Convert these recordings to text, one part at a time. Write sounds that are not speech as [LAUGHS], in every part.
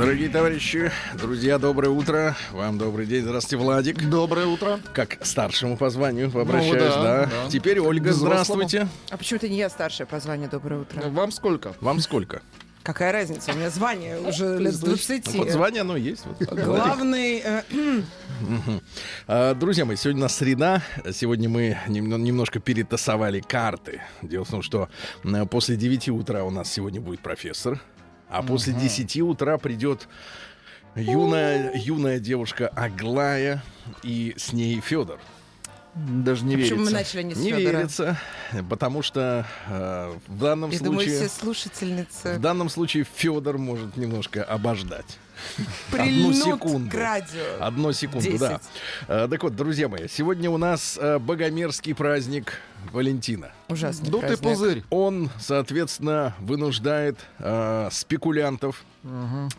Дорогие товарищи, друзья, доброе утро. Вам добрый день. Здравствуйте, Владик. Доброе утро. Как старшему по званию обращаюсь, да, да, да. Теперь Ольга, Взрослому. здравствуйте. А почему это не я старшая по званию «Доброе утро»? Вам сколько? Вам сколько? Какая разница? У меня звание уже лет с 20. Ну, вот звание оно есть. вот. Главный... э, А, Друзья мои, сегодня у нас среда. Сегодня мы нем- немножко перетасовали карты. Дело в том, что после 9 утра у нас сегодня будет профессор, а после 10 утра придет юная, юная девушка Аглая и с ней Федор. Даже не Почему мы верится. начали не с Не Фёдора? верится, потому что э, в данном Я думаю, случае... все слушательницы В данном случае Федор может немножко обождать. [LAUGHS] Одну прильнут секунду. к радио. Одну секунду, Десять. да. Э, так вот, друзья мои, сегодня у нас э, богомерзкий праздник Валентина. Ужасный Дутый праздник. пузырь. Он, соответственно, вынуждает э, спекулянтов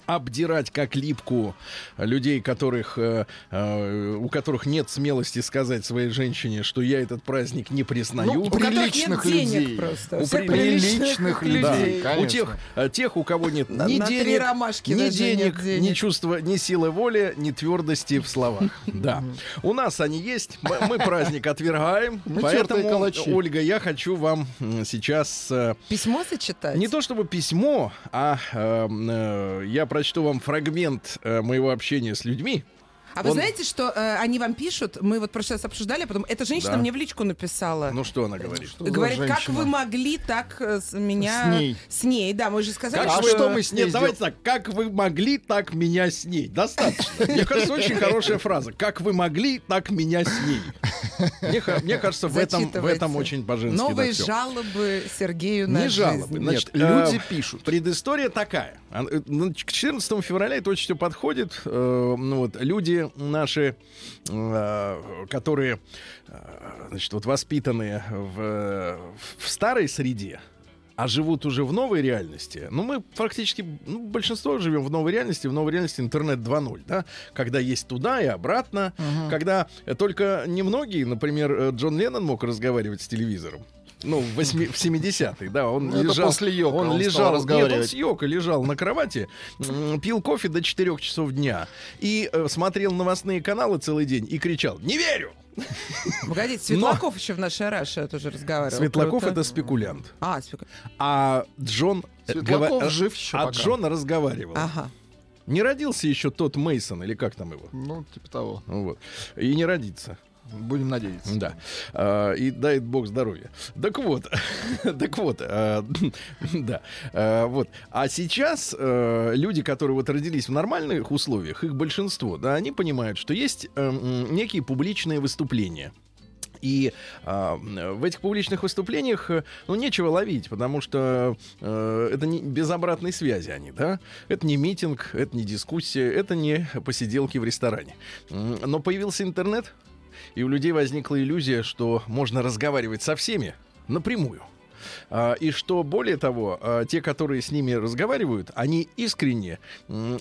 обдирать как липку людей, которых, э, э, у которых нет смелости сказать своей женщине, что я этот праздник не признаю. Ну, У которых нет Приличных денег людей. просто. У Всех приличных Да. людей. У конечно. тех, э, тех, у кого нет На- ни на денег, ромашки ни даже нет денег, денег. ни чувства, ни силы воли, ни твердости в словах. Да. У нас они есть. Мы, праздник отвергаем. Мы Поэтому, калачи. Ольга, я хочу вам сейчас э, Письмо сочетать? не то чтобы письмо, а э, э, я прочту вам фрагмент э, моего общения с людьми. А вы Он- знаете, что э, они вам пишут? Мы вот в прошлый раз обсуждали, а потом эта женщина Да. мне в личку написала. Ну что она говорит? Что Говорит, как женщина? вы могли так э, с меня... С ней. С ней, да, мы же сказали, А вы- что мы с ней Нет, давайте так. Как вы могли, так меня с ней. Достаточно. Мне кажется, очень хорошая фраза. Как вы могли, так меня с ней. Мне, кажется, в этом, в этом очень по-женски. да, Новые жалобы Сергею на Не жалобы. Значит, Нет, люди э, пишут. Предыстория такая. А, э, К 14 февраля это очень все подходит. Э, Ну, вот, люди наши, э, которые э, значит, вот, воспитаны в, в старой среде, а живут уже в новой реальности. Ну, мы практически, ну, большинство живем в новой реальности, в новой реальности интернет 2.0, да, когда есть туда и обратно, когда э, только немногие, например, э, Джон Леннон мог разговаривать с телевизором. Ну, в, в 70-х, да, он это лежал... после йога он он стал лежал, нет, он разговаривать. с йога лежал на кровати, пил кофе до 4 часов дня и э, смотрел новостные каналы целый день и кричал «Не верю!» [LAUGHS] Погодите, Светлаков еще в нашей Раше тоже разговаривал. Светлаков — это спекулянт. А, спек- А Джон... э, Светлаков гова- жив еще А пока. Джон разговаривал. Ага. Не родился еще тот Мейсон или как там его? Ну, типа того. Ну Вот. И не родится. Будем надеяться. Да. А, и дает бог здоровья. Так вот. [LAUGHS] так вот. а, [LAUGHS] да. А, вот. А сейчас э, люди, которые вот родились в нормальных условиях, их большинство, да, они понимают, что есть э, некие публичные выступления. И а, в этих публичных выступлениях, э, ну, нечего ловить, потому что э, это не без обратной связи они, да? Это не митинг, это не дискуссия, это не посиделки в ресторане. Но появился интернет, и у людей возникла иллюзия, что можно разговаривать со всеми напрямую. А, И что более того, а, те, которые с ними разговаривают, они искренне,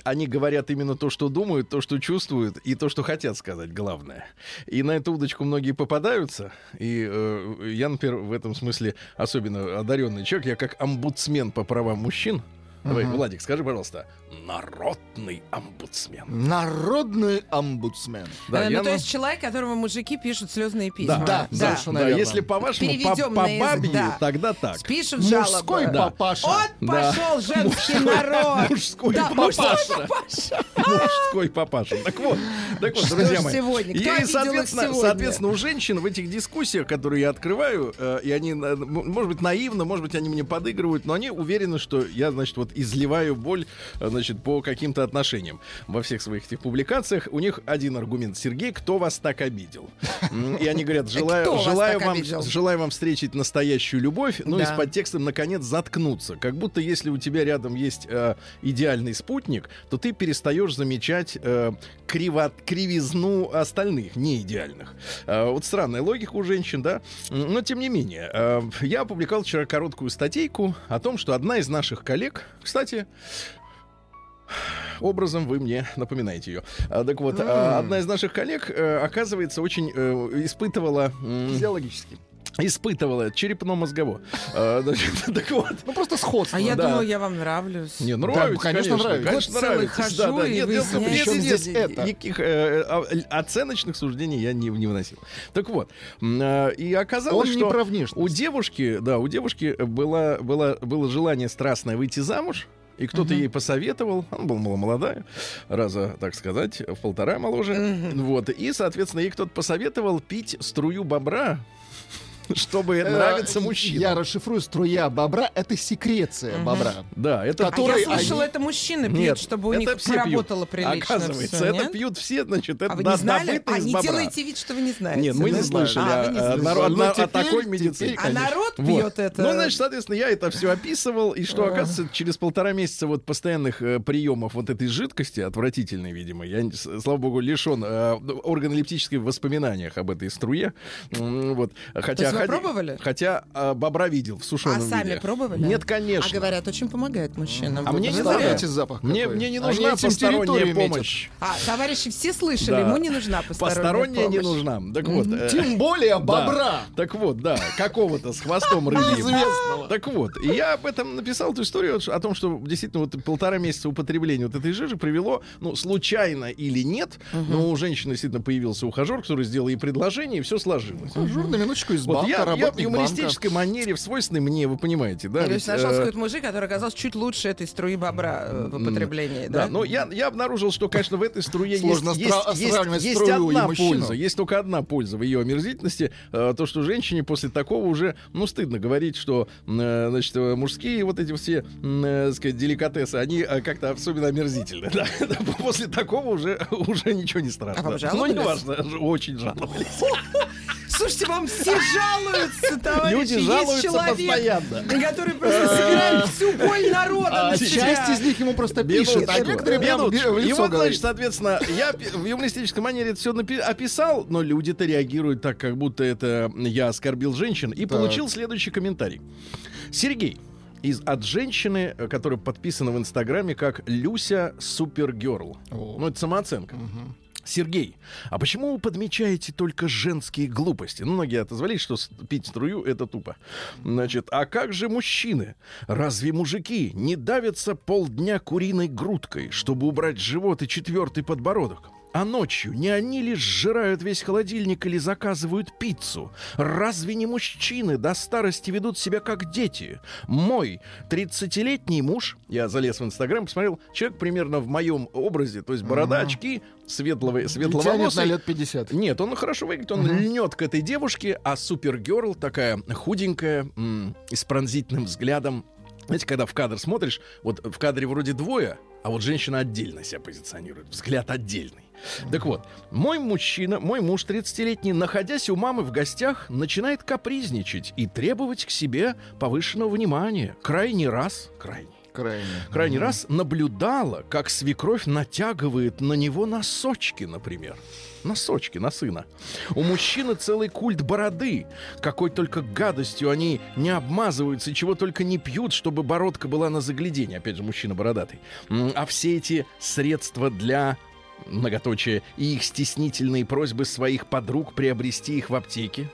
они говорят именно то, что думают, то, что чувствуют и то, что хотят сказать, главное. И на эту удочку многие попадаются. И э, я, например, в этом смысле особенно одаренный человек. Я как омбудсмен по правам мужчин. Давай, Владик, скажи, пожалуйста, народный омбудсмен. Народный омбудсмен. Да, Э, я ну, то на- есть человек, которому мужики пишут слезные письма. Да, Да, да, совершенно да, верно. если по-вашему, по, Переведем по бабье, да. тогда так. Пишут Мужской жалобы. папаша. Вот Да. пошел женский народ. Мужской Да, папаша. мужской папаша. Мужской папаша. Так вот, так вот, Что друзья мои. сегодня? Кто и, соответственно, сегодня? соответственно, у женщин в этих дискуссиях, которые я открываю, э, и они, э, может быть, наивно, может быть, они мне подыгрывают, но они уверены, что я, значит, вот вот изливаю боль, э, значит, по каким-то отношениям во всех своих этих публикациях. У них один аргумент. Сергей, кто вас так обидел? И они говорят, [LAUGHS] желаю, желаю, вам, обидел? желаю вам встретить настоящую любовь, ну и с Да. подтекстом, наконец, заткнуться. Как будто если у тебя рядом есть э, идеальный спутник, то ты перестаешь замечать э, криво- кривизну остальных, не идеальных. Э, вот странная логика у женщин, да? Но тем не менее, э, я опубликовал вчера короткую статейку о том, что одна из наших коллег, кстати, образом вы мне напоминаете ее. А, так вот, а, одна из наших коллег, э, оказывается, очень э, испытывала... Физиологически. Испытывала черепно-мозгово. А, [LAUGHS] так вот. Ну просто сходство. А я да. думала, я вам нравлюсь. Не, Да, нравится, конечно, нравится. Конечно, Вот нравится. хожу Да, да. и Нет, нет, Причем нет, здесь нет, это? никаких э, а, оценочных суждений я не, не выносил. Так вот, э, и оказалось, Он что у девушки, да, у девушки было, было, было желание страстное выйти замуж. И кто-то ей посоветовал, она была молодая, раза, так сказать, в полтора моложе. Вот. И, соответственно, ей кто-то посоветовал пить струю бобра, [LAUGHS] чтобы Э, нравиться мужчинам. Я расшифрую, струя бобра — это секреция бобра. Да, это А Который я слышала, это мужчины пьют, Нет, чтобы у них поработало прилично. Оказывается, это пьют все, значит, это А вы да- не знали? добыто А из не бобра. делайте вид, что вы не знаете. Нет, мы не слышали А, о, не такой медицине. А народ Вот. пьет это. Ну, значит, соответственно, я это все описывал, и что, А. оказывается, через полтора месяца вот постоянных э, приемов вот этой жидкости, отвратительной, видимо, я, не- слава богу, лишен э, органолептической в воспоминаниях об этой струе. Вот. Хотя, вы хотя- пробовали? Хотя э, бобра видел в сушеном А сами виде. пробовали? Нет, конечно. А говорят, очень помогает мужчинам. А Вот мне не. Представляете запах Мне, какой? мне не Они нужна этим посторонняя метят. помощь. А, товарищи все слышали, Да. ему не нужна посторонняя, Посторонняя не помощь. нужна. Так вот. э, Тем более Да. бобра. Так вот, да, какого-то с хвостом [LAUGHS] рыбьим. Известного. Так вот, и я об этом написал эту историю о том, что действительно вот полтора месяца употребления вот этой жижи привело, ну, случайно или нет, но у женщины действительно появился ухажер, который сделал ей предложение, и все сложилось. Жур на минуточку из Вот банка, я, я в юмористической манере, в свойственной мне, вы понимаете, да? То ведь, есть нашелся э, какой-то мужик, который оказался чуть лучше этой струи бобра э, в употреблении, Да, да? но я, я обнаружил, что, конечно, в этой струе есть, Сложно есть, есть, сравнивать есть струю и одна мужчину. польза. Есть только одна польза в ее омерзительности. э, то, что женщине после такого уже, ну, стыдно говорить, что, э, значит, э, мужские вот эти все, э, так сказать, деликатесы, они э, как-то особенно омерзительны. [LAUGHS] да. После такого уже, [LAUGHS] уже ничего не страшно. А вам ну, не важно, [LAUGHS] очень жаловались. Слушайте, вам все жалуются, товарищи. Люди Есть жалуются человек, постоянно. который просто собирает всю боль народа А на себя. часть из них ему просто пишет, а некоторые прям минуточку. в И лицо вот, значит, говорит. соответственно, я в юмористической манере это все описал, но люди-то реагируют так, как будто это я оскорбил женщин, и Так. получил следующий комментарий. Сергей, из, от женщины, э, которая подписана в Инстаграме как Люся Супергерл. Ну, это самооценка. Сергей, а почему вы подмечаете только женские глупости? Ну, многие отозвались, что пить струю это тупо. Значит, а как же мужчины? Разве мужики не давятся полдня куриной грудкой, чтобы убрать живот и четвертый подбородок? А ночью не они ли сжирают весь холодильник или заказывают пиццу? Разве не мужчины до старости ведут себя как дети? Мой 30-летний муж, я залез в Инстаграм, посмотрел, человек примерно в моем образе, то есть борода, очки, светлого, Тянет на светловолосый. лет 50. Нет, он хорошо выглядит, он льнет к этой девушке, а супергерл такая худенькая, м, и с пронзительным взглядом. Знаете, когда в кадр смотришь, вот в кадре вроде двое, а вот женщина отдельно себя позиционирует, взгляд отдельный. Так вот, мой мужчина, мой муж 30-летний, находясь у мамы в гостях, начинает капризничать и требовать к себе повышенного внимания. Крайний раз, крайний, Крайне. крайний раз наблюдала, как свекровь натягивает на него носочки, например. Носочки на сына. У мужчины целый культ бороды. Какой только гадостью они не обмазываются, чего только не пьют, чтобы бородка была на заглядение. Опять же, мужчина бородатый. А все эти средства для многоточие и их стеснительные просьбы своих подруг приобрести их в аптеке.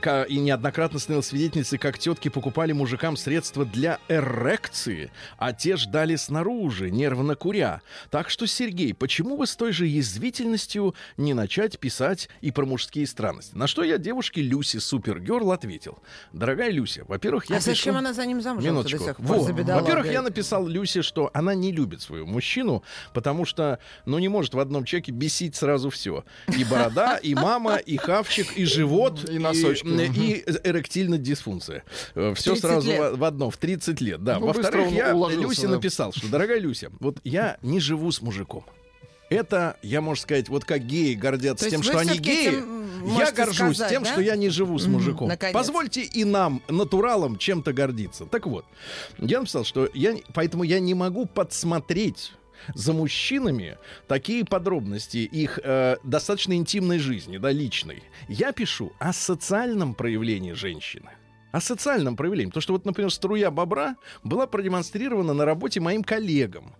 Ка- И неоднократно становилась свидетельницей, как тетки покупали мужикам средства для эрекции, а те ждали снаружи, нервно куря. Так что, Сергей, почему вы с той же язвительностью не начать писать и про мужские странности? На что я девушке Люси Супергерл ответил. Дорогая Люся, во-первых, я а зачем пишу- она за ним замужем до Минуточку. сих пор, бедолагой? Во-первых, я написал Люсе, что она не любит своего мужчину, потому что, ну, не может в одном человеке бесить сразу все. И борода, и мама, и хавчик, и живот, И и, носочки. и эректильная дисфункция. Все 30 сразу лет. в, в одном, в 30 лет, да. Ну, Во-вторых, я Люсе да. написал, что, дорогая Люся, вот я не живу с мужиком. Это, я, можно сказать, вот как геи гордятся То тем, что они геи. Я горжусь сказать, тем, да? что я не живу с мужиком. наконец. Позвольте и нам, натуралам, чем-то гордиться. Так вот, я написал, что я, поэтому я не могу подсмотреть за мужчинами такие подробности их э, достаточно интимной жизни, да, личной. Я пишу о социальном проявлении женщины. О социальном проявлении. Потому что вот, например, струя бобра была продемонстрирована на работе моим коллегам.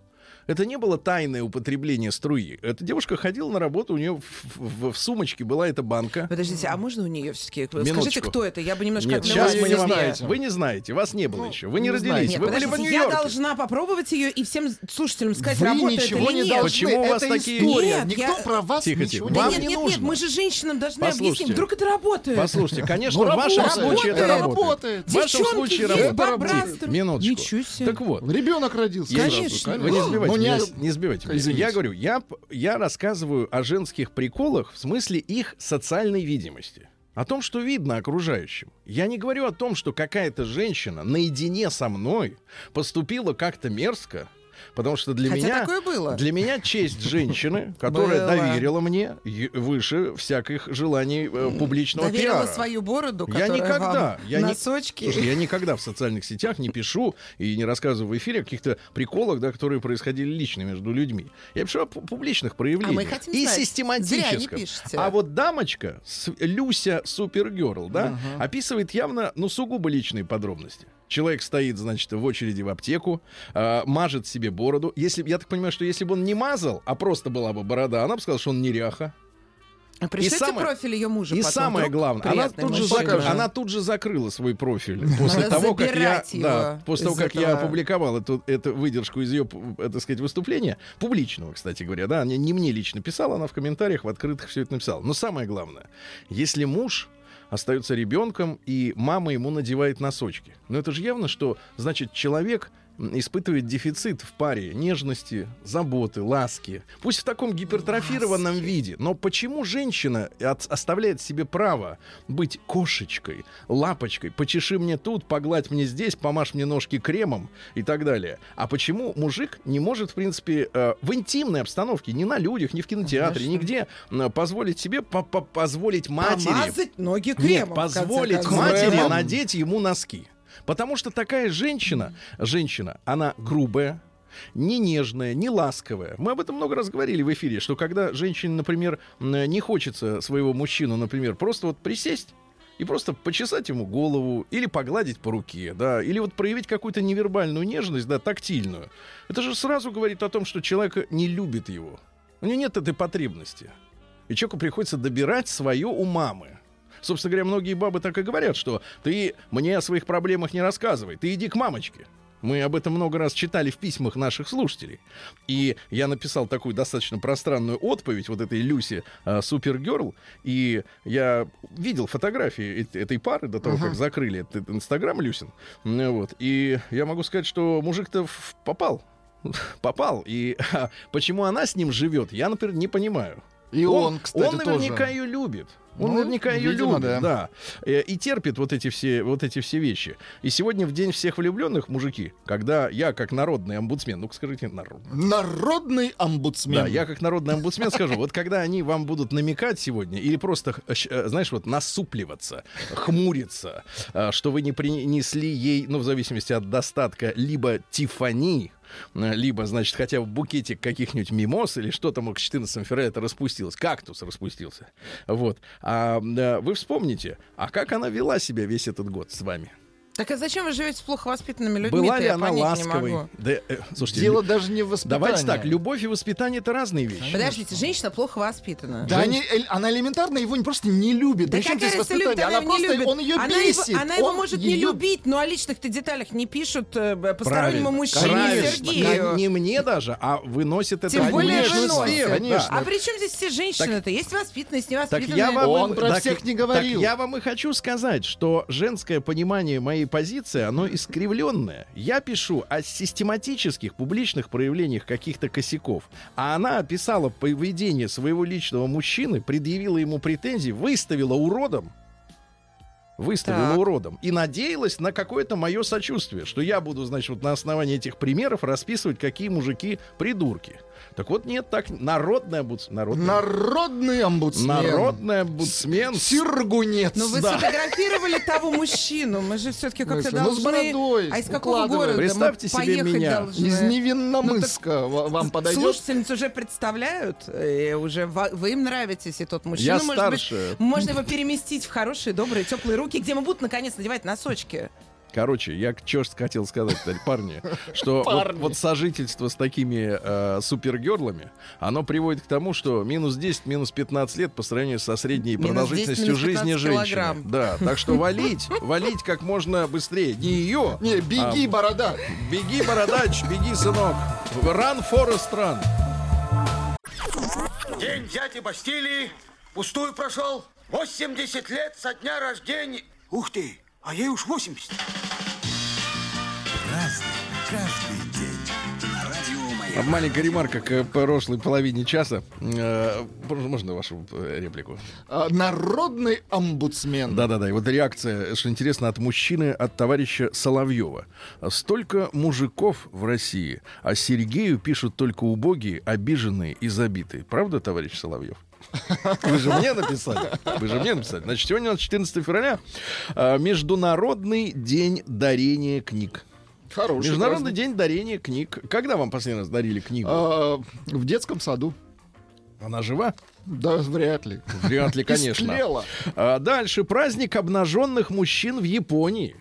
Это не было тайное употребление струи. Эта девушка ходила на работу, у нее в, в- в сумочке была эта банка. Подождите, а можно у нее все-таки? Скажите, кто это? Я бы немножко Нет, сейчас мы не знаете. Вы не знаете, вас не было Ну, еще. Вы не не родились. Нет, вы были в я должна попробовать ее и всем слушателям сказать, Вы работает ничего или не нет. должны. Почему у вас такие- история. Нет, Никто я- про вас Тихо, ничего тихо. Да Вам нет, не нет, нет, нужно. мы же женщинам должны Послушайте. объяснить. Вдруг это работает. Послушайте, конечно, Ну, в вашем работает. случае это Работает. В вашем случае работает. Минуточку. Ничего себе. Так вот, Ребенок родился. Конечно. Вы не сбивайте, Ну, не- не сбивайте. меня. Извините. Я говорю, я, я рассказываю о женских приколах в смысле их социальной видимости. О том, что видно окружающим. Я не говорю о том, что какая-то женщина наедине со мной поступила как-то мерзко, потому что для Хотя меня... такое было. Для меня честь женщины, [LAUGHS] которая Было. доверила мне выше всяких желаний э, публичного Доверила пиара. свою бороду, Я никогда, я не- носочки. Слушай, я никогда в социальных сетях не пишу и не рассказываю в эфире о каких-то приколах, да, которые происходили лично между людьми. Я пишу о пу- публичных проявлениях. А мы хотим и знать. систематическом. Не. А вот дамочка, Люся Супергерл, да, описывает явно, ну, сугубо личные подробности. Человек стоит, значит, в очереди в аптеку, а, мажет себе бороду. Если, я так понимаю, что если бы он не мазал, а просто была бы борода, она бы сказала, что он неряха. А Пришлите самое- профиль ее мужа И потом, самое главное, она тут, же мужчина. закры- она тут же закрыла свой профиль после Надо того, как я, да, после того, как я этого. опубликовал эту, эту выдержку из ее, э, так сказать, выступления, публичного, кстати говоря, да, не, не мне лично писала, она в комментариях, в открытых все это написала. Но самое главное, если муж остается ребенком, и мама ему надевает носочки. Но это же явно, что, значит, человек испытывает дефицит в паре нежности, заботы, ласки. Пусть в таком гипертрофированном виде. Но почему женщина от- оставляет себе право быть кошечкой, лапочкой? Почеши мне тут, погладь мне здесь, помажь мне ножки кремом и так далее. А почему мужик не может, в принципе, э, в интимной обстановке, не на людях, не в кинотеатре, Конечно. нигде, м, позволить себе по- по- позволить матери... Помазать ноги Нет, кремом. конце позволить матери надеть ему носки. Потому что такая женщина, женщина, она грубая, не нежная, не ласковая. Мы об этом много раз говорили в эфире, что когда женщине, например, не хочется своего мужчину, например, просто вот присесть и просто почесать ему голову или погладить по руке, да, или вот проявить какую-то невербальную нежность, да, тактильную. Это же сразу говорит о том, что человек не любит его. У него нет этой потребности. И человеку приходится добирать свое у мамы. Собственно говоря, многие бабы так и говорят, что ты мне о своих проблемах не рассказывай, ты иди к мамочке. Мы об этом много раз читали в письмах наших слушателей. И я написал такую достаточно пространную отповедь вот этой Люси э, Супергерл. И я видел фотографии э- этой пары до того, как закрыли этот Инстаграм Люсин. Ну Вот. И я могу сказать, что мужик-то попал. [LAUGHS] Попал. И а, почему она с ним живет, я, например, не понимаю. И он, кстати, он наверняка тоже. ее любит. Он Ну, наверняка ее видимо, любит, да. да. Э, И терпит вот эти все, вот эти все вещи. И сегодня в день всех влюбленных, мужики, когда я как народный омбудсмен, ну скажите народный. Народный омбудсмен. Да, я как народный омбудсмен скажу, вот когда они вам будут намекать сегодня или просто, щ- э, знаешь, вот насупливаться, хмуриться, э, что вы не принесли ей, ну, в зависимости от достатка, либо Тифани, э, либо, значит, хотя бы букетик каких-нибудь мимоз или что там к 14 февраля это распустилось, кактус распустился. Вот. А э, вы вспомните, а как она вела себя весь этот год с вами? Так а зачем вы живете с плохо воспитанными людьми? Была ли я она не ласковой? могу. Да, э, слушайте, Дело лю- даже не в воспитании. давайте так, любовь и воспитание это разные вещи. Подождите, женщина плохо воспитана. Да, они, э, она элементарно его не- просто не любит. Да Причем какая здесь разница, любит, воспитание? она Она не просто, любит. он ее она бесит. Его, она его Он может не её- любить, но о личных-то деталях не пишут э, постороннему Правильно. мужчине Правильно. Сергею. Не мне даже, а выносит это Тем более выносит. Конечно. да. А при чем здесь все женщины-то? Есть воспитанность, Так невоспитанность. я вам Он про так- всех не говорил. Так я вам и хочу сказать, что женское понимание моей позиции, оно искривленное. Я пишу о систематических публичных проявлениях каких-то косяков, а она описала поведение своего личного мужчины, предъявила ему претензии, выставила уродом. выставила Так. уродом и надеялась на какое-то мое сочувствие, что я буду, значит, вот на основании этих примеров расписывать, какие мужики придурки. Так вот, нет, так народная омбудсмен. Народная, Народный омбудсмен. народная омбудсмен. Сиргунец. Но Ну, вы Да. сфотографировали того мужчину. Мы же все-таки как-то смысле? Ну, с должны... бородой, А из какого города? Представьте Мы себе поехать меня. должны? Из Невинномыска Ва- вам подойдет? Слушательниц уже представляют, э, уже вы им нравитесь, и тот мужчина, Я может быть, старше. можно его переместить в хорошие, добрые, теплые руки, где мы будут наконец надевать носочки. Короче, я что хотел сказать, парни, что вот, Парни. вот сожительство с такими э, супергерлами, оно приводит к тому, что минус 10, минус 15 лет по сравнению со средней Минус 10, продолжительностью минус жизни 15 женщины. килограмм. Да, так что валить, валить как можно быстрее. Не ее. Не, беги, а, борода. беги, бородач, беги, сынок. Run, Forest, run. День взятия Бастилии пустую прошел. 80 лет со дня рождения. Ух ты, а ей уж 80. Маленькая ремарка к прошлой половине часа. Э, Можно вашу э, реплику? А, Народный омбудсмен. Да-да-да, и вот реакция, что интересно, от мужчины, от товарища Соловьева. Столько мужиков в России, а Сергею пишут только убогие, обиженные и забитые. Правда, товарищ Соловьев? [LAUGHS] Вы же мне написали. Вы же мне написали. Значит, сегодня у нас 14 февраля. а, Международный день дарения книг. Хороший Международный праздник. день дарения книг. Когда вам последний раз дарили книгу? А, В детском саду. Она жива? Да, вряд ли. Вряд ли, [LAUGHS] конечно. А дальше праздник обнаженных мужчин в Японии.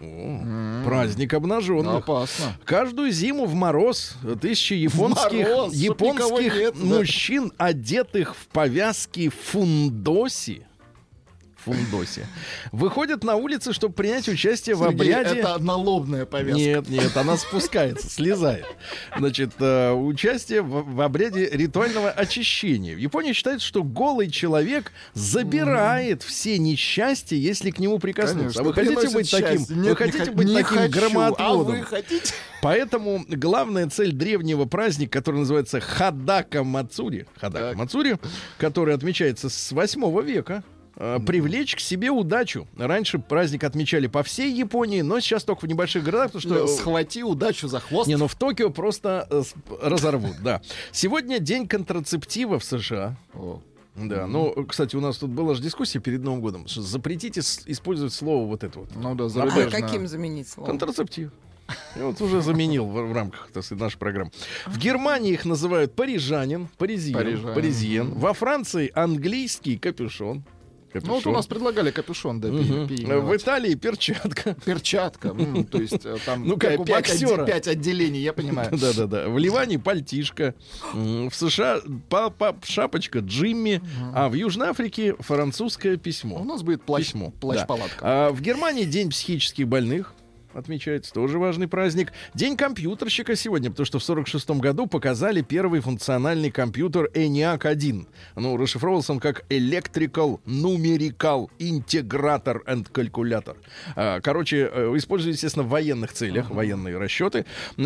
О, праздник обнаженных. Опасно. Каждую зиму в мороз тысячи японских, Мороз, японских нет, да. мужчин, одетых в повязки фундоси, фундоси, выходят на улицы, чтобы принять участие в Сергей, обряде. это налобная повязка. Нет, нет, она спускается, слезает. Значит, э, участие в, в обряде ритуального очищения. В Японии считается, что голый человек забирает все несчастья, если к нему прикоснуться. Конечно, а вы хотите быть таким, счастье. вы Нет, не хотите быть таким хочу. громоотводом? А вы хотите? Поэтому главная цель древнего праздника, который называется Хадака Мацури, Хадака. Мацури, который отмечается с 8 века, привлечь к себе удачу. Раньше праздник отмечали по всей Японии, но сейчас только в небольших городах, потому что... Схвати удачу за хвост. Не, ну в Токио просто э, разорвут, да. Сегодня день контрацептива в США. О. Да, ну, кстати, у нас тут была же дискуссия перед Новым годом, что запретите использовать слово вот это вот. Ну да, А каким заменить слово? Контрацептив. Я вот уже заменил в, в рамках так сказать, нашей программы. В Германии их называют парижанин, паризьен, Парижанин. паризьен. Во Франции английский капюшон. Ну вот у нас предлагали капюшон, да, пи- В Италии перчатка. перчатка. То есть э, там Ну, как у пять отделений, я понимаю. [LAUGHS] Да-да-да. В Ливане пальтишка. В США шапочка Джимми. А в Южной Африке французское письмо. У нас будет плащ-палатка. А в Германии день психических больных отмечается, тоже важный праздник. День компьютерщика сегодня, потому что в 46 году показали первый функциональный компьютер ENIAC 1. Ну, расшифровывался он как Electrical Numerical Integrator and Calculator. А, Короче, э, используется, естественно, в военных целях, военные расчеты.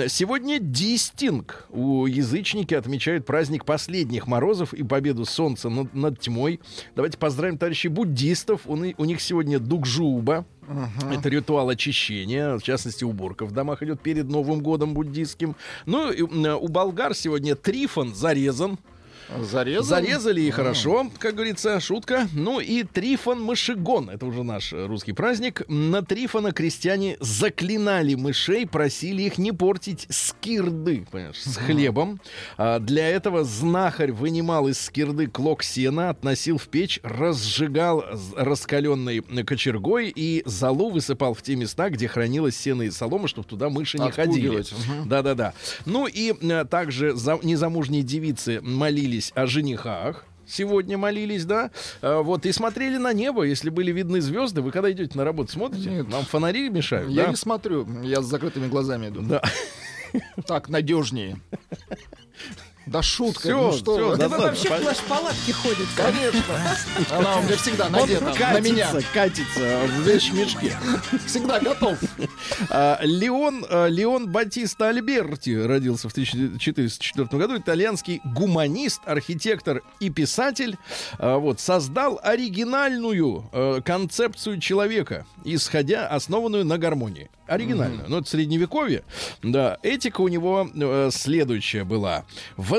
Сегодня Дистинг. У язычники отмечают праздник последних морозов и победу солнца над, над тьмой. Давайте поздравим товарищей буддистов. У, у них сегодня Дугжуба. Это ритуал очищения, в частности, уборка в домах идет перед Новым годом буддистским. Ну, и, у болгар сегодня Трифон зарезан. Зарезан? Зарезали и хорошо, как говорится, шутка. Ну и Трифон Мышигон, это уже наш э, русский праздник. На Трифона крестьяне заклинали мышей, просили их не портить скирды, понимаешь, с хлебом. А для этого знахарь вынимал из скирды клок сена, относил в печь, разжигал раскаленной кочергой и залу высыпал в те места, где хранилось сено и солома, чтобы туда мыши не ходили. Да-да-да. Ну и э, также за, незамужние девицы молились о женихах. Сегодня молились, да. Э, вот и смотрели на небо, если были видны звезды. Вы когда идете на работу, смотрите? Нет. Нам фонари мешают, Я да? не смотрю, я с закрытыми глазами иду. Да. Так, надежнее. Да шутка, Всё, ну что вы. Да да, вы да, вообще в плащ-палатке ходите. Конечно. Она у меня всегда надета на меня. катится, в вещмешке. Всегда готов. [LAUGHS] А, Леон, а, Леон Батиста Альберти родился в 1404 году. Итальянский гуманист, архитектор и писатель. А, Вот, создал оригинальную концепцию человека, исходя, основанную на гармонии. Оригинальную. Ну, это средневековье. Да, этика у него следующая была.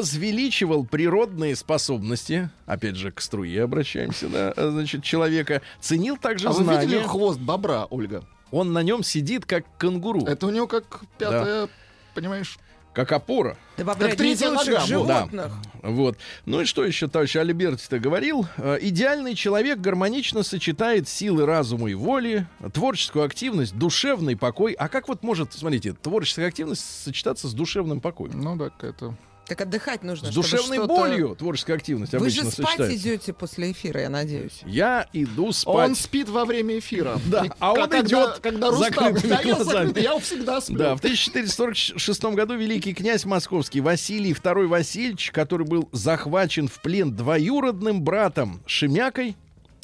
Возвеличивал природные способности, опять же, к струе обращаемся, да, э, значит, человека. Ценил также А вы знания. видели хвост бобра, Ольга? Он на нем сидит, как кенгуру. Это у него как пятая, понимаешь? как опора. Да Как третья нога, вот, да. животных. Вот. Ну и что еще товарищ Альберти-то говорил? Э, Идеальный человек гармонично сочетает силы разума и воли, творческую активность, душевный покой. А как вот может, смотрите, творческая активность сочетаться с душевным покоем? Ну да, какая-то... Так отдыхать нужно. С чтобы душевной что-то- болью творческая активность Вы обычно же спать сочетается. идете после эфира, я надеюсь. Я иду спать. Он спит во время эфира. Да, И а он когда- идет Когда Рустам... закрытыми я глазами. я всегда сплю. Да, в 1446 году великий князь московский Василий II Васильевич, который был захвачен в плен двоюродным братом Шемякой,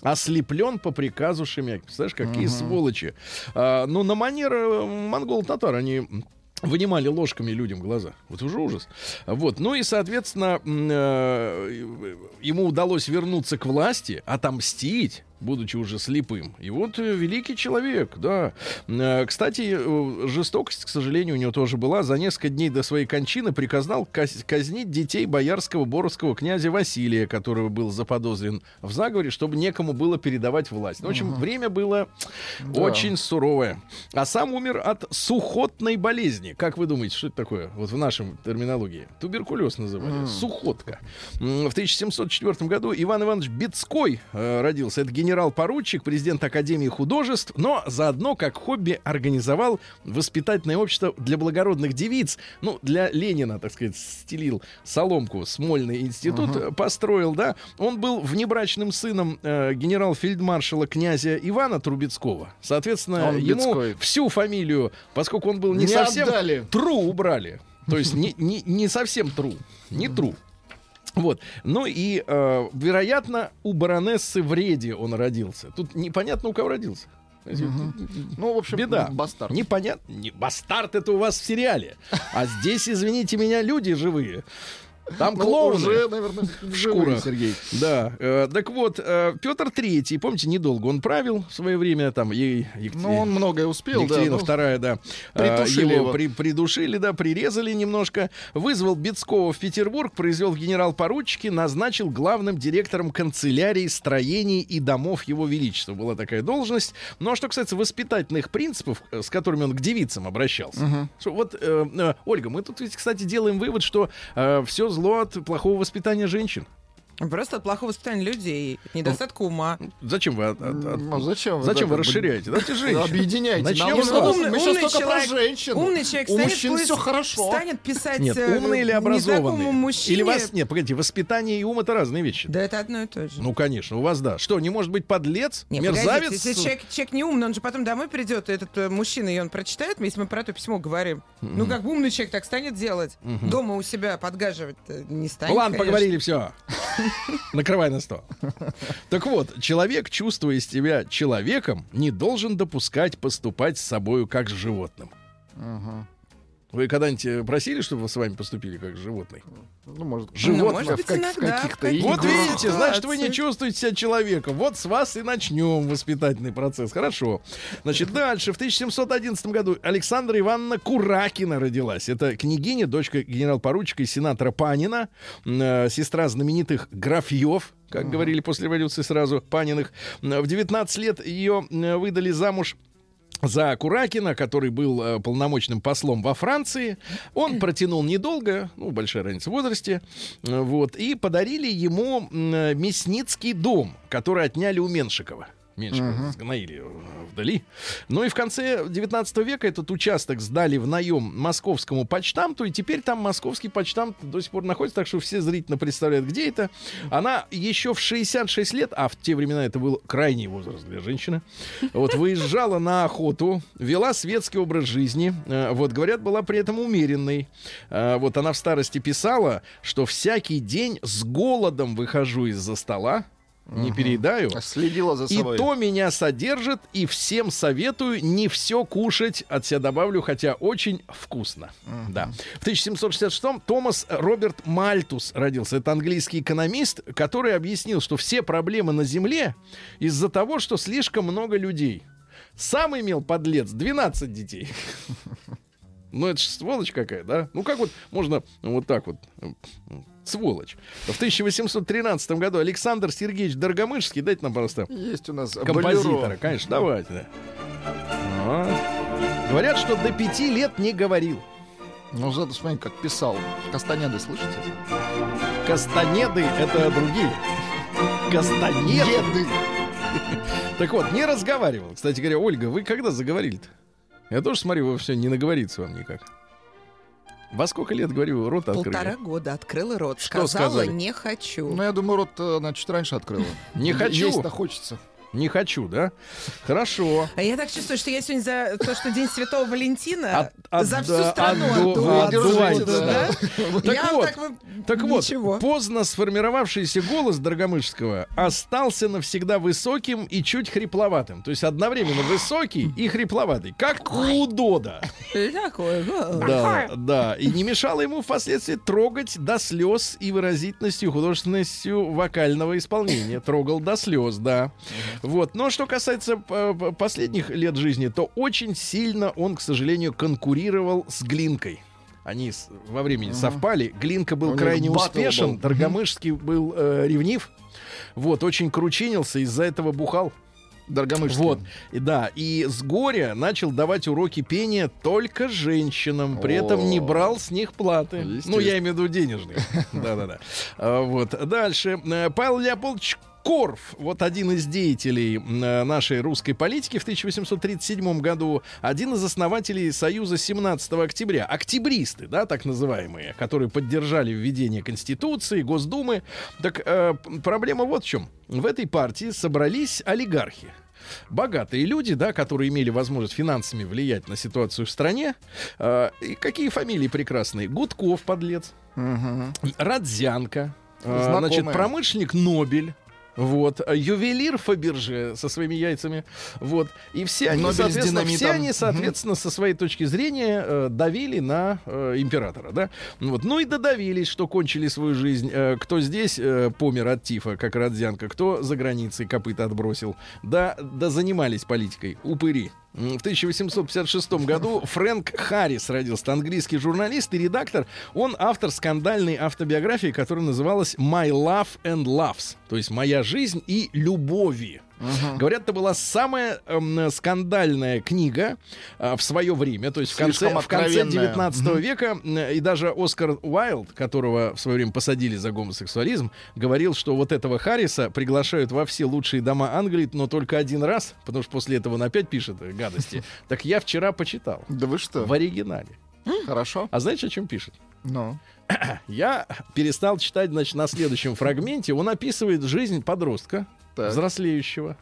ослеплен по приказу Шемяки. Представляешь, какие сволочи. А, ну, на манер э, монгол-татар они вынимали ложками людям глаза. Вот уже ужас. Вот. Ну и, соответственно, э, ему удалось вернуться к власти, отомстить, будучи уже слепым. И вот э, великий человек, да. Э, Кстати, э, жестокость, к сожалению, у него тоже была. За несколько дней до своей кончины приказал каз- казнить детей боярского боровского князя Василия, который был заподозрен в заговоре, чтобы некому было передавать власть. Ну, в общем, время было очень суровое. А сам умер от сухотной болезни. Как вы думаете, что это такое? Вот в нашем терминологии. Туберкулез называли. Сухотка. М, В 1704 году Иван Иванович Бецкой э, родился. Это генерал-поручик, президент Академии художеств, но заодно как хобби организовал воспитательное общество для благородных девиц. Ну, для Ленина, так сказать, стелил соломку, Смольный институт э, построил, да. Он был внебрачным сыном э, генерал-фельдмаршала князя Ивана Трубецкого. Соответственно, Он ему Бецкой. всю фамилию, поскольку он был не, Не совсем отдали. тру убрали. То есть не, не, не совсем тру, не тру. Вот. Ну и, э, вероятно, у баронессы Вреди он родился. Тут непонятно, у кого родился. Ну, в общем, Беда. бастард. Непонятно. Не, бастард это у вас в сериале. А здесь, извините меня, люди живые. Там Ну, клоуны. уже, наверное, в шкурах. Сергей. Да, э, так вот, э, Петр Третий, помните, недолго он правил в свое время, там, ей, Ну, он многое успел, да. Екатерина ну, вторая, да. притушили А, его. при- придушили, да, прирезали немножко. Вызвал Бецкого в Петербург, произвел в генерал-поручики, назначил главным директором канцелярии строений и домов его величества. Была такая должность. Ну, а что касается воспитательных принципов, э, с которыми он к девицам обращался. Что вот, э, э, Ольга, мы тут ведь, кстати, делаем вывод, что все зло от плохого воспитания женщин. Просто от плохого воспитания людей, недостатка ума. Зачем вы, от- от- от- Ну, зачем вы зачем вы расширяете? Давайте женщин. Объединяйте. Начнем с вас. мы Умный- сейчас умный только человек- про женщин. Умный человек У станет мужчин пусть- все хорошо. станет писать Нет, э, умные или образованные? мужчине. Или вас... Нет, погодите, воспитание и ум — это разные вещи. Да это одно и то же. Ну, конечно, у вас да. Что, не может быть подлец, Не, мерзавец? погодите, если человек, человек не умный, он же потом домой придет, этот э, мужчина, и он прочитает, если мы про то письмо говорим. Ну, как бы умный человек так станет делать. Дома у себя подгаживать не станет. Ладно, конечно. поговорили, все. Накрывай на стол. Так вот, человек, чувствуя себя человеком, не должен допускать поступать с собою как с животным. Вы когда-нибудь э, просили, чтобы с вами поступили как с животным? Ну, может, Животных. может быть, в как- иногда, каких-то в каких-то Вот играх. видите, значит, вы не чувствуете себя человеком. Вот с вас и начнем воспитательный процесс. Хорошо. Значит, дальше. В 1711 году Александра Ивановна Куракина родилась. Это княгиня, дочка генерал-поручика и сенатора Панина, э, сестра знаменитых графьев, как говорили после революции сразу, Паниных. М, В 19 лет ее выдали замуж за Куракина, который был э, полномочным послом во Франции. Он [CLEARS THROAT] протянул недолго, ну, большая разница в возрасте, э, вот, и подарили ему э, Мясницкий дом, который отняли у Меншикова. Меньше сгноили э, вдали. Ну и в конце 19 века этот участок сдали в наем московскому почтамту, и теперь там московский почтамт до сих пор находится, так что все зрительно представляют, где это. Она еще в 66 лет, а в те времена это был крайний возраст для женщины, вот выезжала на охоту, вела светский образ жизни, э, вот, говорят, была при этом умеренной. Э, Вот она в старости писала, что всякий день с голодом выхожу из-за стола, не переедаю. Следила за И собой. то меня содержит, и всем советую не все кушать, от себя добавлю, хотя очень вкусно. Да. В 1766-м Томас Роберт Мальтус родился. Это английский экономист, который объяснил, что все проблемы на Земле из-за того, что слишком много людей. Сам имел подлец 12 детей. [LAUGHS] Ну, это же сволочь какая, да? Ну, как вот можно вот так вот сволочь. В 1813 году Александр Сергеевич Доргомышский, дайте нам, пожалуйста, Есть у нас композитора, болеро. конечно, давайте, да. Вот. Говорят, что до пяти лет не говорил. Ну, зато смотри, как писал. Кастанеды, слышите? Кастанеды — это другие. Кастанеды. Еды. Так вот, не разговаривал. Кстати говоря, Ольга, вы когда заговорили-то? Я тоже смотрю, вы все не наговорится вам никак. Во сколько лет, говорю, рот открыли? Полтора года открыла рот. Что Сказала, сказали? не хочу. Ну, я думаю, рот э, она чуть раньше открыла. Не хочу. Есть-то хочется. Не хочу, да? Хорошо. А я так чувствую, что я сегодня за то, что День Святого Валентина, От- от- за всю да, страну отду- отдуваю, отдувайте, да? Так вот, так вот, ничего. поздно сформировавшийся голос Дорогомышского остался навсегда высоким и чуть хрипловатым. То есть одновременно высокий и хрипловатый, как у Дода. Такое, Да, да. И не мешало ему впоследствии трогать до слез и выразительностью, художественностью вокального исполнения. Трогал до слез, да. Вот. Но что касается э, последних лет жизни, то очень сильно он, к сожалению, конкурировал с Глинкой. Они во времени совпали. Глинка был них крайне успешен, был. Доргомышский был э, ревнив. Вот, очень кручинился, из-за этого бухал. Дорогомышский. Вот, и да, и с горя начал давать уроки пения только женщинам, при этом не О. брал с них платы. Ну, я имею в виду денежные. [LAUGHS] Да-да-да. А, Вот, дальше. Э, Павел Леопольдович Корф, вот один из деятелей э, нашей русской политики в 1837 году, один из основателей Союза 17 октября. Октябристы, да, так называемые, которые поддержали введение Конституции, Госдумы. Так э, проблема вот в чем. В этой партии собрались олигархи богатые люди, да, которые имели возможность финансами влиять на ситуацию в стране. Э, и какие фамилии прекрасные? Гудков, подлец. Мгм. Радзянка. э. Значит, промышленник Нобель. Вот, а ювелир Фаберже со своими яйцами, вот, и все они, Нобель соответственно, все они, соответственно, со своей точки зрения э, давили на э, императора, да, вот, ну и додавились, что кончили свою жизнь, Э, кто здесь э, помер от тифа, как Родзянко, кто за границей копыта отбросил, да, да занимались политикой, упыри. В 1856 году Фрэнк Харрис родился, английский журналист и редактор. Он автор скандальной автобиографии, которая называлась «My Love and Loves», то есть «Моя жизнь и любови». Говорят, это была самая эм, скандальная книга э, в свое время, то есть в конце, в конце откровенная. 19 века. э, И даже Оскар Уайлд, которого в свое время посадили за гомосексуализм, говорил, что вот этого Харриса приглашают во все лучшие дома Англии, но только один раз, потому что после этого он опять пишет э, гадости. [LAUGHS] Так я вчера почитал Да вы что? в оригинале. Хорошо. А знаете, о чем пишет? Ну. [CLEARS THROAT] Я перестал читать, значит, на следующем фрагменте. Он описывает жизнь подростка, Так. взрослеющего.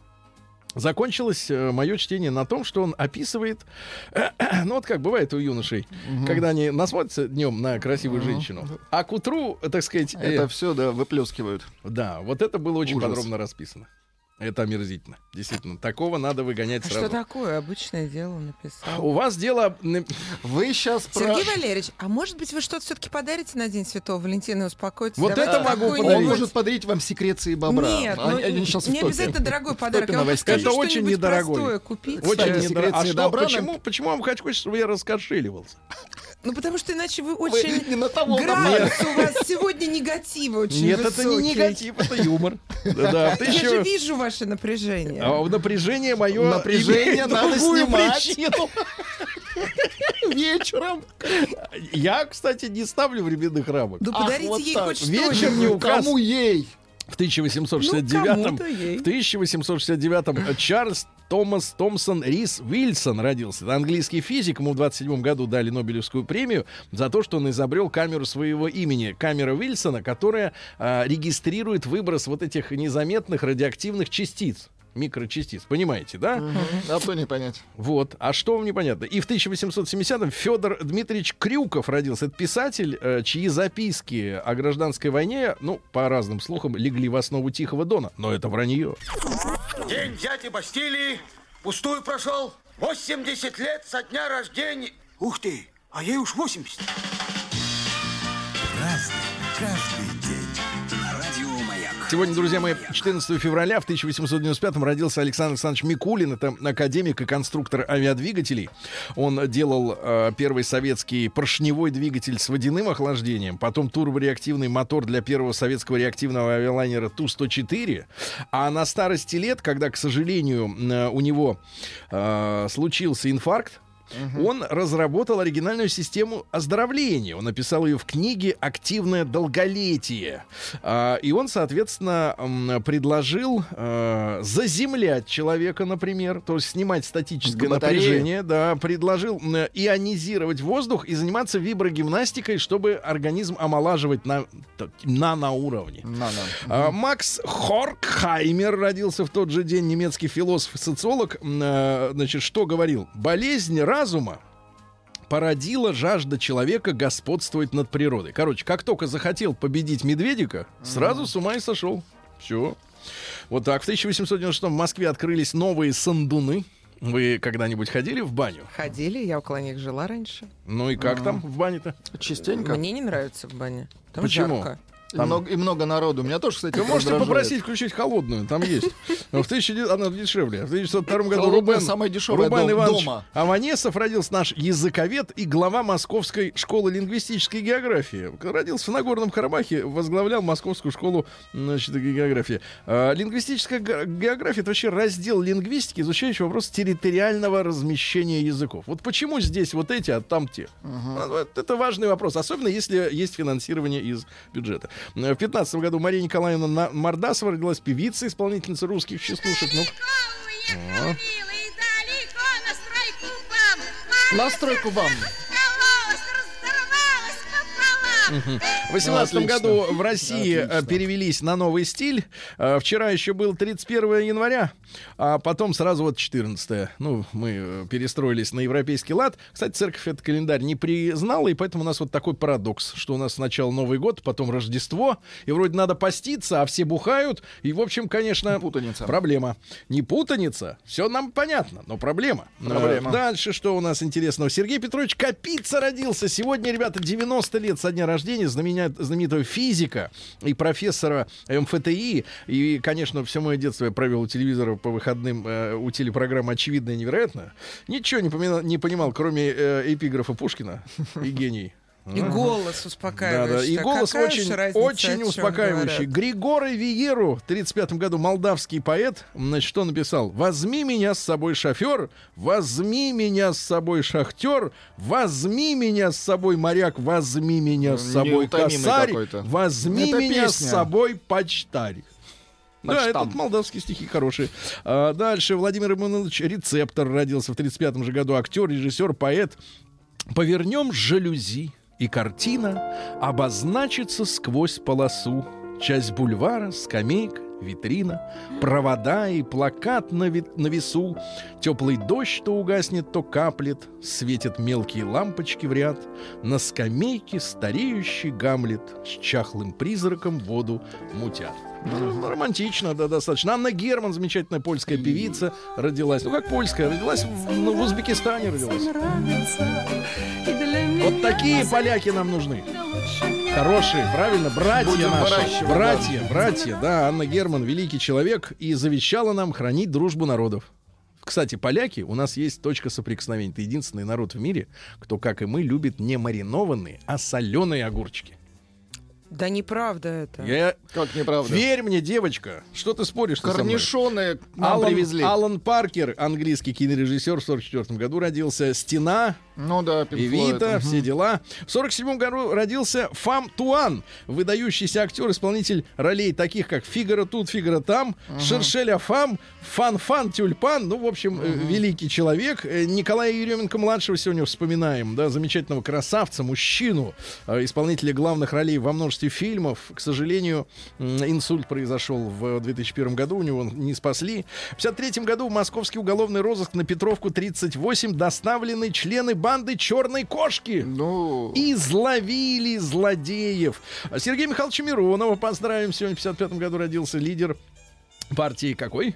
Закончилось мое чтение на том, что он описывает, [CLEARS THROAT] ну вот как бывает у юношей, когда они насмотрятся днем на красивую женщину, а к утру, так сказать, э, Это все, да, выплескивают. да, вот это было очень Ужас. подробно расписано. Это омерзительно, действительно. Такого надо выгонять А сразу. что такое? Обычное дело написал. У вас дело Вы сейчас про... Сергей Валерьевич, а может быть вы что-то все-таки подарите на День Святого Валентина и успокойтесь? Вот Давайте это могу какой-нибудь- Он может подарить вам секреции бобра. Нет, А- ну, они в не обязательно дорогой подарок. Я вам новостей. скажу, Это очень недорогой. простое купить. очень Кстати, недоро- секреции А что, добра нам- почему, почему вам хочется, чтобы я раскошеливался? Ну, потому что иначе вы Вы очень... не на того Градус у вас сегодня негатива очень Нет, это не высокий. негатив, это юмор. [LAUGHS] Да, ты Я же еще... вижу ваше напряжение. А напряжение мое Напряжение надо снимать. причину. [LAUGHS] вечером. Я, кстати, не ставлю временных рамок. Да Ах, подарите вот ей так. хоть Вечер что-нибудь. не указ. Кому ей? В 1869 Ну, в 1869 Чарльз Томас Томпсон Рис Уильсон родился. Это английский физик. Ему в 27 году дали Нобелевскую премию за то, что он изобрел камеру своего имени. Камера Уильсона, которая а, регистрирует выброс вот этих незаметных радиоактивных частиц микрочастиц. Понимаете, да? А то не понять. Вот. А что вам непонятно? И в 1870-м Федор Дмитриевич Крюков родился. Это писатель, э, чьи записки о гражданской войне, ну, по разным слухам, легли в основу Тихого Дона. Но это вранье. День взятия Бастилии пустую прошел. 80 лет со дня рождения. Ух ты, а ей уж 80. Сегодня, друзья мои, 14 февраля в 1895 родился Александр Александрович Микулин. Это академик и конструктор авиадвигателей. Он делал э, первый советский поршневой двигатель с водяным охлаждением, потом турбореактивный мотор для первого советского реактивного авиалайнера Ту-104. А на старости лет, когда, к сожалению, э, у него э, случился инфаркт, он разработал оригинальную систему оздоровления. Он написал ее в книге «Активное долголетие». А, и он, соответственно, предложил э, заземлять человека, например, то есть снимать статическое напряжение, да, предложил ионизировать воздух и заниматься виброгимнастикой, чтобы организм омолаживать на наноуровне. На, на. А, Макс Хоркхаймер родился в тот же день, немецкий философ и социолог. Э, Значит, что говорил? Болезнь разума породила жажда человека господствовать над природой. Короче, как только захотел победить медведика, сразу с ума и сошел. Все. Вот так. В 1896 в Москве открылись новые сандуны. Вы когда-нибудь ходили в баню? Ходили, я около них жила раньше. Ну и как там в бане-то? Частенько. Мне не нравится в бане. Там Почему? жарко. И, много, и много народу. Меня тоже, кстати, Вы можете раздражает. попросить включить холодную, там есть. Но В 1900 она дешевле. В 1902 году Рубен, самая дешевая Рубен дом- Иванович дома. Аванесов родился наш языковед и глава Московской школы лингвистической географии. Родился в Нагорном Карабахе, возглавлял Московскую школу значит, географии. А, Лингвистическая ге- география — это вообще раздел лингвистики, изучающий вопрос территориального размещения языков. Вот почему здесь вот эти, а там те? Вот Это важный вопрос, особенно если есть финансирование из бюджета. Э, В 15 году Мария Николаевна На- Мордасова родилась певица, исполнительница русских частушек. Ну, Уехал милый далеко на стройку бам. В 18 Отлично. году в России э, перевелись на новый стиль. Э, Вчера еще был 31 января, а потом сразу вот 14. Ну, мы э, перестроились на европейский лад. Кстати, церковь этот календарь не признала, и поэтому у нас вот такой парадокс, что у нас сначала Новый год, потом Рождество, и вроде надо поститься, а все бухают. И, в общем, конечно, Путаница. проблема. Не путаница, все нам понятно, но проблема. Проблема. Дальше что у нас интересного? Сергей Петрович Капица родился. Сегодня, ребята, 90 лет со дня рождения знаменя- знаменитого физика и профессора МФТИ. И, конечно, все мое детство я провел у телевизора по выходным, э, у телепрограммы «Очевидно и невероятно». Ничего не, помина- не понимал, кроме э, эпиграфа Пушкина и гений. И голос Да, успокаивающий. да. И А голос какая очень, разница, очень успокаивающий. Григорий Виеру в 35 году молдавский поэт, значит, что написал? «Возьми меня с собой, шофер, возьми меня с собой, шахтер, возьми меня с собой, моряк, возьми меня с собой, Неутомимый косарь, какой-то. возьми Это меня с песня. собой, почтарь». Да, этот молдавские стихи хорошие. А, дальше Владимир Иванович Рецептор родился в 35 же году. Актер, режиссер, поэт. Повернем жалюзи, и картина обозначится сквозь полосу. Часть бульвара, скамейка, витрина, провода и плакат на, ви- на весу. Теплый дождь то угаснет, то каплет, светят мелкие лампочки в ряд. На скамейке стареющий Гамлет с чахлым призраком воду мутят. Ну, романтично, да, достаточно. Анна Герман, замечательная польская певица, родилась. Ну, как польская, родилась в, ну, в Узбекистане родилась. Вот такие поляки нам нужны. Хорошие, правильно, братья Будем наши, братья, братья, да, Анна Герман, великий человек, и завещала нам хранить дружбу народов. Кстати, поляки, у нас есть точка соприкосновения. Это единственный народ в мире, кто, как и мы, любит не маринованные, а соленые огурчики. Да неправда это. Я... Как неправда. Верь мне, девочка, что ты споришь? Корнишоны нам Алан, привезли. Алан Паркер, английский кинорежиссер, в 44 году родился. «Стена», Ну да, Pink. Эвита, все дела. В 47 году родился Фам Туан, выдающийся актер, исполнитель ролей таких, как Фигара тут, Фигара там, Шершеля Фам, Фан-Фан Тюльпан, ну, в общем, э, великий человек. Э, Николая Еременко-младшего сегодня вспоминаем, да, замечательного красавца, мужчину, э, исполнителя главных ролей во множестве фильмов. К сожалению, инсульт произошел в 2001 году, у него не спасли. В 53 году в московский уголовный розыск на Петровку 38 доставлены члены банды «Черной кошки». Ну, Изловили злодеев. А Сергея Михайловича Миронова поздравим. Сегодня в 55 году родился лидер партии какой?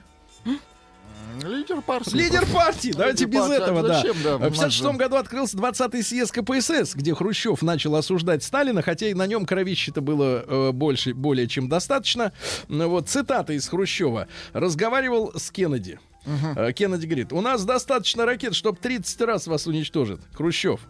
лидер партии. Лидер партии, давайте без партии. этого, да. Зачем, да, В 56 году открылся 20-й съезд КПСС, где Хрущев начал осуждать Сталина, хотя и на нем кровища-то было э, больше, более чем достаточно. Ну Вот цитата из Хрущева. Разговаривал с Кеннеди. Э, Кеннеди говорит, у нас достаточно ракет, чтобы 30 раз вас уничтожит. Хрущев,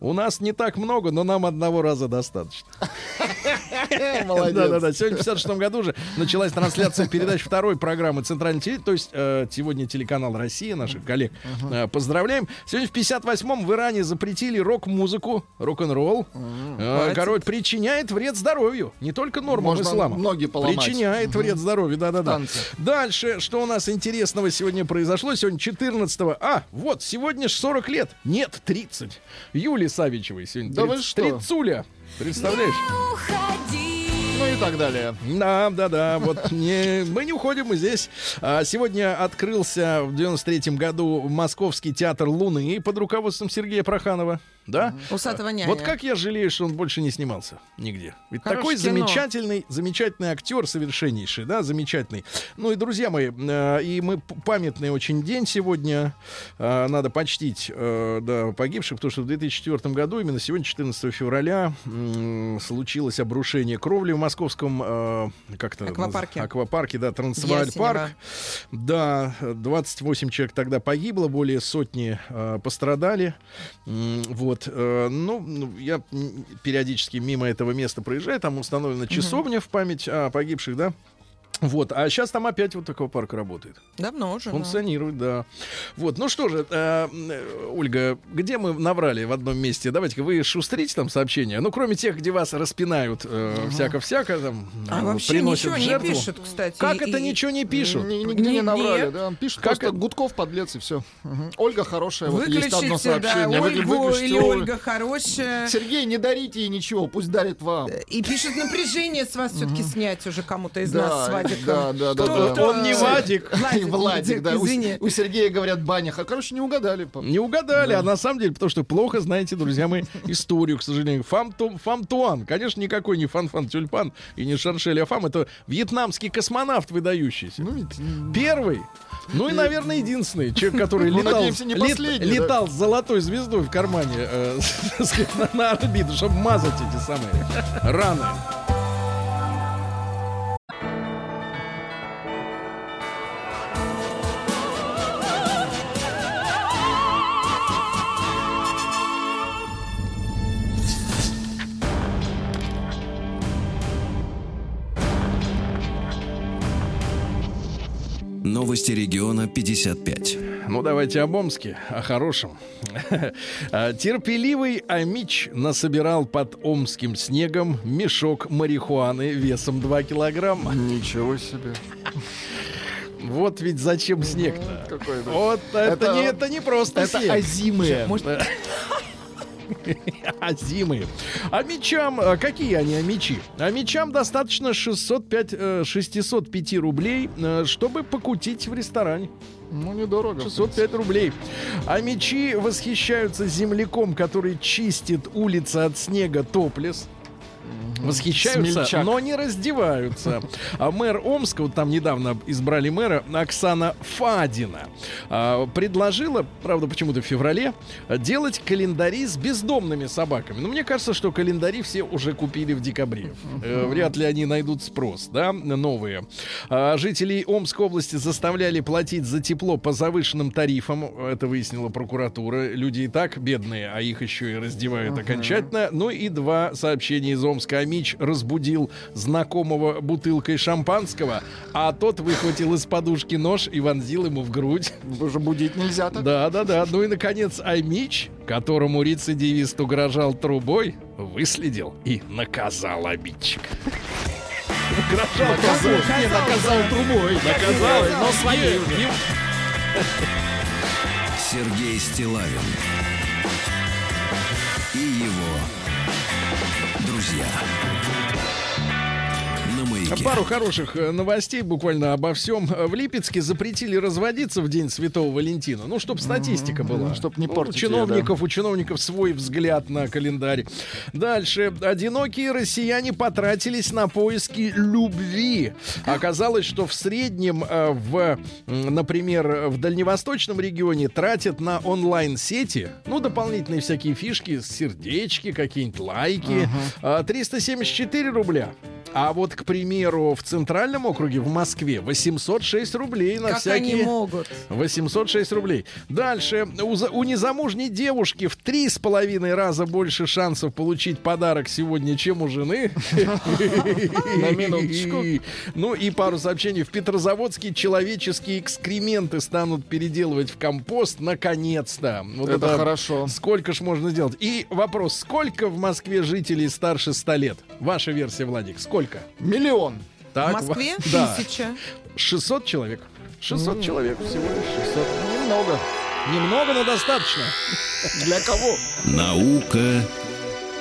у нас не так много, но нам одного раза достаточно. [LAUGHS] Молодец. Да-да-да. Сегодня в 56 году уже началась трансляция передач второй программы Центральной телевидения. То есть э, сегодня телеканал «Россия», наших коллег. Э, поздравляем. Сегодня в 58-м в Иране запретили рок-музыку, рок-н-ролл. Э, короче, причиняет вред здоровью. Не только нормам Можно ислама. ноги поломать. Причиняет вред здоровью, да-да-да. Дальше, что у нас интересного сегодня произошло? Сегодня 14 А, вот, сегодня ж 40 лет. Нет, 30. Юли Савичевой сегодня. Да вы 30. что? Тридцуля. Представляешь? Ну и так далее. Да, да, да. Вот не, мы не уходим, мы здесь. А, сегодня открылся в 93-м году Московский театр Луны под руководством Сергея Проханова. Да? Усатого няня. Вот как я жалею, что он больше не снимался нигде. Ведь Хорошее такой кино. замечательный, замечательный актер, совершеннейший, да, замечательный. Ну и, друзья мои, э, и мы памятный очень день сегодня. Э, надо почтить э, да, погибших, потому что в 2004 году, именно сегодня, 14 февраля, м, случилось обрушение кровли в московском э, как-то Аквапарке. аквапарке, да, Трансвааль парк. Да, 28 человек тогда погибло, более сотни э, пострадали. М, Вот, э, ну, ну, я периодически мимо этого места проезжаю, там установлена часовня в память о погибших, да. Вот, а сейчас там опять вот такой парк работает. Давно уже. да. Функционирует, да. Вот, ну что же, э, э, Ольга, где мы наврали в одном месте? Давайте-ка вы шустрите там сообщения. Ну, кроме тех, где вас распинают э, всяко-всяко, там, А э, вообще приносят ничего в не жертву. пишут, кстати. Как И- это и- ничего не пишут? Ни- Нигде не наврали, да. Пишут Как просто это? Гудков подлец и все. Ольга хорошая, вот есть одно Выключите, да, сообщение. Вы- Ольгу выключите или Оль- Ольга хорошая. Сергей, не дарите ей ничего, пусть дарит вам. И пишет напряжение с вас все-таки снять уже кому-то из Да, нас с Вадиком. да, да, да, Он не Вадик. [LAUGHS] И Владик, да. У, извини. у Сергея говорят банях. А, короче, не угадали. Не угадали, а на самом деле, потому что плохо знаете, друзья мои, историю, к сожалению. Фам, Ту- Фам Туан, конечно, никакой не Фан-Фан Тюльпан и не Шаршель Афам, это вьетнамский космонавт выдающийся. Ну, ведь, м, Первый, ну и, наверное, единственный человек, который Ну, летал, надеемся, не да? летал с золотой звездой в кармане э, [LAUGHS] на орбиту, чтобы мазать эти самые раны. Новости региона 55. Ну, давайте об Омске, о хорошем. [LAUGHS] А, Терпеливый Амич насобирал под омским снегом мешок марихуаны весом 2 килограмма. Ничего себе. Вот ведь зачем снег-то? Какой это? Вот это, Это- не, это не просто Это снег. озимые. Да. [LAUGHS] [LAUGHS] А зимы. А мечам, а какие они, а мечи? А мечам достаточно 605, э, 605 рублей, э, чтобы покутить в ресторане. Ну, недорого. 605 рублей. А мечи восхищаются земляком, который чистит улицы от снега топлес. Восхищаются, Смельчак. но не раздеваются. А мэр Омска, вот там недавно избрали мэра, Оксана Фадина, а, предложила, правда, почему-то в феврале, делать календари с бездомными собаками. Но мне кажется, что календари все уже купили в декабре. Э, Вряд ли они найдут спрос, да, новые. А, Жителей Омской области заставляли платить за тепло по завышенным тарифам. Это выяснила прокуратура. Люди и так бедные, а их еще и раздевают окончательно. Ну и два сообщения из Омска. Омска Амич разбудил знакомого бутылкой шампанского, а тот выхватил из подушки нож и вонзил ему в грудь. Уже будить нельзя так. Да, да, да. Ну и, наконец, Амич, которому рецидивист угрожал трубой, выследил и наказал обидчика. Угрожал трубой. Не наказал трубой. Наказал, но своей. Сергей Стилавин друзья. Маяке. Пару хороших э, новостей буквально обо всем. В Липецке запретили разводиться в день Святого Валентина. Ну, чтобы статистика была. ну, чтоб не Ну, портить У чиновников, у чиновников свой взгляд на календарь. Дальше. Одинокие россияне потратились на поиски любви. Оказалось, что в среднем э, в, например, в дальневосточном регионе тратят на онлайн-сети, ну, дополнительные всякие фишки, сердечки, какие-нибудь лайки, а, 374 рубля. А вот, к примеру, в центральном округе, в Москве, 806 рублей на Как всякие... они могут? 806 рублей. Дальше. У, за- у незамужней девушки в три с половиной раза больше шансов получить подарок сегодня, чем у жены. [LAUGHS] На минуточку. Ну и пару сообщений. В Петрозаводске человеческие экскременты станут переделывать в компост. Наконец-то. Вот Это хорошо. Сколько ж можно сделать? И вопрос. Сколько в Москве жителей старше 100 лет? Ваша версия, Владик. Сколько? Миллион. В Так, Москве ва- [LAUGHS] Да. тысяча. 600 человек. 600 человек всего лишь 600. Немного. Немного, но достаточно. [LAUGHS] Для кого? Наука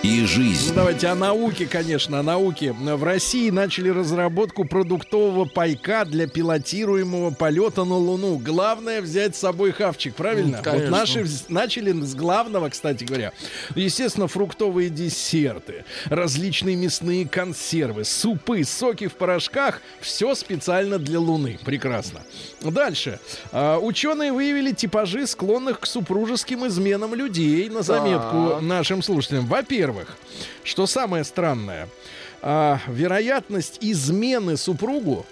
и Ну, жизнь. давайте о науке, конечно, о науке. В России начали разработку продуктового пайка для пилотируемого полета на Луну. Главное взять с собой хавчик, правильно? Вот конечно. наши вз- начали с главного, кстати говоря. Естественно, фруктовые десерты, различные мясные консервы, супы, соки в порошках. Все специально для Луны. Прекрасно. Дальше. А, ученые выявили типажи склонных к супружеским изменам людей. На заметку Так. нашим слушателям. Во-первых, что самое странное, а, вероятность измены супругу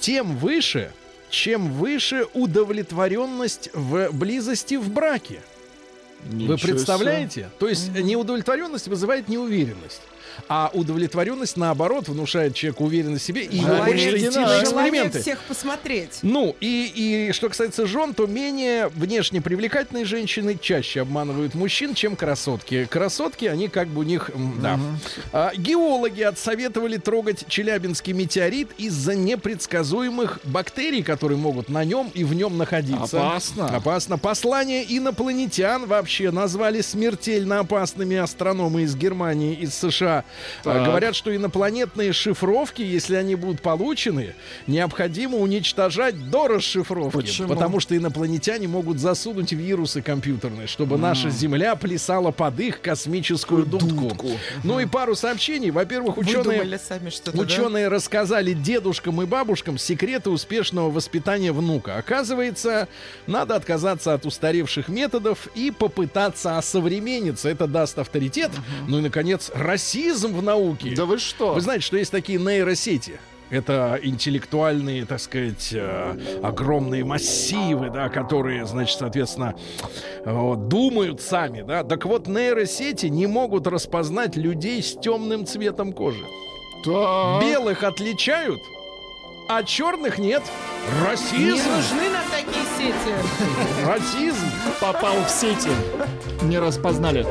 тем выше, чем выше удовлетворенность в близости в браке. Вы Ничего себе. представляете? То есть неудовлетворенность вызывает неуверенность. А удовлетворенность, наоборот, внушает человеку уверенность в себе и Желание хочется идти на эксперименты. всех посмотреть. Ну, и, и что касается жен, то менее внешне привлекательные женщины чаще обманывают мужчин, чем красотки. Красотки, они как бы у них... Да. А, геологи отсоветовали трогать челябинский метеорит из-за непредсказуемых бактерий, которые могут на нем и в нем находиться. Опасно. Опасно. Послание инопланетян вообще назвали смертельно опасными астрономы из Германии, из США. А, Так. Говорят, что инопланетные шифровки, если они будут получены, необходимо уничтожать до расшифровки. Почему? Потому что инопланетяне могут засунуть вирусы компьютерные, чтобы наша Земля плясала под их космическую дудку. Дудку. Ну и пару сообщений. Во-первых, ученые... Сами что-то, да? Ученые рассказали дедушкам и бабушкам секреты успешного воспитания внука. Оказывается, надо отказаться от устаревших методов и попытаться осовремениться. Это даст авторитет. Ну и, наконец, расизм в науке. Да вы что? Вы знаете, что есть такие нейросети? Это интеллектуальные, так сказать, э, огромные массивы, да, которые, значит, соответственно, э, думают сами, да. Так вот, нейросети не могут распознать людей с темным цветом кожи. Так. Белых отличают, а черных нет. Не Расизм! нужны нам такие сети. Расизм! Попал в сети. Не распознали.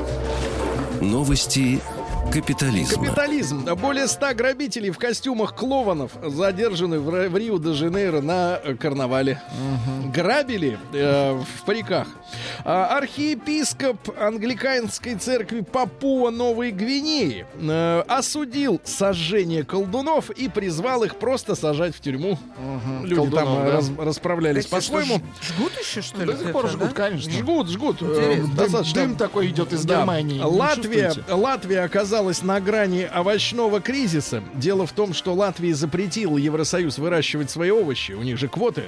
Новости капитализма. Капитализм. Более ста грабителей в костюмах клоунов задержаны в, в Рио-де-Жанейро на э, карнавале. Грабили э, в париках. А, архиепископ англиканской церкви Папуа Новой Гвинеи э, осудил сожжение колдунов и призвал их просто сажать в тюрьму. Люди Колдунов, там э, да. раз- расправлялись по-своему. Жгут еще, что ли? До сих пор жгут, да? конечно. Жгут, жгут. э, Интересно. Дым, достаточно дым такой идет из да. Германии. Латвия? Латвия оказалась на грани овощного кризиса. Дело в том, что Латвия запретил Евросоюз выращивать свои овощи. У них же квоты.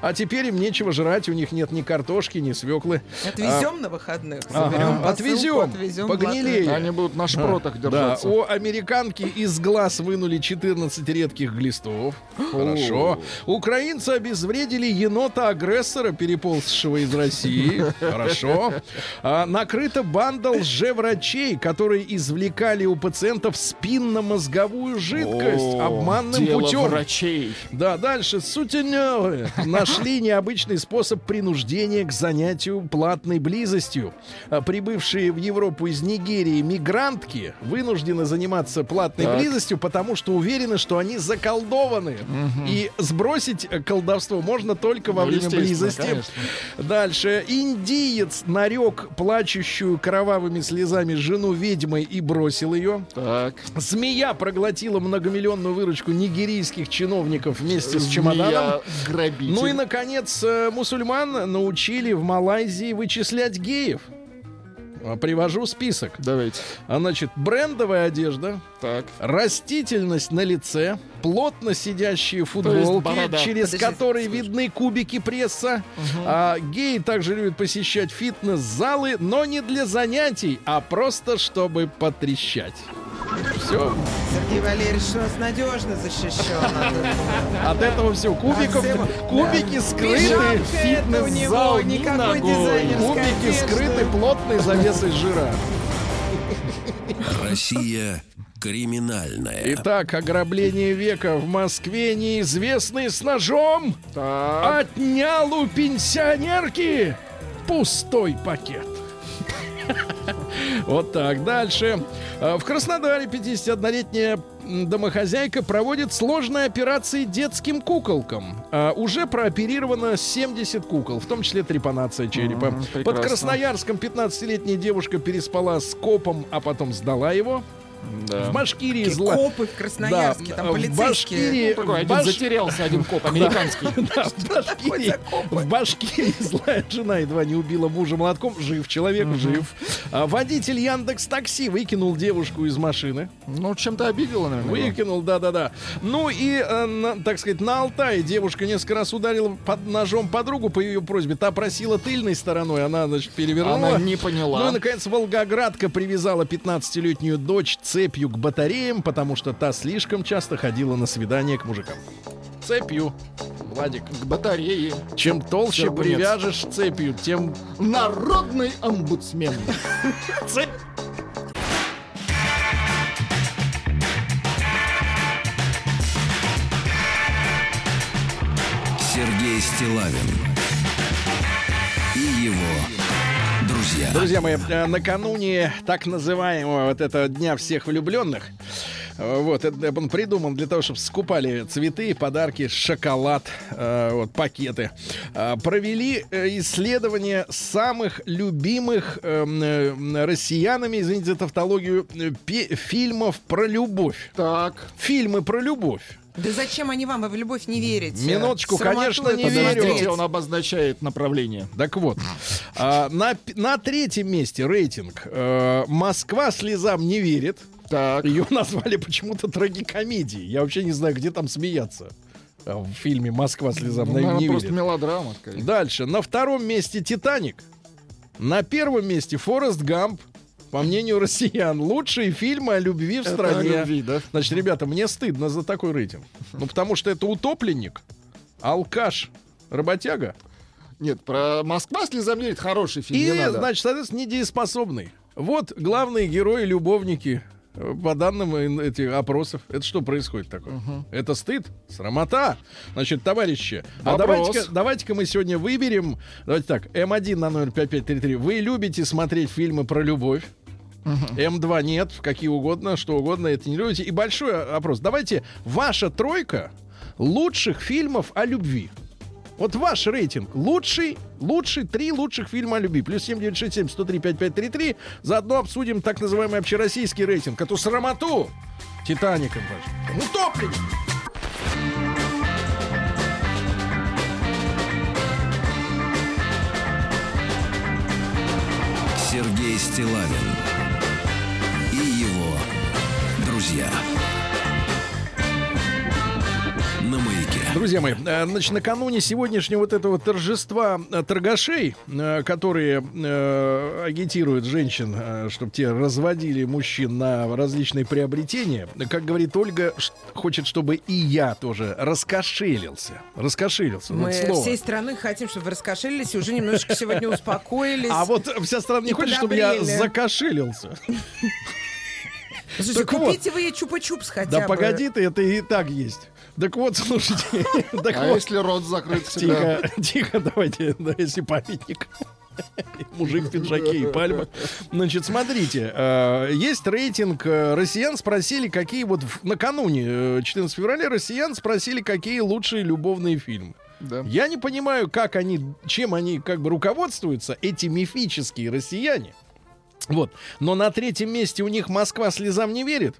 А теперь им нечего жрать. У них нет ни картошки, ни свеклы. Отвезем на выходных, Ага, посылку, отвезем, погнилее. Они будут на шпротах Да, держаться. у американки из глаз вынули 14 редких глистов. Хорошо. Украинцы обезвредили енота-агрессора, переползшего из России. [LAUGHS] Хорошо. А, накрыта банда лжеврачей, которые извлекали извлекали у пациентов спинномозговую жидкость О, обманным дело путем. врачей. Да, дальше. Сутенеры [LAUGHS] нашли необычный способ принуждения к занятию платной близостью. А Прибывшие в Европу из Нигерии мигрантки вынуждены заниматься платной Так. близостью, потому что уверены, что они заколдованы. И сбросить э, колдовство можно только во Ну, время близости. конечно. Дальше. Индиец нарек плачущую кровавыми слезами жену ведьмой и бросил ее. Так. Змея проглотила многомиллионную выручку нигерийских чиновников вместе с чемоданом. Грабитель. Ну и, наконец, э, мусульман научили в Малайзии вычислять геев. А, Привожу список. Давайте. А, значит, брендовая одежда, Так. растительность на лице, плотно сидящие футболки, через Подождите, которые слушай. видны кубики пресса. А, геи также любят посещать фитнес-залы, но не для занятий, а просто чтобы потрещать. Все. Сергей Валерьевич у нас надежно защищен. [LAUGHS] От этого все. Кубиков, всего- кубики скрыты. Фитнес-зал Кубики скрыты плотной завесой жира. Россия криминальная. Итак, ограбление века в Москве неизвестный с ножом Так. отнял у пенсионерки пустой пакет. Вот так. Дальше. А, В Краснодаре 51-летняя м, домохозяйка проводит сложные операции детским куколкам. А, Уже прооперировано 70 кукол, в том числе трепанация черепа. Под. Красноярском 15-летняя девушка переспала с копом, а потом сдала его. Да. В Башкирии Такие зла... Копы в Красноярске, Да, там в полицейские. Башкирии- Такой один Баш- затерялся, один коп [LAUGHS] американский. [LAUGHS] Да, в Башкирии, в Башкирии [LAUGHS] злая жена едва не убила мужа молотком. Жив человек, жив. А водитель Яндекс Такси выкинул девушку из машины. Ну, чем-то обидела, наверное. Выкинул, да-да-да. Ну и, э, на- так сказать, на Алтае девушка несколько раз ударила под ножом подругу по ее просьбе. Та просила тыльной стороной, она, значит, перевернула. Она не поняла. Ну и, наконец, Волгоградка привязала 15-летнюю дочь цепью к батареям, потому что та слишком часто ходила на свидания к мужикам. Цепью, Владик. К батарее. Чем толще Сергунец. привяжешь цепью, тем... Народный омбудсмен. [LAUGHS] Цепь! Сергей Стилавин и его друзья. Друзья мои, э, накануне так называемого вот этого Дня всех влюбленных, э, вот, это он придуман для того, чтобы скупали цветы, подарки, шоколад, э, вот, пакеты. Э, провели исследование самых любимых эм, э, россиянами, извините за тавтологию, фильмов про любовь. Так. Фильмы про любовь. Да зачем они вам? Вы в любовь не верите. Минуточку, Срамоту конечно, это не верю. Подождите, он обозначает направление. Так вот, а, на, на третьем месте рейтинг э, «Москва слезам не верит». Так. Ее назвали почему-то трагикомедией. Я вообще не знаю, где там смеяться. А, В фильме «Москва слезам Ну, не наверное, верит». просто мелодрама, скорее. Дальше. На втором месте «Титаник». На первом месте «Форест Гамп». По мнению россиян, лучшие фильмы о любви в Это стране. любви, да? Значит, ребята, мне стыдно за такой рейтинг. Ну, потому что это утопленник, алкаш, работяга. Нет, про Москва слезам верит хороший фильм. И, не надо. значит, соответственно, недееспособный. Вот главные герои-любовники э, по данным этих опросов. Это что происходит такое? Это стыд, срамота. Значит, товарищи, а Вопрос. давайте-ка, давайте-ка мы сегодня выберем, давайте так, М1 на номер 5533. Вы любите смотреть фильмы про любовь? М2 нет, какие угодно, что угодно, это не любите. И большой опрос. Давайте ваша тройка лучших фильмов о любви. Вот ваш рейтинг. Лучший, лучший, три лучших фильма о любви. Плюс 7967 103 5533. Заодно обсудим так называемый общероссийский рейтинг. Эту срамоту Титаником ваш. Утопленник. Сергей Стилавин друзья. На маяке. Друзья мои, э, значит, накануне сегодняшнего вот этого торжества э, торгашей, э, которые э, агитируют женщин, чтобы те разводили мужчин на различные приобретения, как говорит Ольга, хочет, чтобы и я тоже раскошелился. Раскошелился. вот Мы слово. всей страны хотим, чтобы вы раскошелились и уже немножечко сегодня успокоились. А вот вся страна не хочет, чтобы я закошелился. Слушайте, Так вот. купите вы ей чупа-чупс хотя Да бы. погоди ты, это и так есть. Так вот, слушайте. [LAUGHS] Так А вот. если рот закрыт всегда? Тихо, тихо, давайте, да, если памятник. [LAUGHS] Мужик в пиджаке и пальма. Значит, смотрите, э, есть рейтинг э, россиян спросили, какие вот в- накануне э, 14 февраля россиян спросили, какие лучшие любовные фильмы. Да. Я не понимаю, как они, чем они как бы руководствуются, эти мифические россияне. Вот. Но на третьем месте у них Москва слезам не верит.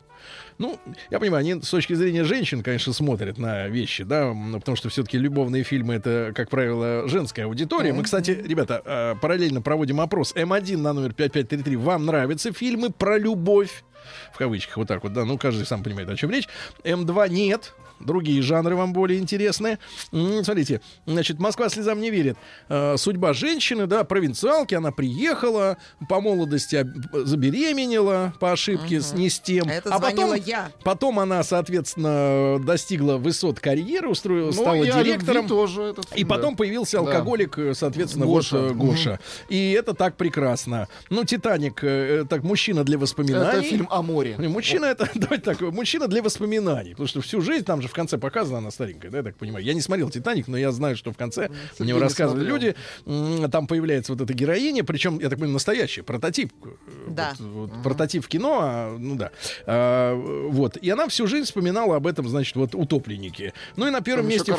Ну, я понимаю, они с точки зрения женщин, конечно, смотрят на вещи, да, м, потому что все-таки любовные фильмы это, как правило, женская аудитория. Мы, кстати, ребята, э, параллельно проводим опрос М1 на номер 5533. Вам нравятся фильмы про любовь? В кавычках, вот так вот, да, ну, каждый сам понимает, о чем речь. М2 нет. Другие жанры вам более интересны. Смотрите, значит, Москва слезам не верит. Э, судьба женщины, да, провинциалки, она приехала, по молодости забеременела, по ошибке с не с тем. А это а потом, я. потом она, соответственно, достигла высот карьеры, устроила, стала Ну, и о любви директором. тоже этот И фильм, потом да. появился Да. алкоголик, э, соответственно, Гоша. вот Гоша. И это так прекрасно. Ну, Титаник, так, мужчина для воспоминаний. Это фильм о море. Мужчина это, [LAUGHS] давайте так, мужчина для воспоминаний. Потому что всю жизнь, там же в конце показана она старенькая, да, я так понимаю. Я не смотрел Титаник, но я знаю, что в конце мне не рассказывали смотрел. люди, там появляется вот эта героиня, причем, я так понимаю, настоящая, прототип. э, Да. Вот, вот Прототип в кино, а, ну да. А, вот. И она всю жизнь вспоминала об этом, значит, вот утопленники. Ну и на первом Там месте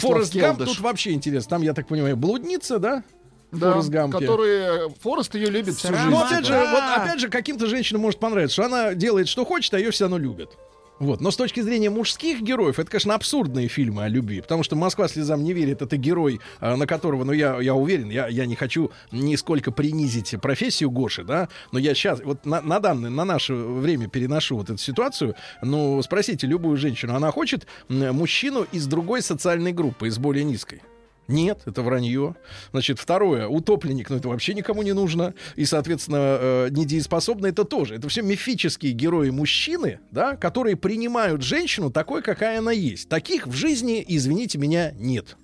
Форест Гамп тут вообще интересно. Там, я так понимаю, блудница, да? Да, Форест Гампе. которые Форест ее любит всю Срама. жизнь. Ну, опять же, Да. вот опять же, каким-то женщинам может понравиться, что она делает, что хочет, а ее все равно любят. Вот. Но с точки зрения мужских героев, это, конечно, абсурдные фильмы о любви. Потому что Москва слезам не верит. Это герой, а, на которого, ну, я, я уверен, я, я не хочу нисколько принизить профессию Гоши, да. Но я сейчас, вот на, на данное, на наше время переношу вот эту ситуацию. Ну, спросите любую женщину, она хочет мужчину из другой социальной группы, из более низкой. Нет, это вранье. Значит, второе, утопленник, ну это вообще никому не нужно. И, соответственно, э, недееспособный это тоже. Это все мифические герои мужчины, да, которые принимают женщину такой, какая она есть. Таких в жизни, извините меня, нет.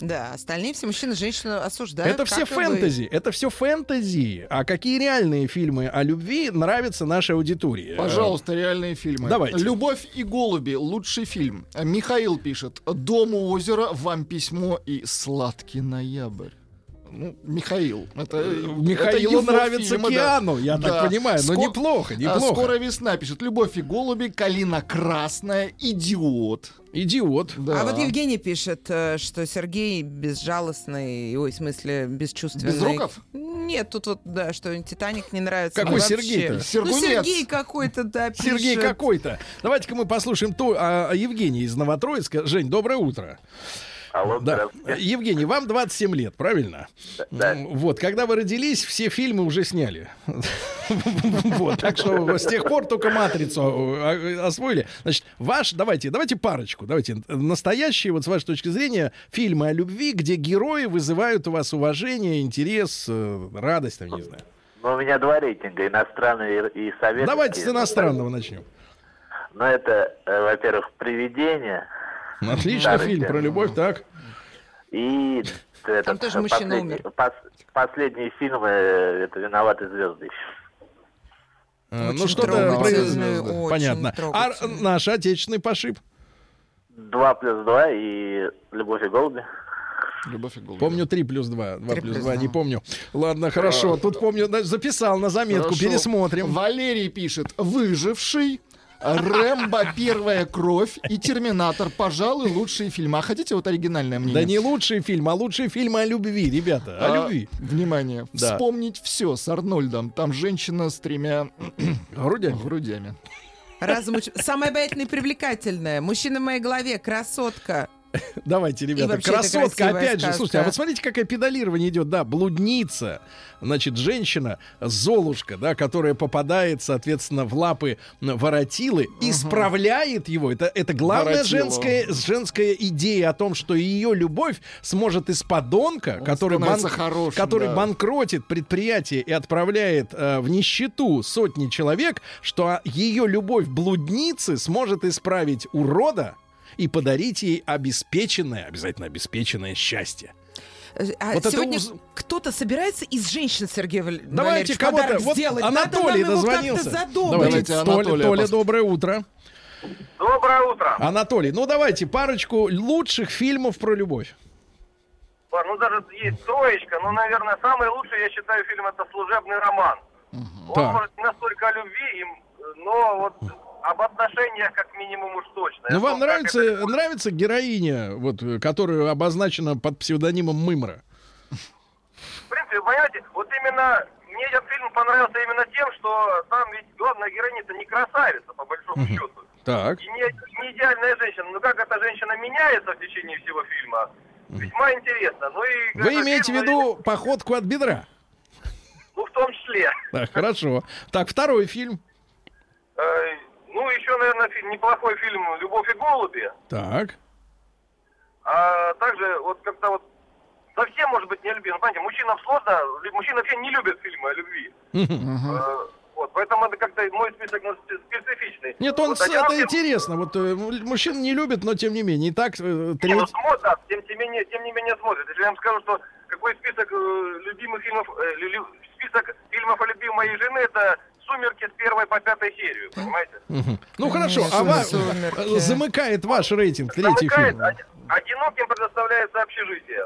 Да, остальные все мужчины женщину осуждают. это все как и вы. фэнтези, это все фэнтези. А какие реальные фильмы о любви нравятся нашей аудитории? Пожалуйста, реальные фильмы. Давайте. «Любовь и голуби» — лучший фильм. Михаил пишет «Дом у озера», «Вам письмо» и «Сладкий ноябрь». Ну, Михаил. Это, это Михаилу его нравится фильмы, да. Киану, я Да. так понимаю. Но Ско- неплохо, а, неплохо. «Скоро весна» пишет «Любовь и голуби», «Калина красная», «Идиот». Идиот. Да. А вот Евгений пишет, э, что Сергей безжалостный, ой, в смысле, бесчувственный. Безруков? Нет, тут вот, да, что Титаник не нравится. Какой. Сергей-то? Ну. Сергей какой-то, да, пишет. Сергей какой-то. Давайте-ка мы послушаем то, а, а Евгений из Новотроицка. Жень, доброе утро. Алло, Да. здравствуйте. Евгений, вам 27 лет, правильно? Да. Вот, когда вы родились, все фильмы уже сняли. [LAUGHS] Вот, так что с тех пор только матрицу э, освоили. Значит, ваш, давайте, давайте парочку, давайте настоящие, вот с вашей точки зрения, фильмы о любви, где герои вызывают у вас уважение, интерес, э, радость, там, не знаю. Ну, у меня два рейтинга, иностранный и, советский. Давайте с иностранного начнем. Ну, это, э, во-первых, «Привидение» Отличный Старый фильм про любовь, так. и... этот, Там тоже мужчина умер. пос- последние фильмы, э, это «Виноваты звезды». Э, Очень Ну, что-то Понятно. А наш отечественный пошиб? Два плюс два и «Любовь и голуби». «Любовь и голуби». Помню 3 плюс 2. 2 Три плюс плюс 2, не два. помню. Ладно, хорошо. Тут помню, записал на заметку, Хорошо. пересмотрим. Валерий пишет «Выживший», «Рэмбо. Первая кровь» и «Терминатор». Пожалуй, лучшие фильмы. А хотите вот оригинальное мнение? Да не лучший фильм, а лучший фильм о любви, ребята. О А, любви. Внимание. Да. Вспомнить все с Арнольдом. Там женщина с тремя [CLEARS THROAT] Грудями. грудями. Разум уч- Самая обаятельная и привлекательная. Мужчина в моей голове, красотка. [LAUGHS] Давайте, ребята, красотка, опять же, слушайте, а вот смотрите, какое педалирование идет, да, блудница, значит, женщина, Золушка, да, которая попадает, соответственно, в лапы воротилы, исправляет его, это, это главная Воротилу. женская, женская идея о том, что ее любовь сможет из подонка, Он который, становится хорошим, который да. банкротит предприятие и отправляет э, в нищету сотни человек, что ее любовь блудницы сможет исправить урода, и подарить ей обеспеченное, обязательно обеспеченное счастье. А Вот это сегодня уз- кто-то собирается из женщин Сергея Валь- Давайте Валерьевич кого-то. подарок Вот сделать. Анатолий Надо нам его дозвонился. как-то задобрить. Давайте, Давайте Толя, Толя, доброе утро. Доброе утро. Анатолий, ну давайте парочку лучших фильмов про любовь. Пар, Ну, даже есть троечка, но, наверное, самый лучший, я считаю, фильм это «Служебный роман». Он, Так. может, не настолько о любви, им, но вот об отношениях как минимум уж точно. Ну вам нравится, это- нравится героиня, вот, э, которая обозначена под псевдонимом Мымра? В принципе, понимаете, вот именно мне этот фильм понравился именно тем, что там ведь главная героиня не красавица, по большому счету. Так. И не, не идеальная женщина. Но как эта женщина меняется в течение всего фильма, весьма интересно. Ну и Вы имеете в фильм, виду походку от бедра? Ну, в том числе. Так, хорошо. Так, второй фильм. Ну, еще, наверное, фильм, неплохой фильм «Любовь и голуби». Так. А также вот как-то вот совсем, может быть, не любви. Ну, понимаете, мужчинам сложно, мужчины вообще не любят фильмы о любви. Э, Вот, поэтому это как-то мой список ну, спе- специфичный. Нет, он Вот с- это «Одинокий интересно. Вот э, мужчин не любят, но тем не менее. Итак, э, Не, ну, смотрят, да, тем, тем, не менее, тем не менее смотрят. Если я вам скажу, что какой список э, любимых фильмов, э, лю- список фильмов о любви моей жены, это «Сумерки» с первой по пятой серию, понимаете? Ну хорошо, а ва- «Сумерки». э, замыкает ваш рейтинг третий Замыкает, фильм. «Од- «Одиноким» предоставляется общежитие.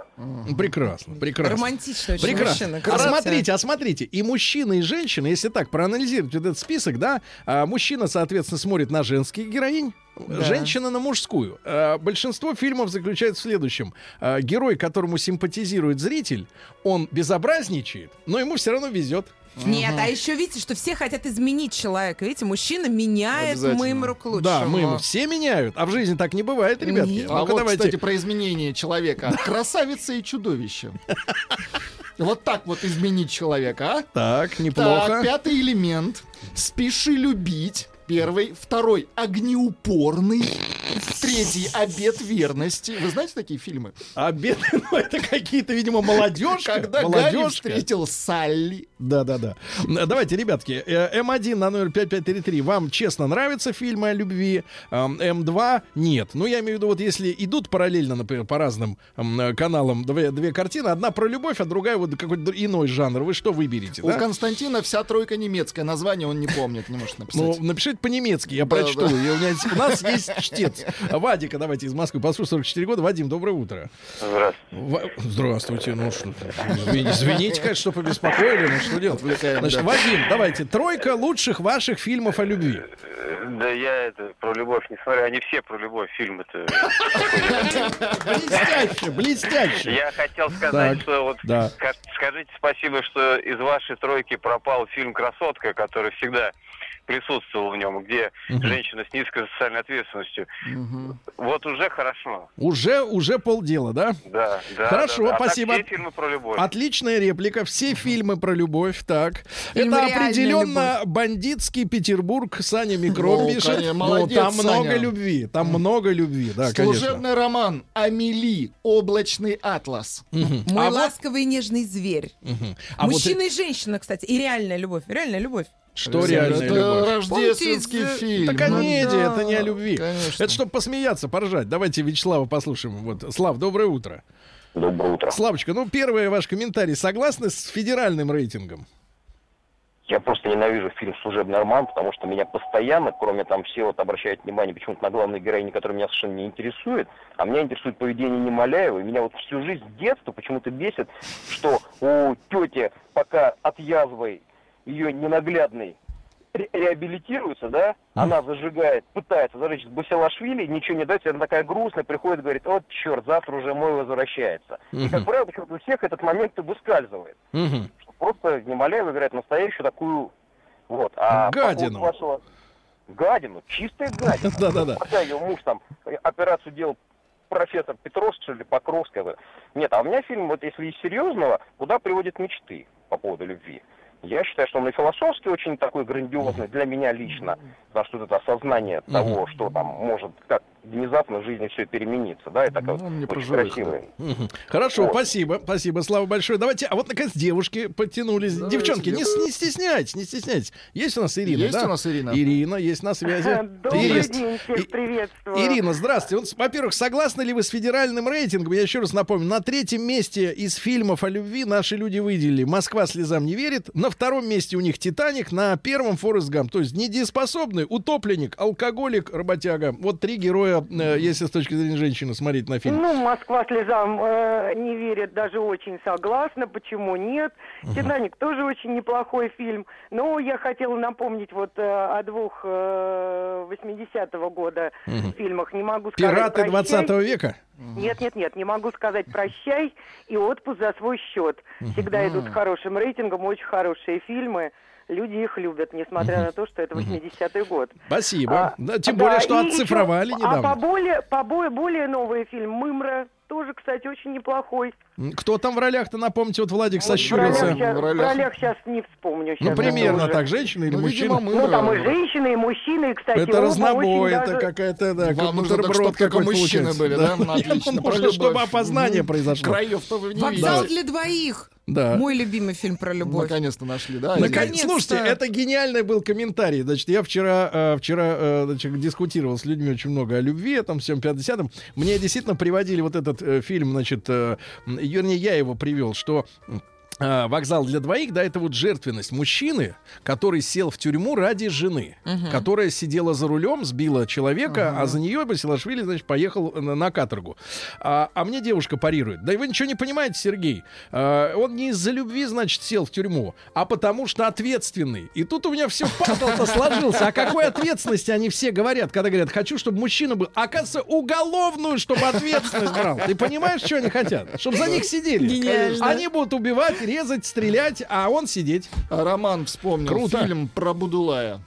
Прекрасно, прекрасно. Романтично очень Прекрасно. мужчина. А смотрите, а смотрите, и мужчина, и женщина, если так проанализировать вот этот список, да, а, мужчина, соответственно, смотрит на женских героинь, женщина на мужскую. А, большинство фильмов заключается в следующем. А, герой, которому симпатизирует зритель, он безобразничает, но ему все равно везет. Нет, а еще видите, что все хотят изменить человека. Видите, мужчина меняет мымру к лучшему. Да, мы ему все меняют, а в жизни так не бывает, ребятки. А вот, давайте. кстати, про изменение человека. Красавица и чудовище. [LAUGHS] Вот так вот изменить человека, а? Так, неплохо. Так, пятый элемент. Спеши любить. Первый. Второй. Огнеупорный. Третий. Обед верности. Вы знаете такие фильмы? Обед, [LAUGHS] ну это какие-то, видимо, молодежь. Когда Гарри встретил Салли. Да, да, да. Давайте, ребятки, э, М1 на номер 5533. Вам честно нравятся фильмы о любви? Эм, М2 нет. Ну, я имею в виду, вот если идут параллельно, например, по разным м, э, каналам две, две картины, одна про любовь, а другая вот какой-то иной жанр. Вы что выберете? У да? Константина вся тройка немецкая. Название он не помнит, не может Ну, написать. Напишите по-немецки, я Да, прочту. да. И у, меня, у нас есть чтец. Вадика, давайте из Москвы. Послушай, 44 года. Вадим, доброе утро. Здравствуйте. Ва- Здравствуйте. Ну что, извините, конечно, что побеспокоили. Ну что делать? Отвлекаем, Значит, да. Вадим, давайте. Тройка лучших ваших фильмов о любви. Да я это про любовь не смотрю, они все про любовь фильмы-то. Блестяще, блестяще. Я хотел сказать, Так, что вот да. ска- скажите спасибо, что из вашей тройки пропал фильм «Красотка», который всегда присутствовал в нем, где женщина с низкой социальной ответственностью. Вот уже хорошо. Уже, уже полдела, да? Да, да. Хорошо, да, да. А так спасибо. все фильмы про любовь. Отличная реплика. Все фильмы про любовь. Так. Фильм Это «Реальная определенно бандитский Петербург. Саня Микрон Ну, пишет. конечно, Ну, там много любви. Там много любви, да, конечно. Служебный роман «Амели. Облачный атлас». Мой А вот- ласковый нежный зверь. А вот Мужчина и женщина, кстати. И реальная любовь. Реальная любовь. Что реальная Это любовь? рождественский Помните, фильм. Это комедия, да, это не о любви. конечно. Это чтобы посмеяться, поржать. Давайте Вячеслава послушаем. Вот, Слав, доброе утро. Доброе утро. Славочка, ну первый ваш комментарий. Согласны с федеральным рейтингом? Я просто ненавижу фильм «Служебный роман», потому что меня постоянно, кроме там все вот обращают внимание почему-то на главной героини, которая меня совершенно не интересует, а меня интересует поведение Немоляева, и меня вот всю жизнь с детства почему-то бесит, что у тети пока от язвы ее ненаглядный ре- реабилитируется, да, она зажигает, пытается зажечь Басилашвили, ничего не дается, она такая грустная, приходит, говорит, вот черт, завтра уже мой возвращается. И, как правило, почему-то у всех этот момент и выскальзывает Мгм. что просто Немоляев играет настоящую такую вот. А Гадину. вашего гадину, чистая гадина. [LAUGHS] Да-да-да. Хотя ее муж там операцию делал профессор Петров, что ли, Покровская. Нет, а у меня фильм, вот если из серьезного, куда приводят мечты по поводу любви. Я считаю, что он и философски очень такой грандиозный для меня лично, потому что вот это осознание того, что там может, как внезапно в жизни все переменится, да, и такая Ну, не очень красивая. Мгм. Хорошо, Вот. спасибо, спасибо, Слава большое. Давайте, а вот наконец девушки подтянулись. Давайте, Девчонки, не, не стесняйтесь, не стесняйтесь. Есть у нас Ирина, Есть да? у нас Ирина? Ирина, есть на связи. [LAUGHS] Добрый Ирис- день, всех приветствую. Ирина, здравствуйте. Вот, во-первых, согласны ли вы с федеральным рейтингом? Я еще раз напомню, на третьем месте из фильмов о любви наши люди выделили «Москва слезам не верит». На втором месте у них «Титаник», на первом «Форест Гамп». То есть недееспособный, утопленник, алкоголик, работяга. Вот три героя, э, если с точки зрения женщины смотреть на фильм. Ну, Москва слезам э, не верит, даже очень согласна. Почему нет? Титаник тоже очень неплохой фильм. Но я хотела напомнить вот э, о двух э, 80-го года фильмах. Не могу сказать. «Пираты «Прощай». 20 века». Нет, нет, нет, не могу сказать прощай и отпуск за свой счет. Всегда идут с хорошим рейтингом, очень хорошие фильмы. Люди их любят, несмотря на то, что это 80-й год. Спасибо. А, Да, тем да, более, что и оцифровали еще- А недавно. по более, по более, более новый фильм «Мымра» тоже, кстати, очень неплохой. Кто там в ролях-то, напомните, вот Владик Вот в ролях сощурился. щас- В В ролях- ролях сейчас не вспомню. Ну, щас примерно уже. так, женщина или Ну, видимо, мужчина? мы- Ну, там и Мымра. женщины, и мужчины, и, кстати, Это разнобой, это даже- какая-то, да, как Вам нужно так, бутерброд чтоб только какой-то мужчины получается. были, да? Ну, [LAUGHS] отлично, Ну, про Нужно, чтобы опознание произошло. Краев-то вы не Вокзал видите. для двоих. Да. Мой любимый фильм про любовь. Наконец-то нашли, да? Наконец- Наконец-то. Слушайте, это гениальный был комментарий. Значит, я вчера, э, вчера э, значит, дискутировал с людьми очень много о любви, там всем 50-м. Мне действительно приводили вот этот э, фильм, значит, э, вернее, я его привел, что вокзал для двоих, да, это вот жертвенность мужчины, который сел в тюрьму ради жены, которая сидела за рулем, сбила человека, а за нее Басилашвили, значит, поехал на, на каторгу. А, а мне девушка парирует. Да и вы ничего не понимаете, Сергей. А, он не из-за любви, значит, сел в тюрьму, а потому что ответственный. И тут у меня все пазл-то сложился. О какой ответственности они все говорят, когда говорят, хочу, чтобы мужчина был. Оказывается, уголовную, чтобы ответственность брал. Ты понимаешь, что они хотят? Чтобы за них сидели. Гениально. Они будут убивать, резать, стрелять, а он сидеть. Роман вспомнил Круто. фильм про Будулая.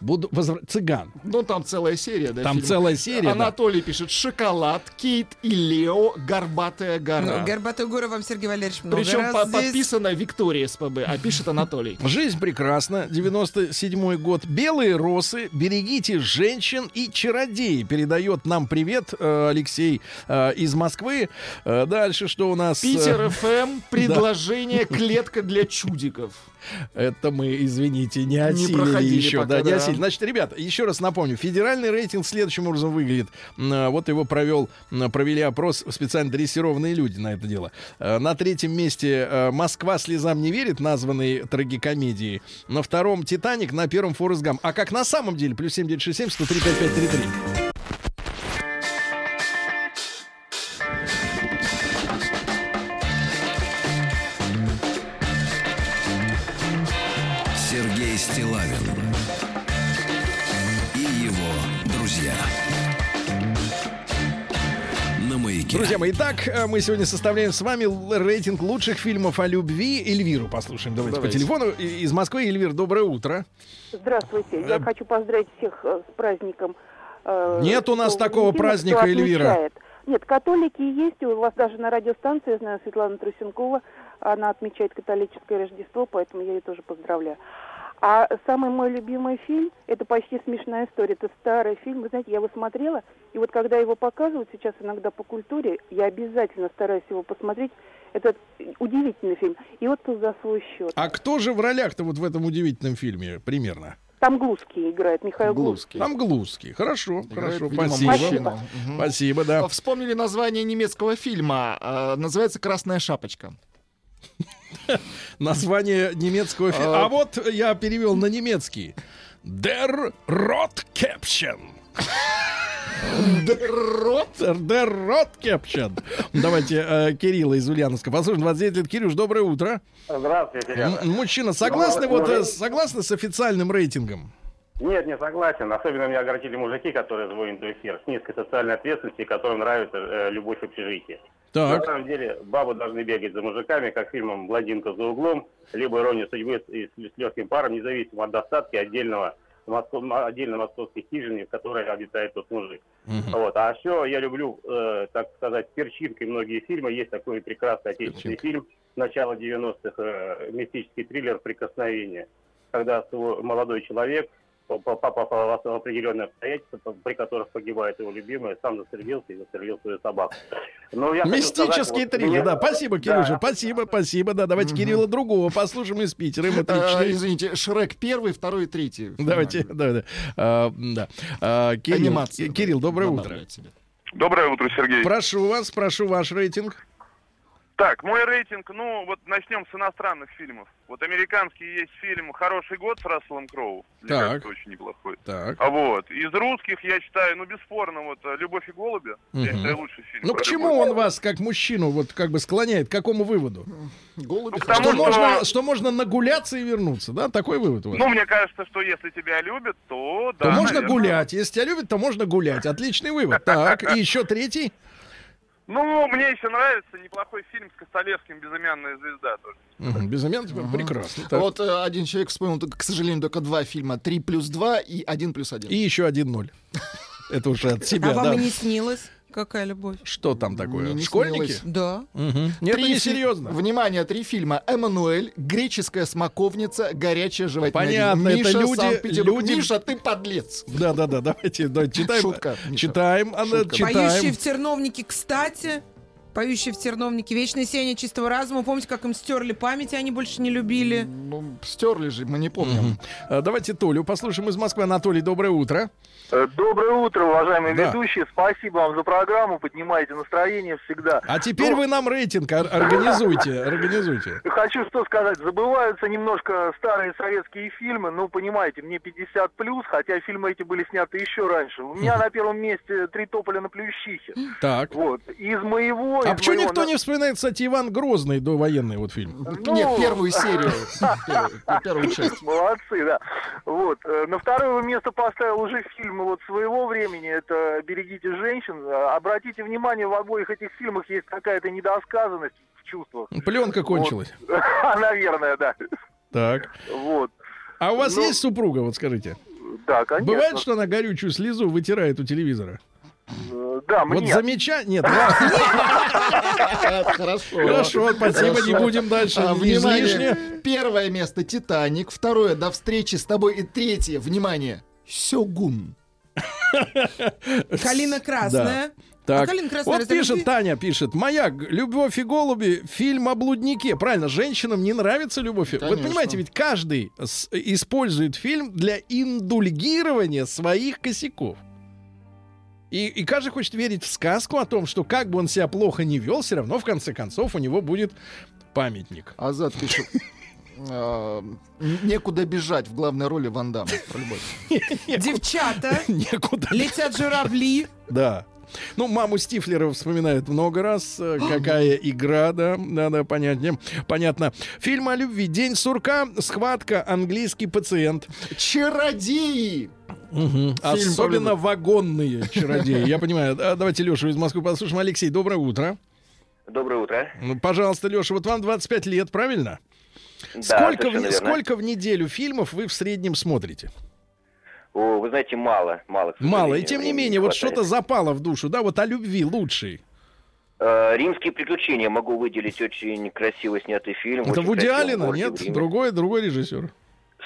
Буду возвра- цыган. Ну, там целая серия, да? Там фильм? целая серия, да. Анатолий пишет «Шоколад», Кейт и Лео, «Горбатая гора». Ну, Горбатую гору вам, Сергей Валерьевич, много Причем раз по- здесь. подписано Виктория СПБ, а пишет Анатолий. [LAUGHS] Жизнь прекрасна. 97 год. Белые росы. Берегите женщин и чародеи. Передает нам привет э, Алексей э, из Москвы. Э, дальше что у нас? Питер [LAUGHS] ФМ, предложение «Клетка для чудиков». Это мы, извините, не осилили проходили еще. пока, да, не да. осилили. Значит, ребята, еще раз напомню. Федеральный рейтинг следующим образом выглядит. А, Вот его провел, провели опрос специально дрессированные люди на это дело. Э, На третьем месте э, «Москва слезам не верит», названный трагикомедией. На втором «Титаник», на первом «Форест Гам». А как на самом деле? Плюс 7967 103 5533. Друзья мои, итак, э, мы сегодня составляем с вами рейтинг лучших фильмов о любви. Эльвиру послушаем. Давайте, Давайте. по телефону. Из Москвы. Эльвир, доброе утро. Здравствуйте. Э, Я хочу поздравить всех э, с праздником. э, Нет у нас такого праздника, Эльвира. Нет, католики есть. У вас даже на радиостанции, я знаю, Светлана Трусенкова, она отмечает католическое Рождество, поэтому я ее тоже поздравляю. А самый мой любимый фильм, это почти смешная история, это старый фильм. Вы знаете, я его смотрела, и вот когда его показывают сейчас иногда по культуре, я обязательно стараюсь его посмотреть. Это удивительный фильм. И вот за свой счет. А кто же в ролях-то вот в этом удивительном фильме примерно? Там Глузский играет, Михаил Глузский. Глузский. Там Глузский. Хорошо, Играет, хорошо, видимо, спасибо. мужчину. Мгм. Спасибо, да. Вспомнили название немецкого фильма. э, Называется «Красная шапочка». [LAUGHS] Название немецкого фильма. А. А вот я перевел на немецкий. Der Rotkäppchen. Рот. Der Rotkäppchen. Давайте э, Кирилла из Ульяновска. Послушаем, 29 лет. Кирюш, доброе утро. Здравствуйте, Мужчина, согласны вот э, согласны с официальным рейтингом? Нет, не согласен. Особенно меня огорчили мужики, которые звонят в эфир с низкой социальной ответственностью, которым нравится э, любовь в общежитии. На Так. самом деле, бабы должны бегать за мужиками, как фильмом «Блондинка за углом», либо «Ирония судьбы» с, с- с легким паром, независимо от достатки отдельного моско- отдельно московской хижины, в которой обитает тот мужик. Вот. А еще я люблю, э, так сказать, перчинкой многие фильмы. Есть такой прекрасный отечественный фильм начала 90-х, э, мистический триллер «Прикосновение», когда молодой человек в определенные обстоятельства, при которых погибает его любимая, сам застрелился и застрелил свою собаку. Но я хочу сказать, Мистические вот да. Спасибо, Кирюша, Да. спасибо, спасибо. Да, давайте Кирилла другого послушаем из Питера. Ему А, 34. извините, Шрек первый, второй третий. Давайте, да, да. А, да. А, Кирилл, Анимация, Кирилл, доброе утро. Доброе утро, Сергей. Прошу вас, прошу ваш рейтинг. Так, мой рейтинг, ну, вот начнем с иностранных фильмов. Вот американский есть фильм «Хороший год» с Расселом Кроу. Мне Так. кажется, очень неплохой. Так. А вот, из русских я считаю, ну, бесспорно, вот «Любовь и голуби». Я Мгм. считаю, лучший фильм. Ну, к чему любовь. он вас, как мужчину, вот как бы склоняет, к какому выводу? Голуби. Ну, потому Что что- можно, что можно нагуляться и вернуться, да? Такой вывод у вас? Ну, мне кажется, что если тебя любят, то да. то можно наверное. гулять. Если тебя любят, то можно гулять. Отличный вывод. Так, и еще третий. Ну, мне еще нравится неплохой фильм с Костолевским «Безымянная звезда» тоже. Мгм, Безымянный, прекрасно. Так. Вот э, один человек вспомнил, к сожалению, только два фильма. Три плюс два и один плюс один. И еще один ноль. Это уже от себя, а вам и не снилось? Какая любовь? Что там такое? Не Школьники? снилось. Да. Мгм. Нет, это Три не фи- серьезно. Внимание, три фильма. «Эммануэль», «Греческая смоковница», «Горячая животина». Понятно, это Миша, люди- Санкт-Петербург. люди- Миша, ты подлец. Да, да, да, давайте, да, читаем. Шутка, Миша. Читаем, Анна, Шутка. читаем. Поющие в терновнике, кстати, поющие в терновнике, вечное сияние чистого разума. Помните, как им стерли память, и они больше не любили? Ну, стерли же, мы не помним. А, Давайте Толю послушаем из Москвы. Анатолий, доброе утро. Э, Доброе утро, уважаемые Да. ведущие. Спасибо вам за программу. Поднимаете настроение всегда. А теперь Ну, вы нам рейтинг ор- организуйте, организуйте. Хочу что сказать. Забываются немножко старые советские фильмы. Ну, понимаете, мне 50 плюс, хотя фильмы эти были сняты еще раньше. У меня на первом месте «Три тополя на плющихе». Так. Вот. Из моего... А почему моего никто на- не вспоминает, кстати, Иван Грозный довоенный вот фильм? Ну, Нет, первую серию. Первую- [LAUGHS] Первую часть. Молодцы, да. Вот. Э, На второе место поставил уже фильм вот своего времени. Это «Берегите женщин». Э, Обратите внимание, в обоих этих фильмах есть какая-то недосказанность в чувствах. Пленка кончилась. [LAUGHS] Наверное, да. Так. Вот. А у вас Ну, есть супруга, вот скажите? Да, конечно. Бывает, что она горючую слезу вытирает у телевизора? Да, Вот мне. замечание... Нет. [LAUGHS] Хорошо. Хорошо, спасибо, не будем дальше. А, внимание, первое место «Титаник», второе «До встречи с тобой» и третье, внимание, «Сёгун». Калина красная. Так, А калина красная вот пишет, любви? Таня пишет, моя «Любовь и голуби» фильм о блуднике. Правильно, женщинам не нравится «Любовь». и- Вот Конечно. понимаете, ведь каждый с- использует фильм для индульгирования своих косяков. И, и каждый хочет верить в сказку о том, что как бы он себя плохо не вел, все равно в конце концов у него будет памятник. Азат пишет. [LAUGHS] а, Некуда бежать в главной роли Ван Дамма. Девчата, [LAUGHS] Некуда. летят журавли. Да. Ну, маму Стифлера вспоминают много раз. Э, Какая игра, да, да, да, понятнее. Понятно. Фильм о любви. День сурка, схватка, английский пациент. Чародеи! Про Особенно вагонные чародеи. Я понимаю. А, Давайте Лешу из Москвы послушаем. Алексей, доброе утро. Доброе утро. Ну, пожалуйста, Леша, вот вам 25 лет, правильно? Да, сколько, в, сколько в неделю фильмов вы в среднем смотрите? О, вы знаете, мало, мало. Мало. И тем не менее, вот хватает. что-то запало в душу, да, вот о любви лучший. Э, Римские приключения могу выделить очень красиво снятый фильм. Это Вуди гордый Нет? Другой, другой режиссер.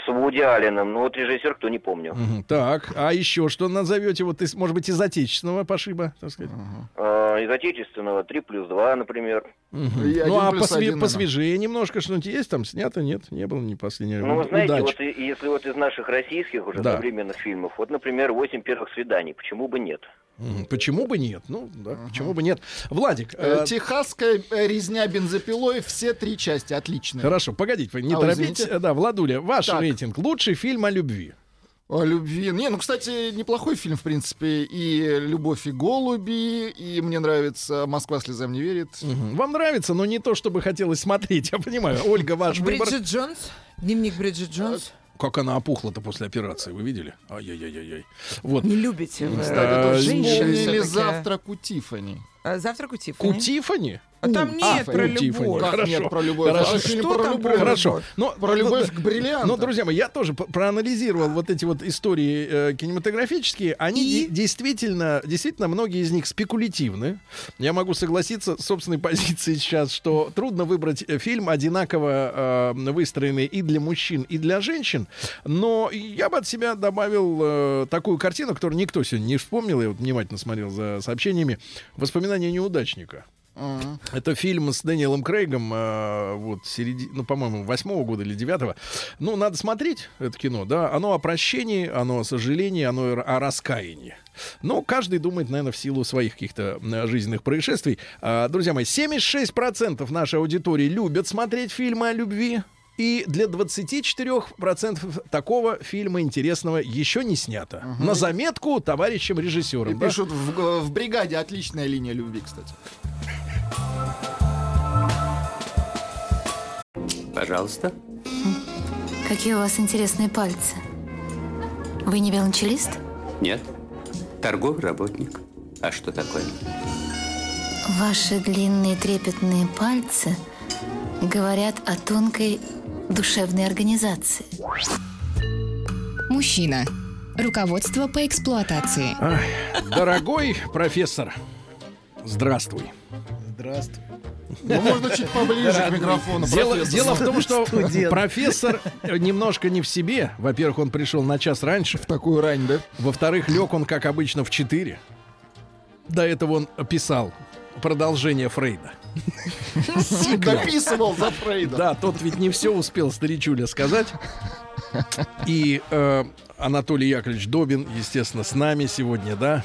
С Вуди Алленом. Ну вот режиссер, кто не помню. Мгм. Так, а еще что назовете, вот из, может быть, из отечественного пошиба, так сказать? Э, Из отечественного 3 плюс 2, например. Мгм. И Ну, а посве- один, наверное. посвежее немножко что-нибудь есть там снято? Нет, не было ни последнего. Ну, вы знаете, Удачи. вот если вот из наших российских уже Да. современных фильмов, вот, например, «Восемь первых свиданий», почему бы нет? Почему бы нет? Ну, да, почему бы нет? Владик, Э, э, Техасская э, резня бензопилой, все три части, отлично. хорошо, погодите, не А, торопитесь. извините. Э, Да, Владуля, ваш Так. рейтинг. Лучший фильм о любви. О любви. Не, ну, кстати, неплохой фильм, в принципе. И «Любовь и голуби», и мне нравится «Москва слезам не верит». Мгм. Вам нравится, но не то, чтобы хотелось смотреть, я понимаю. Ольга, ваш выбор. Бриджит Джонс. Дневник Бриджит Джонс. Как она опухла-то после операции, вы видели? Ай-яй-яй-яй. Вот. Не любите вы женщин вспомнили. «Завтрак у Тиффани». А, Завтрак у Тиффани. У Тиффани? А там нет у про Тиффани. любовь. Как Хорошо. нет про любовь? Хорошо. Что про там любовь. Хорошо. Но, Про любовь ну, к бриллиантам. Ну, друзья мои, я тоже проанализировал вот эти вот истории э, кинематографические. Они И? действительно, действительно, многие из них спекулятивны. Я могу согласиться с собственной [LAUGHS] позицией сейчас, что трудно выбрать э, фильм одинаково э, выстроенный и для мужчин, и для женщин. Но я бы от себя добавил э, такую картину, которую никто сегодня не вспомнил. Я вот внимательно смотрел за сообщениями. «Воспоминания неудачника». Мгм. Это фильм с Дэниелом Крейгом, э, вот, середи... ну, по-моему, восьмого года или девятого. Ну, надо смотреть это кино, да. Оно о прощении, оно о сожалении, оно о раскаянии. Но каждый думает, наверное, в силу своих каких-то э, жизненных происшествий. А, друзья мои, 76% нашей аудитории любят смотреть фильмы о любви. И для 24% такого фильма интересного еще не снято. На заметку товарищам И режиссерам. да? пишут, в, в бригаде отличная линия любви, кстати. Пожалуйста. Какие у вас интересные пальцы. Вы не велончелист? Нет. Торговый работник. А что такое? Ваши длинные трепетные пальцы говорят о тонкой душевной организации. Мужчина. Руководство по эксплуатации. Ай, дорогой профессор, здравствуй. Здравствуй. Ну, можно чуть поближе к микрофону, Дело, дело в том, что Студент. профессор немножко не в себе. Во-первых, он пришел на час раньше. В такую рань, да? Во-вторых, лег он, как обычно, в 4. До этого он писал продолжение Фрейда. Дописывал за Фрейда. Да, тот ведь не все успел старичуля сказать. И э, Анатолий Яковлевич Добин, естественно, с нами сегодня, да?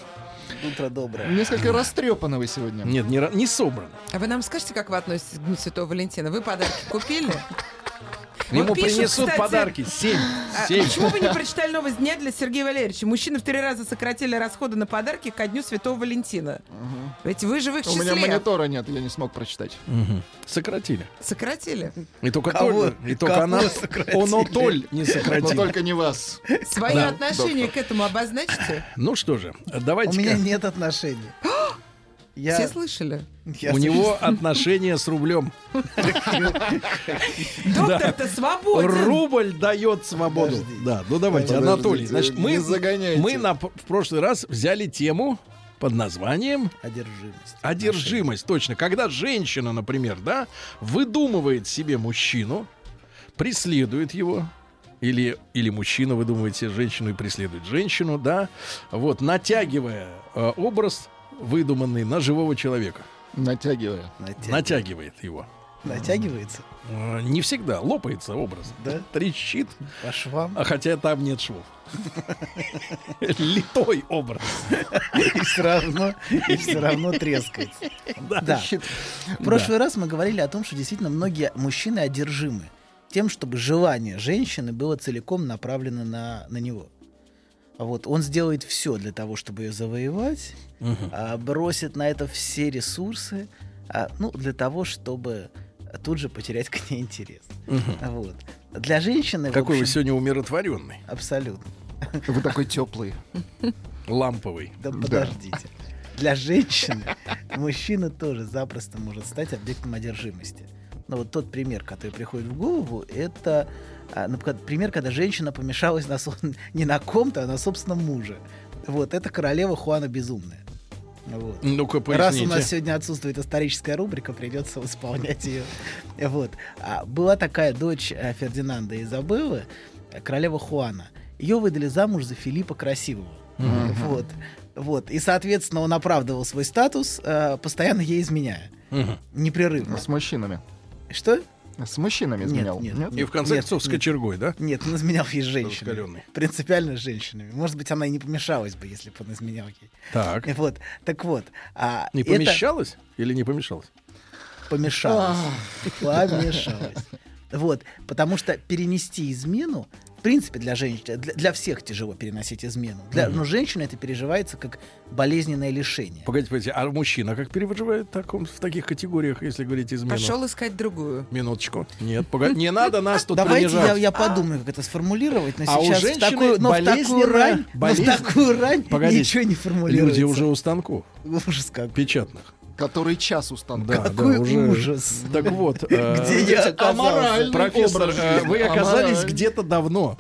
Утро доброе. Несколько растрепаны вы сегодня. Нет, не, не собран. А вы нам скажете, как вы относитесь к Дню Святого Валентина? Вы подарки купили? Ему Вот пишут, принесут кстати, подарки. Семь. А Семь. Почему вы не [LAUGHS] прочитали новость дня для Сергея Валерьевича? Мужчины в три раза сократили расходы на подарки ко Дню Святого Валентина. Ведь вы же в их У меня числе. монитора нет, я не смог прочитать. Мгм. Сократили. Сократили. И только, Кого? Толь- и только она, [LAUGHS] сократили? он Толь не сократил. Но только не вас. Свое Да, отношение к этому обозначите? Ну что же, давайте. У меня нет отношений. [GASPS] [LAUGHS] Я- Все слышали? Я У него слышу. отношения с рублем. Доктор-то свободен. Рубль дает свободу. Да, ну давайте, Анатолий. Значит, мы, мы в прошлый раз взяли тему под названием Одержимость. Одержимость, точно. Когда женщина, например, да, выдумывает себе мужчину, преследует его, или, или мужчина выдумывает себе женщину и преследует женщину, да, вот, натягивая э, образ выдуманный на живого человека. Натягивая. Натягивает его. Натягивается? Э, Не всегда, лопается образ. Да? Трещит. По швам. А хотя там нет швов. Литой образ. И все равно, и все равно трескается. Да. Да. В прошлый раз мы говорили о том, что действительно многие мужчины одержимы тем, чтобы желание женщины было целиком направлено на, на него. Вот, он сделает все для того, чтобы ее завоевать, а, бросит на это все ресурсы, а, ну, для того, чтобы тут же потерять к ней интерес. Мгм. Вот. Для женщины... Какой вы общем, сегодня умиротворенный. Абсолютно. Вы такой теплый. Ламповый. Да подождите. Для женщины мужчина тоже запросто может стать объектом одержимости. Но вот тот пример, который приходит в голову, это а, ну, ка- пример, когда женщина помешалась на, [LAUGHS] не на ком-то, а на собственном муже. Вот, это королева Хуана Безумная. Вот. Ну-ка, Раз у нас поясните. сегодня отсутствует историческая рубрика, придется восполнять ее. [LAUGHS] Вот. А, была такая дочь э, Фердинанда Изабеллы, э, королева Хуана. Ее выдали замуж за Филиппа Красивого. Мгм. Вот. Вот. И, соответственно, он оправдывал свой статус, э, постоянно ей изменяя. Мгм. Непрерывно. С мужчинами. Что? С мужчинами изменял. Нет, нет. И в конце Нет, концов с нет. кочергой, да? Нет, он изменял ей с женщинами. Принципиально с женщинами. Может быть, она и не помешалась бы, если бы он изменял ей. Так. [LAUGHS] Вот. Так вот. а Не это помещалась или не помешалась? Помешалась. Помешалась. Вот. Потому что перенести измену, принципе, для женщин, для, для всех тяжело переносить измену. Для, Мгм. Но женщина это переживается как болезненное лишение. Погодите, погодите, а мужчина как переживает в, таком, в таких категориях, если говорить измену? Пошел искать другую. Минуточку. Нет, погоди, не надо нас тут Давайте я, я подумаю, как это сформулировать, но А у сейчас в женщины такую, но в такую болезненно- рань, но в такую рань Погодите, ничего не формулируется. Люди уже у станков Ужас как. печатных. Который час у станка. Да, Какой да, уже. ужас. [LAUGHS] Так вот, э, Где я оказался? Аморальный профессор, э, вы оказались где-то давно.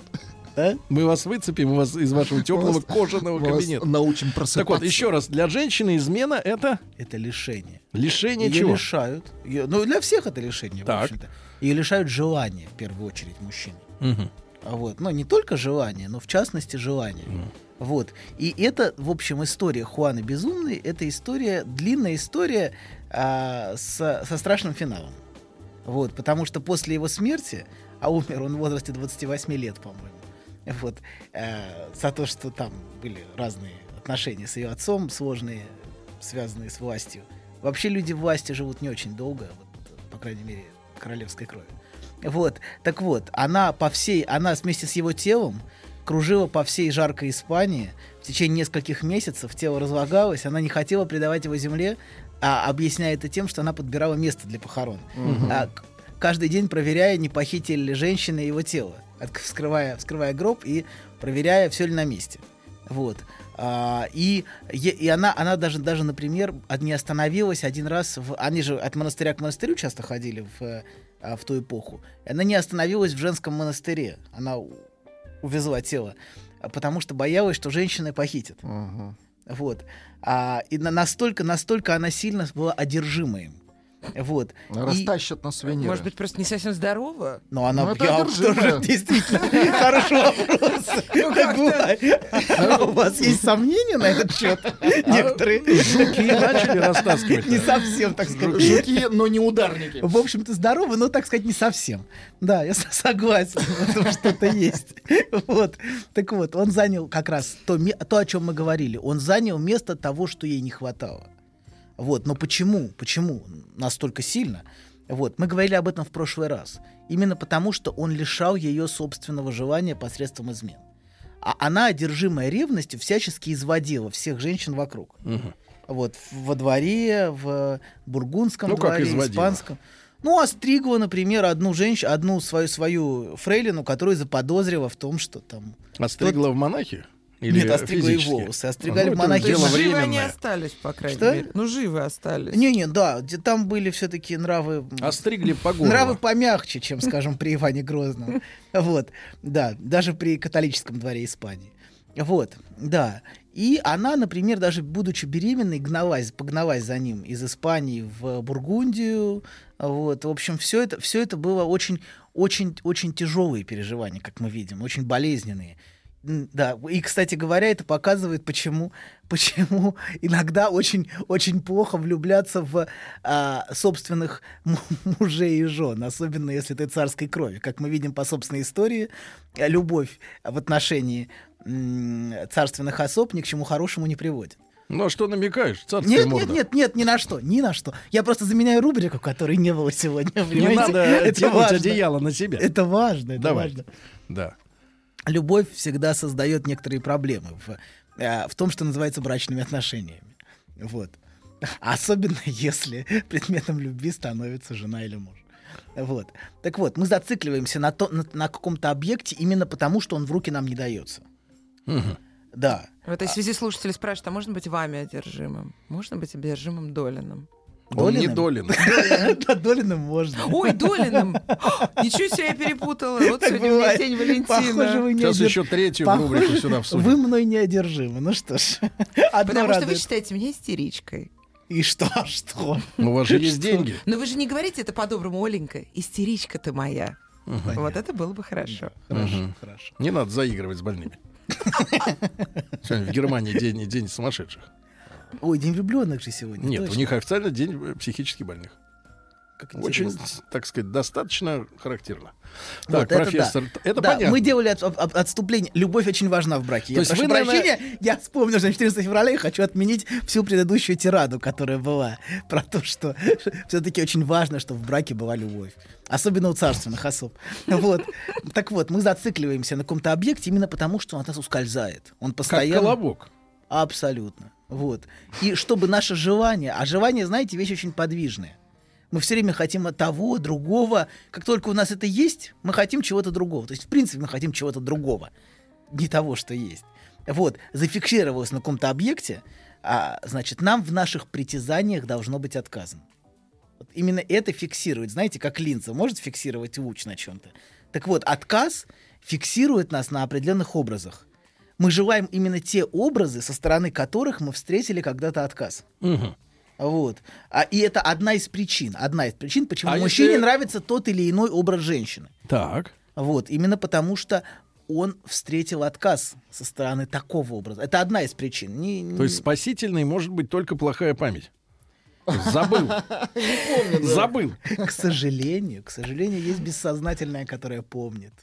Мы вас выцепим вас из вашего теплого кожаного кабинета. научим Так просыпаться. вот, еще раз, для женщины измена это Это лишение. лишение Ее чего? лишают. Её- ну, для всех это лишение, Так. в общем-то. Ее лишают желания, в первую очередь, мужчин. А Вот. Но не только желания, но в частности желания. Вот. И это, в общем, история Хуаны Безумной. Это история, длинная история а, со, со страшным финалом. Вот. Потому что после его смерти, а умер он в возрасте 28 лет, по-моему, вот, э, за то, что там были разные отношения с ее отцом, сложные, связанные с властью. Вообще люди в власти живут не очень долго, вот, по крайней мере, королевской крови. Вот, так вот, она по всей, она вместе с его телом кружила по всей жаркой Испании в течение нескольких месяцев, тело разлагалось, она не хотела предавать его земле, а объясняя это тем, что она подбирала место для похорон. Мгм. А, каждый день проверяя, не похитили ли женщины его тело, От- вскрывая, вскрывая гроб и проверяя, все ли на месте. Вот. А, и, и она, она даже, даже, например, не остановилась один раз. В, они же от монастыря к монастырю часто ходили в, а, в ту эпоху. Она не остановилась в женском монастыре. Она увезла тело, а, потому что боялась, что женщины похитят. Вот. А, и на- настолько, настолько она сильно была одержима им. Вот. И- Растащат на свиньи. Может быть, просто не совсем здорова? но она Ну, это действительно [LAUGHS] хороший вопрос. Так бывает. А У вас есть сомнения на этот счет? Некоторые Жуки начали растаскивать. Не совсем, так сказать. Жуки, но не ударники. В общем-то, здоровы, но, так сказать, не совсем. Да, я согласен, что-то есть. Вот. Так вот, он занял как раз то, о чем мы говорили. Он занял место того, что ей не хватало. Вот. Но почему? Почему настолько сильно? Вот. Мы говорили об этом в прошлый раз. Именно потому, что он лишал ее собственного желания посредством измен. А она, одержимая ревностью, всячески изводила всех женщин вокруг. Вот, в- во дворе, в бургундском Ну, как дворе, изводила? испанском. Ну, остригла, например, одну женщину, одну свою, свою фрейлину, которую заподозрила в том, что там... Остригла в монахи? Или Нет, остригла и физически? волосы, остригали Ну, в монахи. живы они временное. остались, по крайней Что? мере. Ну, живы остались. Не-не, да, где- там были все-таки нравы... Остригли по горлу. Нравы помягче, чем, скажем, при Иване Грозном. Вот, да, даже при католическом дворе Испании. Вот, да. И она, например, даже будучи беременной, гналась, погналась за ним из Испании в Бургундию. Вот, в общем, все это, все это было очень, очень, очень тяжелые переживания, как мы видим, очень болезненные. Да, и, кстати говоря, это показывает, почему, [LAUGHS] почему иногда очень, очень плохо влюбляться в а, собственных [LAUGHS] му- мужей и жен, особенно если ты царской крови. Как мы видим по собственной истории, э, любовь в отношении царственных особ ни к чему хорошему не приводит. Ну, а что намекаешь? Царская Нет, морда. нет, нет, нет, ни на что, ни на что. Я просто заменяю рубрику, которой не было сегодня. Не надо Это тянуть важно. одеяло на себя. Это важно, это Давай. важно Да. Любовь всегда создает некоторые проблемы в, э, в том, что называется брачными отношениями. Вот. [LAUGHS] Особенно [LAUGHS] если предметом любви становится жена или муж. Вот. Так вот, мы зацикливаемся на, то, на, на каком-то объекте именно потому, что он в руки нам не дается. Да. В этой связи слушатели спрашивают, а можно быть вами одержимым? Можно быть одержимым Долиным? Он не Долин. [LAUGHS] Да, Долиным можно. Ой, Долиным! [GASPS] Ничего себе я перепутала. Вот сегодня у меня день Валентина. Сейчас еще третью рубрику сюда всунем. Вы мной не одержимы. Ну что ж. [LAUGHS] Потому что вы считаете меня истеричкой. И что, что? Ну, У вас же есть деньги. Но вы же не говорите это по-доброму, Оленька. Истеричка ты моя. Вот это было бы хорошо. Хорошо, хорошо. Не надо заигрывать с больными. [LAUGHS] Сегодня в Германии день, день сумасшедших. Ой, день влюбленных же сегодня. Нет, у точно. них официально день психически больных. Как Очень, так сказать, достаточно характерно. Вот Так, это профессор, да. это Да, понятно. мы делали от- от- отступление. Любовь очень важна в браке. То Я есть прошу вы, наверное- прощения, я вспомнил, что на 14 февраля и хочу отменить всю предыдущую тираду, которая была, про то, что [LAUGHS] все-таки очень важно, чтобы в браке была любовь. Особенно у царственных особ. Вот. Так вот, мы зацикливаемся на каком-то объекте именно потому, что он от нас ускользает. Он Как постоянно... колобок. Абсолютно. Вот. И чтобы наше желание, а желание, знаете, вещь очень подвижная. Мы все время хотим от того, другого. Как только у нас это есть, мы хотим чего-то другого. То есть, в принципе, мы хотим чего-то другого. Не того, что есть. Вот. Зафиксировалось на каком-то объекте, а, значит, нам в наших притязаниях должно быть отказано. Вот именно это фиксирует. Знаете, как линза может фиксировать луч на чем-то. Так вот, отказ фиксирует нас на определенных образах. Мы желаем именно те образы, со стороны которых мы встретили когда-то отказ. Мгм. Вот. А, и это одна из причин. Одна из причин, почему А мужчине если- нравится тот или иной образ женщины. Так. Вот. Именно потому, что он встретил отказ со стороны такого образа. Это одна из причин. Не- не- То есть спасительной может быть только плохая память. Забыл. [LAUGHS] Забыл. К сожалению, к сожалению, есть бессознательное, которое помнит.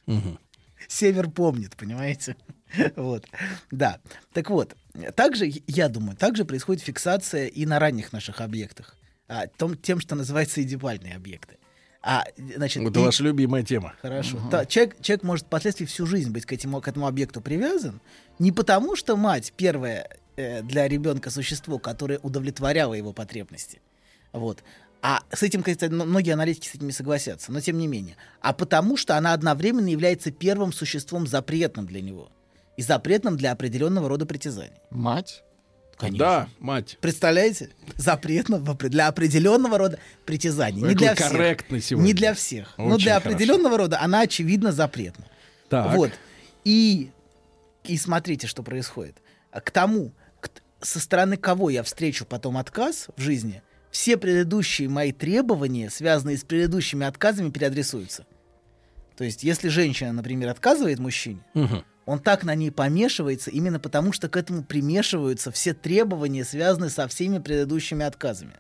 Север помнит, понимаете? [LAUGHS] Вот. Да. Так вот, также, я думаю, также происходит фиксация и на ранних наших объектах. А, том, тем, что называется идеальные объекты. А, значит, Это и- ваша любимая тема. Хорошо. Да, человек, человек может впоследствии всю жизнь быть к этому, к этому объекту привязан. Не потому, что мать первое э, для ребенка существо, которое удовлетворяло его потребности. Вот. А с этим, кстати, многие аналитики с этим не согласятся, но тем не менее. А потому, что она одновременно является первым существом запретным для него. И запретным для определенного рода притязаний. Мать? Конечно. Да, мать. Представляете? Запретным для определенного рода притязаний. Не для всех. сегодня. Не для всех. но Очень для хорошо. определенного рода она, очевидно, запретна. Так. Вот. И, и смотрите, что происходит. А К тому, к- со стороны кого я встречу потом отказ в жизни, все предыдущие мои требования, связанные с предыдущими отказами, переадресуются. То есть, если женщина, например, отказывает мужчине, Мгм. Он так на ней помешивается именно потому, что к этому примешиваются все требования, связанные со всеми предыдущими отказами.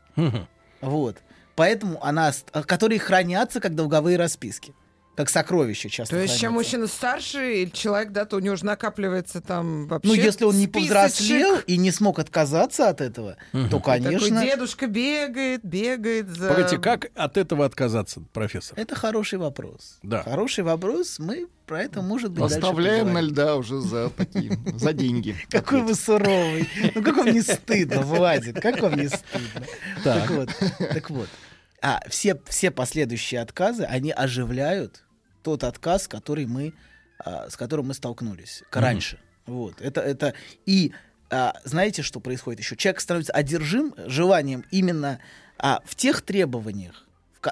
Вот. Поэтому она, которые хранятся как долговые расписки. Как сокровища часто То есть, чем хранятся. мужчина старше или человек, да, то у него уже накапливается там вообще Ну, если он не списочек. повзрослел и не смог отказаться от этого, то, конечно, Такой дедушка бегает, бегает за... Погодите, как от этого отказаться, профессор? это хороший вопрос. Да. Хороший вопрос. Мы про это, может быть, Оставляем на льда уже за такие, за деньги. [LAUGHS] Какой вы суровый. Ну, как вам не стыдно, Владик? Как вам не стыдно? Так вот, так вот. А все, все последующие отказы, они оживляют тот отказ, который мы, а, с которым мы столкнулись Мгм. раньше. Вот. Это, это... И а, знаете, что происходит еще? Человек становится одержим желанием именно а, в тех требованиях,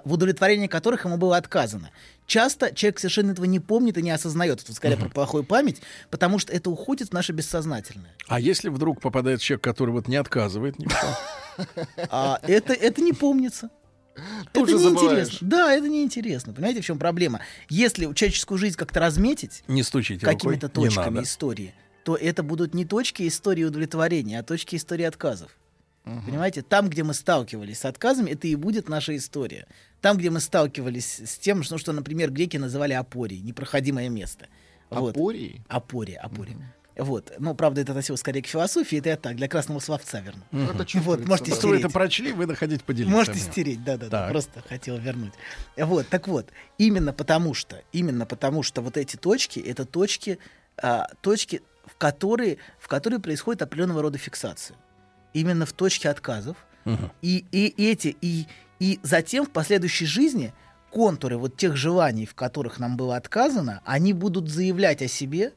в, удовлетворении которых ему было отказано. Часто человек совершенно этого не помнит и не осознает. Это скорее про плохую память, потому что это уходит в наше бессознательное. А если вдруг попадает человек, который вот не отказывает ни в чем? А это, это не помнится. Тут это неинтересно. Да, это неинтересно. Понимаете, в чем проблема? Если человеческую жизнь как-то разметить Не стучите какими-то точками истории, то это будут не точки истории удовлетворения, а точки истории отказов. Понимаете, там, где мы сталкивались с отказами, это и будет наша история. Там, где мы сталкивались с тем, что, что например, греки называли апорией, непроходимое место. Вот. Апорией? Апория, апория. Вот. Ну, правда, это относилось скорее к философии, это я так, для красного словца верну. Это Вот, можете. Если вы стереть. это прочли, вы находите поделиться. Можете стереть, да, да, да. Так. Просто хотел вернуть. Вот, так вот, именно потому что, именно потому что вот эти точки, это точки, а, точки, в которые, в которые происходит определенного рода фиксация. Именно в точке отказов. Мгм. И, и эти, и, и затем в последующей жизни контуры вот тех желаний, в которых нам было отказано, они будут заявлять о себе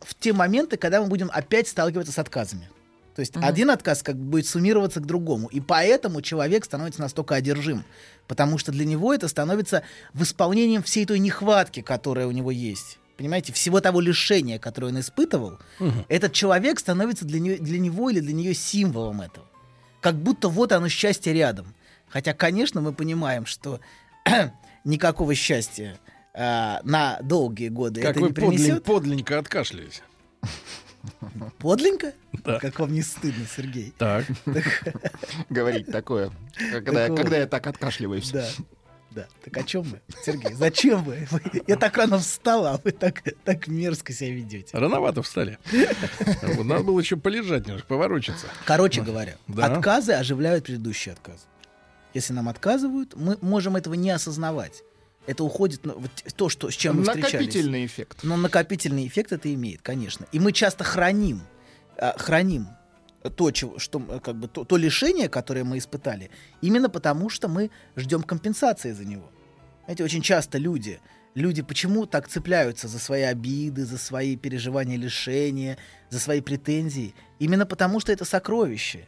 в те моменты, когда мы будем опять сталкиваться с отказами. То есть один отказ как бы будет суммироваться к другому. И поэтому человек становится настолько одержим. Потому что для него это становится восполнением всей той нехватки, которая у него есть. Понимаете, всего того лишения, которое он испытывал, Мгм. этот человек становится для, нее- для него или для нее символом этого. Как будто вот оно счастье рядом. Хотя, конечно, мы понимаем, что [CLEARS THROAT] никакого счастья а, на долгие годы Как это вы не подлин- принесет. подленько откашляетесь. Подлинно? Да. Как вам не стыдно, Сергей? Так. Говорить такое, когда, я так откашливаюсь. Да. Да. Так о чем мы? Сергей, зачем вы? Вы- Я так рано встала, а вы так, так мерзко себя ведете. Рановато встали. Надо было еще полежать немножко, поворочиться. Короче говоря, Да. отказы оживляют предыдущие отказы. Если нам отказывают, мы можем этого не осознавать. Это уходит ну, вот то, что, с чем мы встречались. Накопительный эффект. Но накопительный эффект это имеет, конечно. И мы часто храним, а, храним то, чего, что, как бы, то, то лишение, которое мы испытали, именно потому, что мы ждем компенсации за него. Знаете, очень часто люди люди почему так цепляются за свои обиды, за свои переживания лишения, за свои претензии? Именно потому, что это сокровища,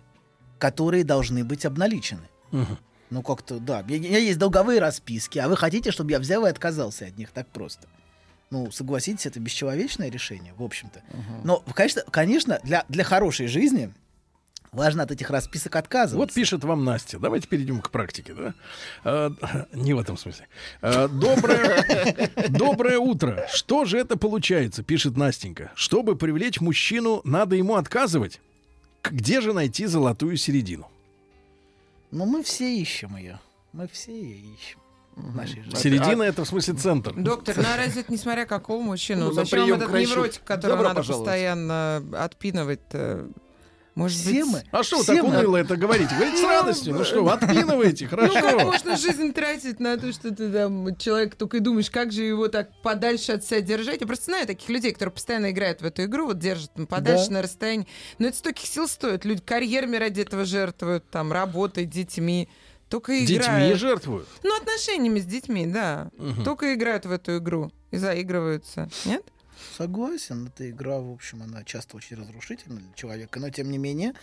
которые должны быть обналичены. Мгм. Ну, как-то, да. У меня есть долговые расписки, а вы хотите, чтобы я взял и отказался от них так просто. Ну, согласитесь, это бесчеловечное решение, в общем-то. Но, конечно, конечно для, для хорошей жизни важно от этих расписок отказываться. Вот пишет вам Настя. Давайте перейдем к практике, да? А, [LAUGHS] не в этом смысле. А, доброе, [LAUGHS] доброе утро. Что же это получается, пишет Настенька. Чтобы привлечь мужчину, надо ему отказывать. Где же найти золотую середину? Ну, мы все ищем ее. Мы все ее ищем. нашей жизни. Середина это в смысле центр. Доктор, [LAUGHS] ну а разве это несмотря какого мужчину? Ну, на Зачем этот невротик, которого надо постоянно отпинывать-то? Может Все быть... мы. А что вы так мы- уныло это говорите? Говорите с радостью. Ну что, вы отпинываете, Ну, как хорошо. можно жизнь тратить на то, что ты там человек только и думаешь, как же его так подальше от себя держать? Я просто знаю таких людей, которые постоянно играют в эту игру, вот держат подальше Да. на расстоянии. Но это стольких сил стоит. Люди карьерами ради этого жертвуют, там, работой, детьми. Только Детьми играют. жертвуют. Ну, отношениями с детьми, да. Мгм. Только играют в эту игру и заигрываются. Нет? Согласен, эта игра, в общем, она часто очень разрушительна для человека, но тем не менее,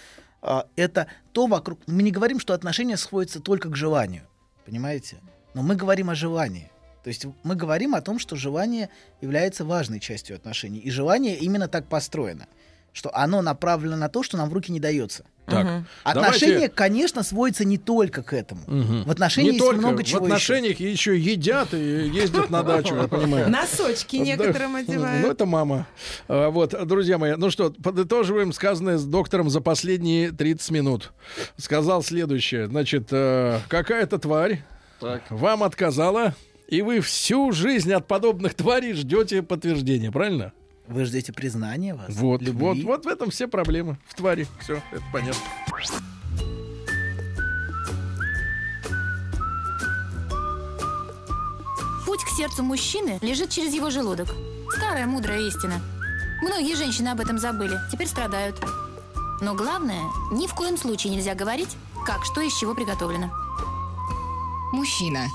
а, это то вокруг... Мы не говорим, что отношения сводятся только к желанию, понимаете? Но мы говорим о желании. То есть мы говорим о том, что желание является важной частью отношений. И желание именно так построено, что оно направлено на то, что нам в руки не дается. Так, Отношения, давайте- конечно, сводятся не только к этому. Мгм. В отношениях Не есть только, много в чего еще. отношениях еще едят и ездят на дачу, я понимаю. Носочки некоторым Да. одевают. Ну, это мама. А, Вот, друзья мои, ну что, подытоживаем сказанное с доктором за последние 30 минут. Сказал следующее. Значит, э, какая-то тварь вам отказала, и вы всю жизнь от подобных тварей ждете подтверждения, правильно? Вы ждете признания вас, Вот, любви. вот, вот в этом все проблемы. В твари. Все, это понятно. Путь к сердцу мужчины лежит через его желудок. Старая мудрая истина. Многие женщины об этом забыли, теперь страдают. Но главное, ни в коем случае нельзя говорить, как что из чего приготовлено. Мужчина.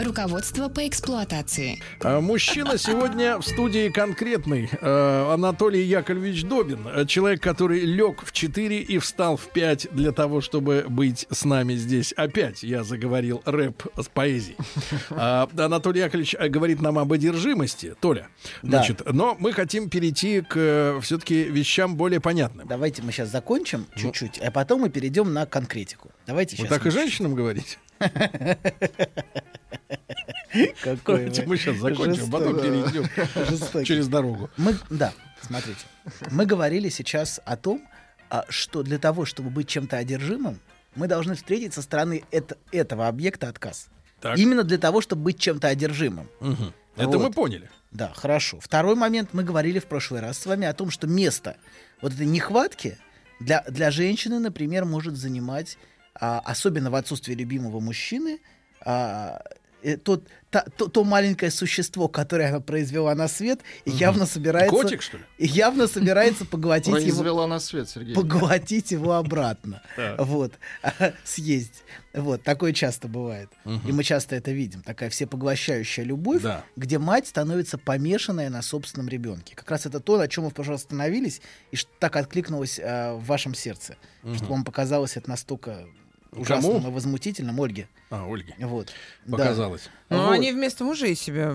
Руководство по эксплуатации. А, Мужчина сегодня в студии конкретный. Э, Анатолий Яковлевич Добин. Э, Человек, который лег в 4 и встал в 5 для того, чтобы быть с нами здесь. Опять я заговорил рэп с поэзией. [LAUGHS] А, Анатолий Яковлевич э, говорит нам об одержимости. Толя. Да. Значит, но мы хотим перейти к все-таки вещам более понятным. Давайте мы сейчас закончим чуть-чуть, а потом мы перейдем на конкретику. Давайте Вы сейчас. так и женщинам говорите? Какой мы сейчас закончим, а потом перейдем через дорогу. Мы, да, смотрите. Мы говорили сейчас о том, а, что для того, чтобы быть чем-то одержимым, мы должны встретить со стороны это- этого объекта отказ. Так. Именно для того, чтобы быть чем-то одержимым. Мгм. Это Вот. мы поняли. Да, хорошо. Второй момент. Мы говорили в прошлый раз с вами о том, что место вот этой нехватки для, для женщины, например, может занимать, а, особенно в отсутствии любимого мужчины, а, э, тот, та- то, то маленькое существо, которое она произвела на свет, явно собирается... Котик, что ли? Явно собирается поглотить его, Произвела на свет, Сергей. поглотить его обратно. [LAUGHS] Вот. [LAUGHS] Съесть. Вот. Такое часто бывает. И мы часто это видим. Такая всепоглощающая любовь, где мать становится помешанная на собственном ребенке. Как раз это то, на чем мы, пожалуйста, остановились, и что так откликнулось э, в вашем сердце. Что вам показалось это настолько ужасным Кому? и возмутительным, Ольге. А, Ольге. Вот. Да. Показалось. Ну, Вот. они вместо мужей себе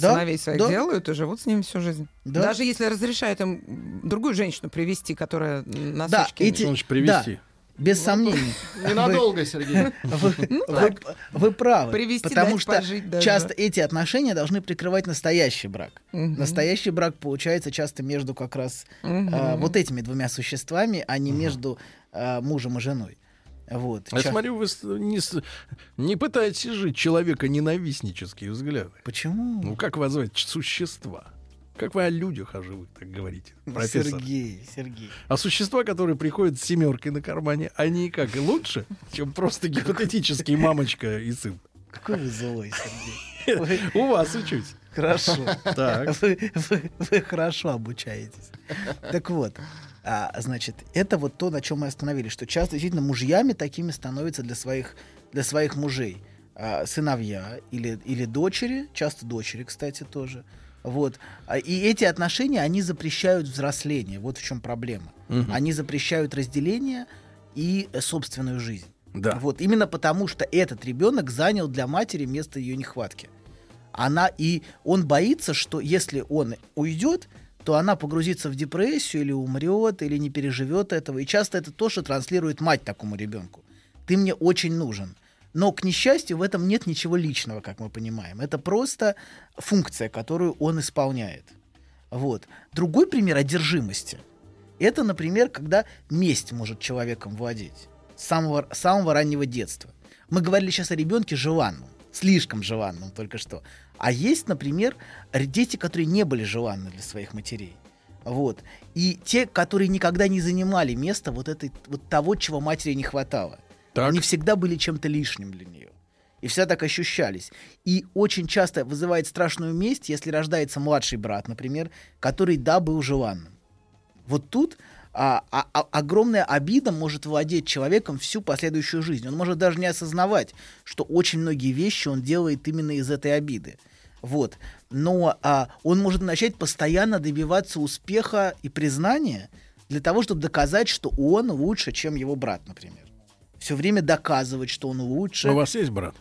Да, сыновей своих да. делают и живут с ними всю жизнь. Да. Даже если разрешают им другую женщину привести, которая м, Да, носочки... эти- значит привести? да, без сомнений. [LAUGHS] Ненадолго, Сергей. Вы, Ну, вы- вы правы. Привести, потому что пожить часто эти отношения должны прикрывать настоящий брак. Мгм. Настоящий брак получается часто между как раз Мгм. а, вот этими двумя существами, а не между а, мужем и женой. Вот. Я Ча- смотрю, вы не, не пытаетесь жить человека ненавистнические взгляды. Почему? Ну, как вы называете существа? Как вы о людях о живых так говорите, профессор? Сергей, Сергей. А существа, которые приходят с семеркой на кармане, они как, лучше, чем просто гипотетический мамочка и сын? Какой вы злой, Сергей. У вас учусь. Хорошо. Так. Вы, вы- вы хорошо обучаетесь. Так вот, а, значит, это вот то, на чем мы остановились, что часто действительно мужьями такими становятся для своих, для своих мужей. а, сыновья или, или дочери, часто дочери, кстати, тоже. Вот. А, И эти отношения, они запрещают взросление. Вот в чем проблема. Мгм. Они запрещают разделение и собственную жизнь. Да. Вот именно потому, что этот ребенок занял для матери место ее нехватки. Она и он боится, что если он уйдет, то она погрузится в депрессию или умрет, или не переживет этого. И часто это то, что транслирует мать такому ребенку. Ты мне очень нужен. Но, к несчастью, в этом нет ничего личного, как мы понимаем. Это просто функция, которую он исполняет. Вот. Другой пример одержимости. Это, например, когда месть может человеком владеть с самого, самого раннего детства. Мы говорили сейчас о ребенке желанном, слишком желанном только что. А есть, например, дети, которые не были желанны для своих матерей. Вот. И те, которые никогда не занимали место вот, этой, вот того, чего матери не хватало. Они всегда были чем-то лишним для нее. И всегда так ощущались. И очень часто вызывает страшную месть, если рождается младший брат, например, который, да, был желанным. Вот тут а, а- а- огромная обида может владеть человеком всю последующую жизнь. Он может даже не осознавать, что очень многие вещи он делает именно из этой обиды. Вот. Но а, он может начать постоянно добиваться успеха и признания для того, чтобы доказать, что он лучше, чем его брат, например. Все время доказывать, что он лучше. У вас есть брат?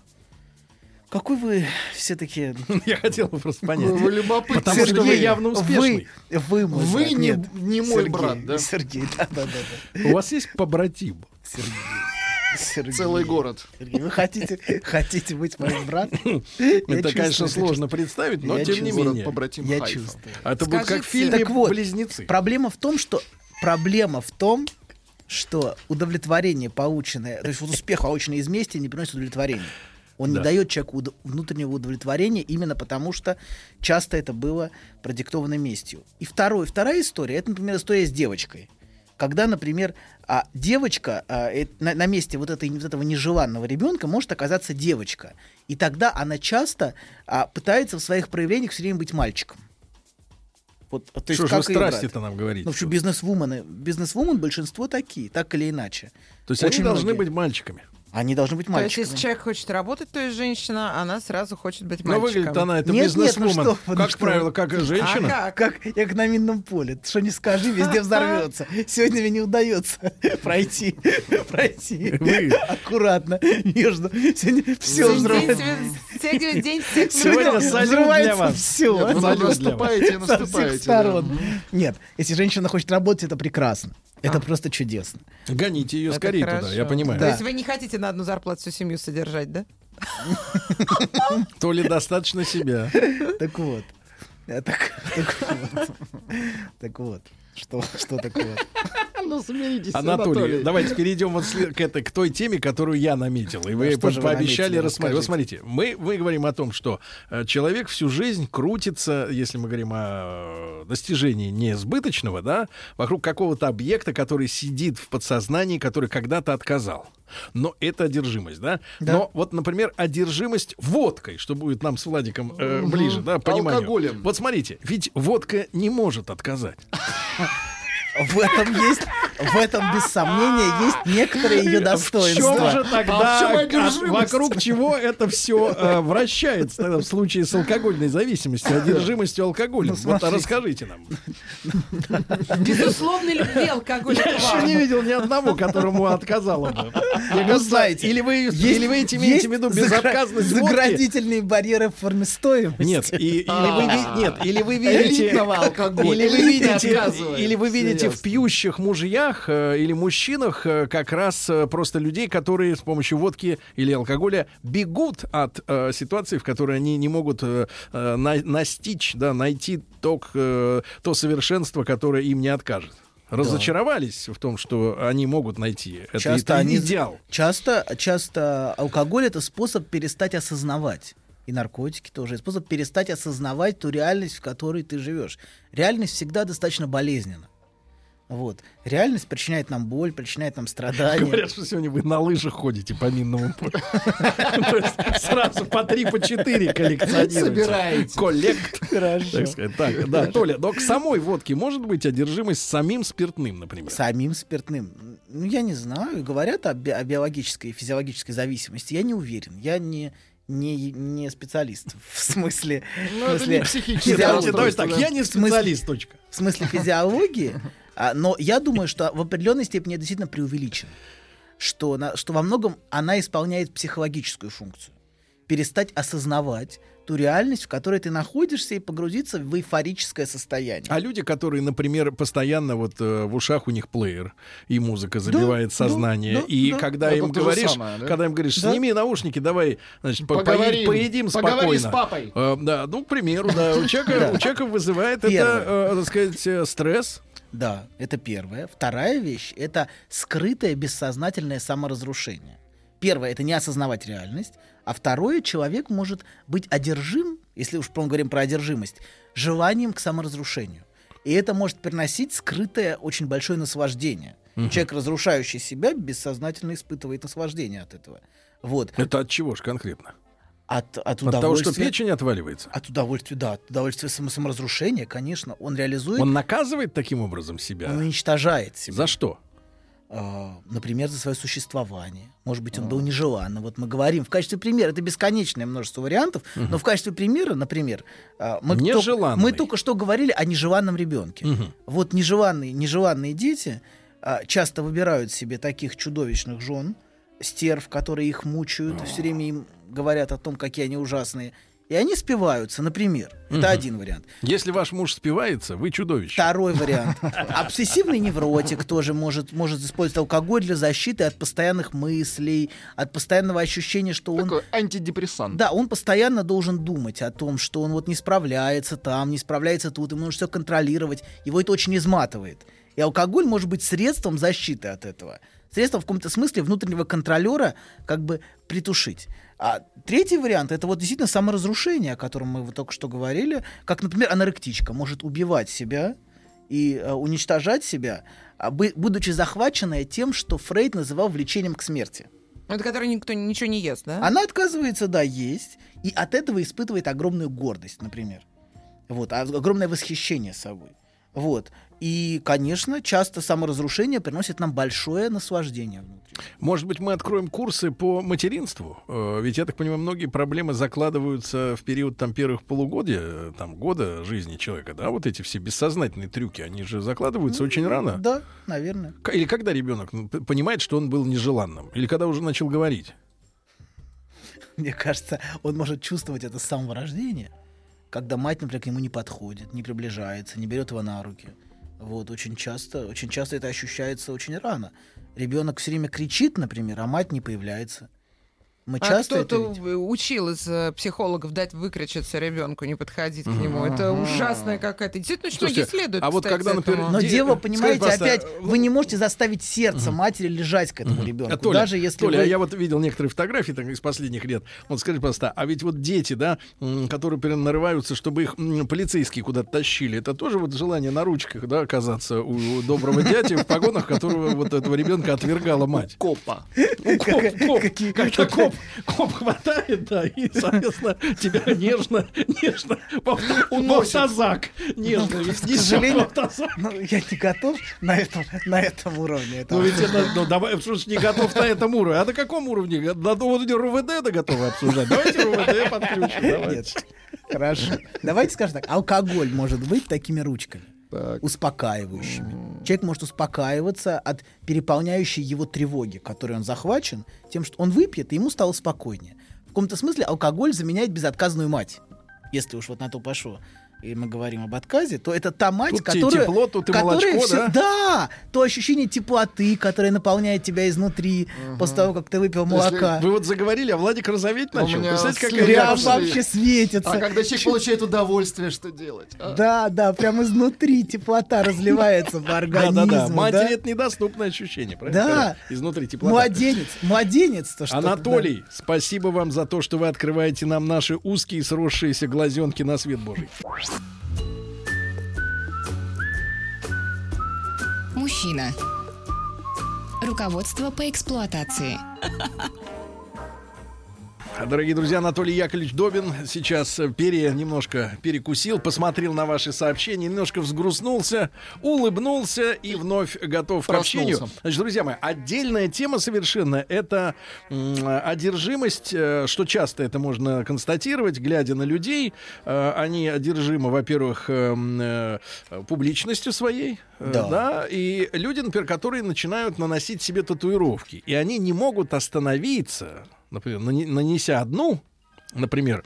Какой вы все-таки... [LAUGHS] Я хотел бы просто понять. Вы любопытны. Потому что вы Сергей, явно успешный. Вы, вы мой Вы брат. не- Нет, не мой Сергей, брат, да? Сергей, [LAUGHS] да-да-да. У вас есть побратим? Сергей. Сергей. Целый город. Сергей, вы хотите, хотите быть моим братом? Это, конечно, сложно представить, но тем не менее. Побратим Я чувствую. А это будет как в фильме «Близнецы». Проблема в том, что проблема в том, что удовлетворение, полученное, то есть вот успех, полученный из мести, не приносит удовлетворения. Он Да. не дает человеку удо- внутреннего удовлетворения именно потому, что часто это было продиктовано местью. И второй, вторая история, это, например, история с девочкой. Когда, например, а, девочка а, э, на, на месте вот, этой, вот этого нежеланного ребенка может оказаться девочка. И тогда она часто а, пытается в своих проявлениях все время быть мальчиком. Вот, то есть Что же вы как брат. страсти-то нам говорите? Ну, что бизнес-вумены, бизнес-вумен большинство такие, так или иначе. То есть они Очень должны многие. быть мальчиками. Они должны быть То есть, мальчиками. если человек хочет работать, то есть женщина, она сразу хочет быть Но мальчиком. выглядит она, это Нет, нет, ну бизнес-вумен. что ну Как что правило, как и женщина. А как? Как, как на минном поле. Что не скажи, везде взорвется. [LAUGHS] Сегодня мне не удается [LAUGHS] пройти, пройти Вы. аккуратно между. Сегодня все День взрывается. Сегодня день всех Сегодня взрывается все. Вы наступаете, всех наступаете. Нет, если женщина хочет работать, это прекрасно. Это просто чудесно. Гоните ее Это скорее туда, хорошо. я понимаю. То Да. есть вы не хотите на одну зарплату всю семью содержать, да? То ли достаточно себя. Так вот. Так, так вот. Так вот. Что, что такое? [LAUGHS] Ну, смиритесь, Анатолий, давайте перейдем вот к, этой, к той теме, которую я наметил. И вы по- пообещали рассмотреть. Вот смотрите, мы, мы говорим о том, что э, человек всю жизнь крутится, если мы говорим о э, достижении несбыточного, да, вокруг какого-то объекта, который сидит в подсознании, который когда-то отказал. Но это одержимость, да? Да. Но вот, например, одержимость водкой, что будет нам с Владиком э, ближе, да, пониманию. Алкоголем. Вот смотрите, ведь водка не может отказать. [LAUGHS] В этом есть, в этом без сомнения есть некоторые ее В чем достоинства. же А в тогда, чем а одержимость? вокруг чего это все вращается тогда в случае с алкогольной зависимостью, одержимостью алкоголем? Ну, вот расскажите нам. Безусловной любви алкоголь Я еще не видел ни одного, которому отказало бы. Я Вы знаете, или вы, есть- или вы эти имеете в виду безотказность? Заградительные барьеры в форме стоимости. Нет, и- или вы ви- нет, или вы видите, или вы видите, или вы видите в Серьезно. пьющих мужьях э, или мужчинах э, как раз э, просто людей, которые с помощью водки или алкоголя бегут от э, ситуации, в которой они не могут э, э, на- настичь, да, найти то, к- э, то совершенство, которое им не откажет. Разочаровались в том, что они могут найти. Это, Часто это они- идеал. Часто, часто алкоголь это способ перестать осознавать. И наркотики тоже. Способ перестать осознавать ту реальность, в которой ты живешь. Реальность всегда достаточно болезненна. Вот. Реальность причиняет нам боль, причиняет нам страдания. [LAUGHS] Говорят, что сегодня вы на лыжах ходите по минному полю. [LAUGHS] То есть сразу по три, по четыре коллекционируете. Собираете. Коллект. Хорошо. Так да, Толя, но к самой водке может быть одержимость самим спиртным, например? Самим спиртным. Ну, я не знаю. Говорят о, би- о биологической и физиологической зависимости. Я не уверен. Я не, не, не специалист. В смысле... Ну, в это не психическое Давайте так, я не специалист, точка. В смысле физиологии. А, но я думаю, что в определенной степени это действительно преувеличено. Что, на- что во многом она исполняет психологическую функцию. Перестать осознавать ту реальность, в которой ты находишься, и погрузиться в эйфорическое состояние. А люди, которые, например, постоянно вот э, в ушах у них плеер, и музыка забивает да, сознание, да, и да. когда им говоришь, самое, да? когда им говоришь, Да. сними наушники, давай, значит, по- Поговорим. поедим, Поговори спокойно. с папой. Э, да, ну, к примеру, да, у [LAUGHS] человека, у человека вызывает это, э, так сказать, э, стресс. Да, это первое. Вторая вещь — это скрытое бессознательное саморазрушение. Первое — это не осознавать реальность. А второе — человек может быть одержим, если уж мы говорим про одержимость, желанием к саморазрушению. И это может приносить скрытое очень большое наслаждение. Человек, разрушающий себя, бессознательно испытывает наслаждение от этого. Вот. Это от чего же конкретно? От, от От того, что удовольствия. печень отваливается? От удовольствия, да. От удовольствия само- саморазрушения, конечно. Он реализует, Он наказывает таким образом себя? он уничтожает себя. За что? А, например, за свое существование. Может быть, он был нежеланным. Вот мы говорим в качестве примера, это бесконечное множество вариантов, но в качестве примера, например, а, мы, только, мы только что говорили о нежеланном ребенке. Мгм. Вот нежеланные, нежеланные дети а, часто выбирают себе таких чудовищных жен, стерв, которые их мучают, все время им говорят о том, какие они ужасные. И они спиваются, например. Это Мгм. один вариант. Если ваш муж спивается, вы чудовище. Второй вариант. [LAUGHS] Обсессивный невротик тоже может, может использовать алкоголь для защиты от постоянных мыслей, от постоянного ощущения, что он... Такой антидепрессант. Да, он постоянно должен думать о том, что он вот не справляется там, не справляется тут, ему нужно все контролировать. Его это очень изматывает. И алкоголь может быть средством защиты от этого. Средством в каком-то смысле внутреннего контролера как бы притушить. А третий вариант это вот действительно саморазрушение, о котором мы вот только что говорили, как, например, аноректичка может убивать себя и э, уничтожать себя, а будучи захваченная тем, что Фрейд называл влечением к смерти. Это который никто ничего не ест, да? Она отказывается, да, есть, и от этого испытывает огромную гордость, например. Вот, а- огромное восхищение собой. Вот. И, конечно, часто саморазрушение приносит нам большое наслаждение внутри. Может быть, мы откроем курсы по материнству? Э, Ведь, я так понимаю, многие проблемы закладываются в период там, первых полугодия, э, там, года жизни человека. Да, вот эти все бессознательные трюки, они же закладываются очень рано. Да, наверное. Или когда ребенок ну, понимает, что он был нежеланным? Или когда уже начал говорить? Мне кажется, он может чувствовать это с самого рождения, когда мать, например, к нему не подходит, не приближается, не берет его на руки. Вот, очень часто, очень часто это ощущается очень рано. Ребенок все время кричит, например, а мать не появляется. Мы А часто это кто-то учил из э, психологов дать выкричиться ребенку, не подходить к нему. Это ужасная какая-то. Действительно, очень многие Слушайте, следуют. а вот когда, например. Но Де- дело, понимаете, опять вы не можете заставить сердце матери лежать к этому ребенку, А, Толя, даже если Толя, а я вот видел некоторые фотографии так, из последних лет. Вот скажи, пожалуйста, а ведь вот дети, да, которые прям нарываются, чтобы их полицейские куда-то тащили, это тоже вот желание на ручках, да, оказаться у, доброго дяди в погонах, которого вот этого ребенка отвергала мать. Копа. Ну, коп, коп, коп, коп хватает, да, и, соответственно, тебя нежно, нежно в авто- в автозак. Нежно Ну, к сожалению, ну, я не готов на этом, на этом уровне. Ну ведь это, [LAUGHS] ну давай, что не готов на этом уровне. А на каком уровне? На уровне РУВД готовы обсуждать. Давайте РУВД подключим. Хорошо. Давайте скажем так. Алкоголь может быть такими ручками. Так. Успокаивающими. Человек может успокаиваться от переполняющей его тревоги, которой он захвачен, тем, что он выпьет, и ему стало спокойнее. В каком-то смысле алкоголь заменяет безотказную мать. Если уж вот на то пошло. И мы говорим об отказе, то это та мать, Тут которая... тепло, тут и которая молочко, всё- да? Да! То ощущение теплоты, которое наполняет тебя изнутри после того, как ты выпил молока. Вы вот заговорили, а Владик розоветь начал. Представляете, какая реакция? вообще светится. А когда человек получает удовольствие, что делать? а? Да, да, прям изнутри теплота разливается по [LAUGHS] организму. Да-да-да. Матери да? это недоступное ощущение, правильно? Да. Изнутри теплота. Младенец, младенец то что Анатолий, спасибо вам за то, что вы открываете нам наши узкие сросшиеся глазенки на свет Божий. Мужчина. Руководство по эксплуатации. [LAUGHS] Дорогие друзья, Анатолий Яковлевич Добин сейчас э, пере немножко перекусил, посмотрел на ваши сообщения, немножко взгрустнулся, улыбнулся и вновь готов к общению. Проснулся. Значит, друзья мои, отдельная тема совершенно это одержимость, э, что часто это можно констатировать, глядя на людей. Э, Они одержимы, во-первых, публичностью своей, Да. да, и люди, например, которые начинают наносить себе татуировки, и они не могут остановиться, например, нане- нанеся одну, например,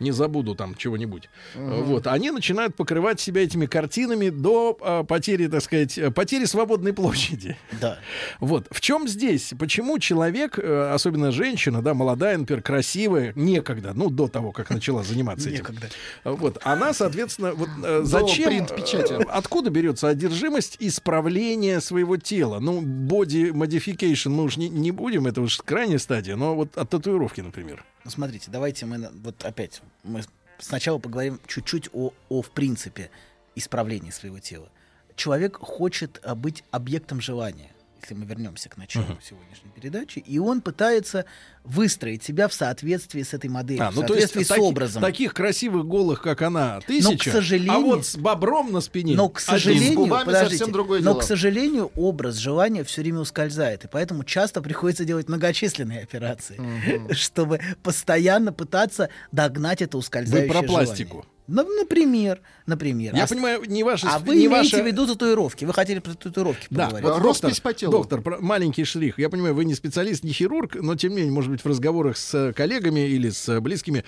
не забуду там чего-нибудь, Мгм. вот, они начинают покрывать себя этими картинами до а, потери, так сказать, э, потери свободной площади. Да. [LAUGHS] Вот, в чем здесь, почему человек, э, особенно женщина, да, молодая, например, красивая, некогда, ну, до того, как начала заниматься этим. Некогда. Вот, она, соответственно, вот э, зачем, э, откуда берется одержимость исправления своего тела? Ну, body modification мы уж не, не будем, это уж крайняя стадия, но вот от татуировки, например. Ну, смотрите, давайте мы вот опять мы сначала поговорим чуть-чуть о, о в принципе исправлении своего тела. Человек хочет а, быть объектом желания, если мы вернемся к началу Мгм. сегодняшней передачи, и он пытается выстроить себя в соответствии с этой моделью, А, в ну то есть соответствии с таки- образом. таких красивых голых, как она, тысяча, сожалению- а вот с бобром на спине. Но, к один. сожалению, губами подождите, совсем другое но, дело. к сожалению, образ желания все время ускользает, и поэтому часто приходится делать многочисленные операции, [LAUGHS] чтобы постоянно пытаться догнать это Вы ускользающее про желание. Ну, например, например. Я А понимаю, не ваша... А вы не имеете ваша- в виду татуировки. Вы хотели про татуировки Да, поговорить. вот Роспись доктор, по телу. доктор, про- маленький штрих. Я понимаю, вы не специалист, не хирург, но тем не менее, может быть, в разговорах с коллегами или с близкими,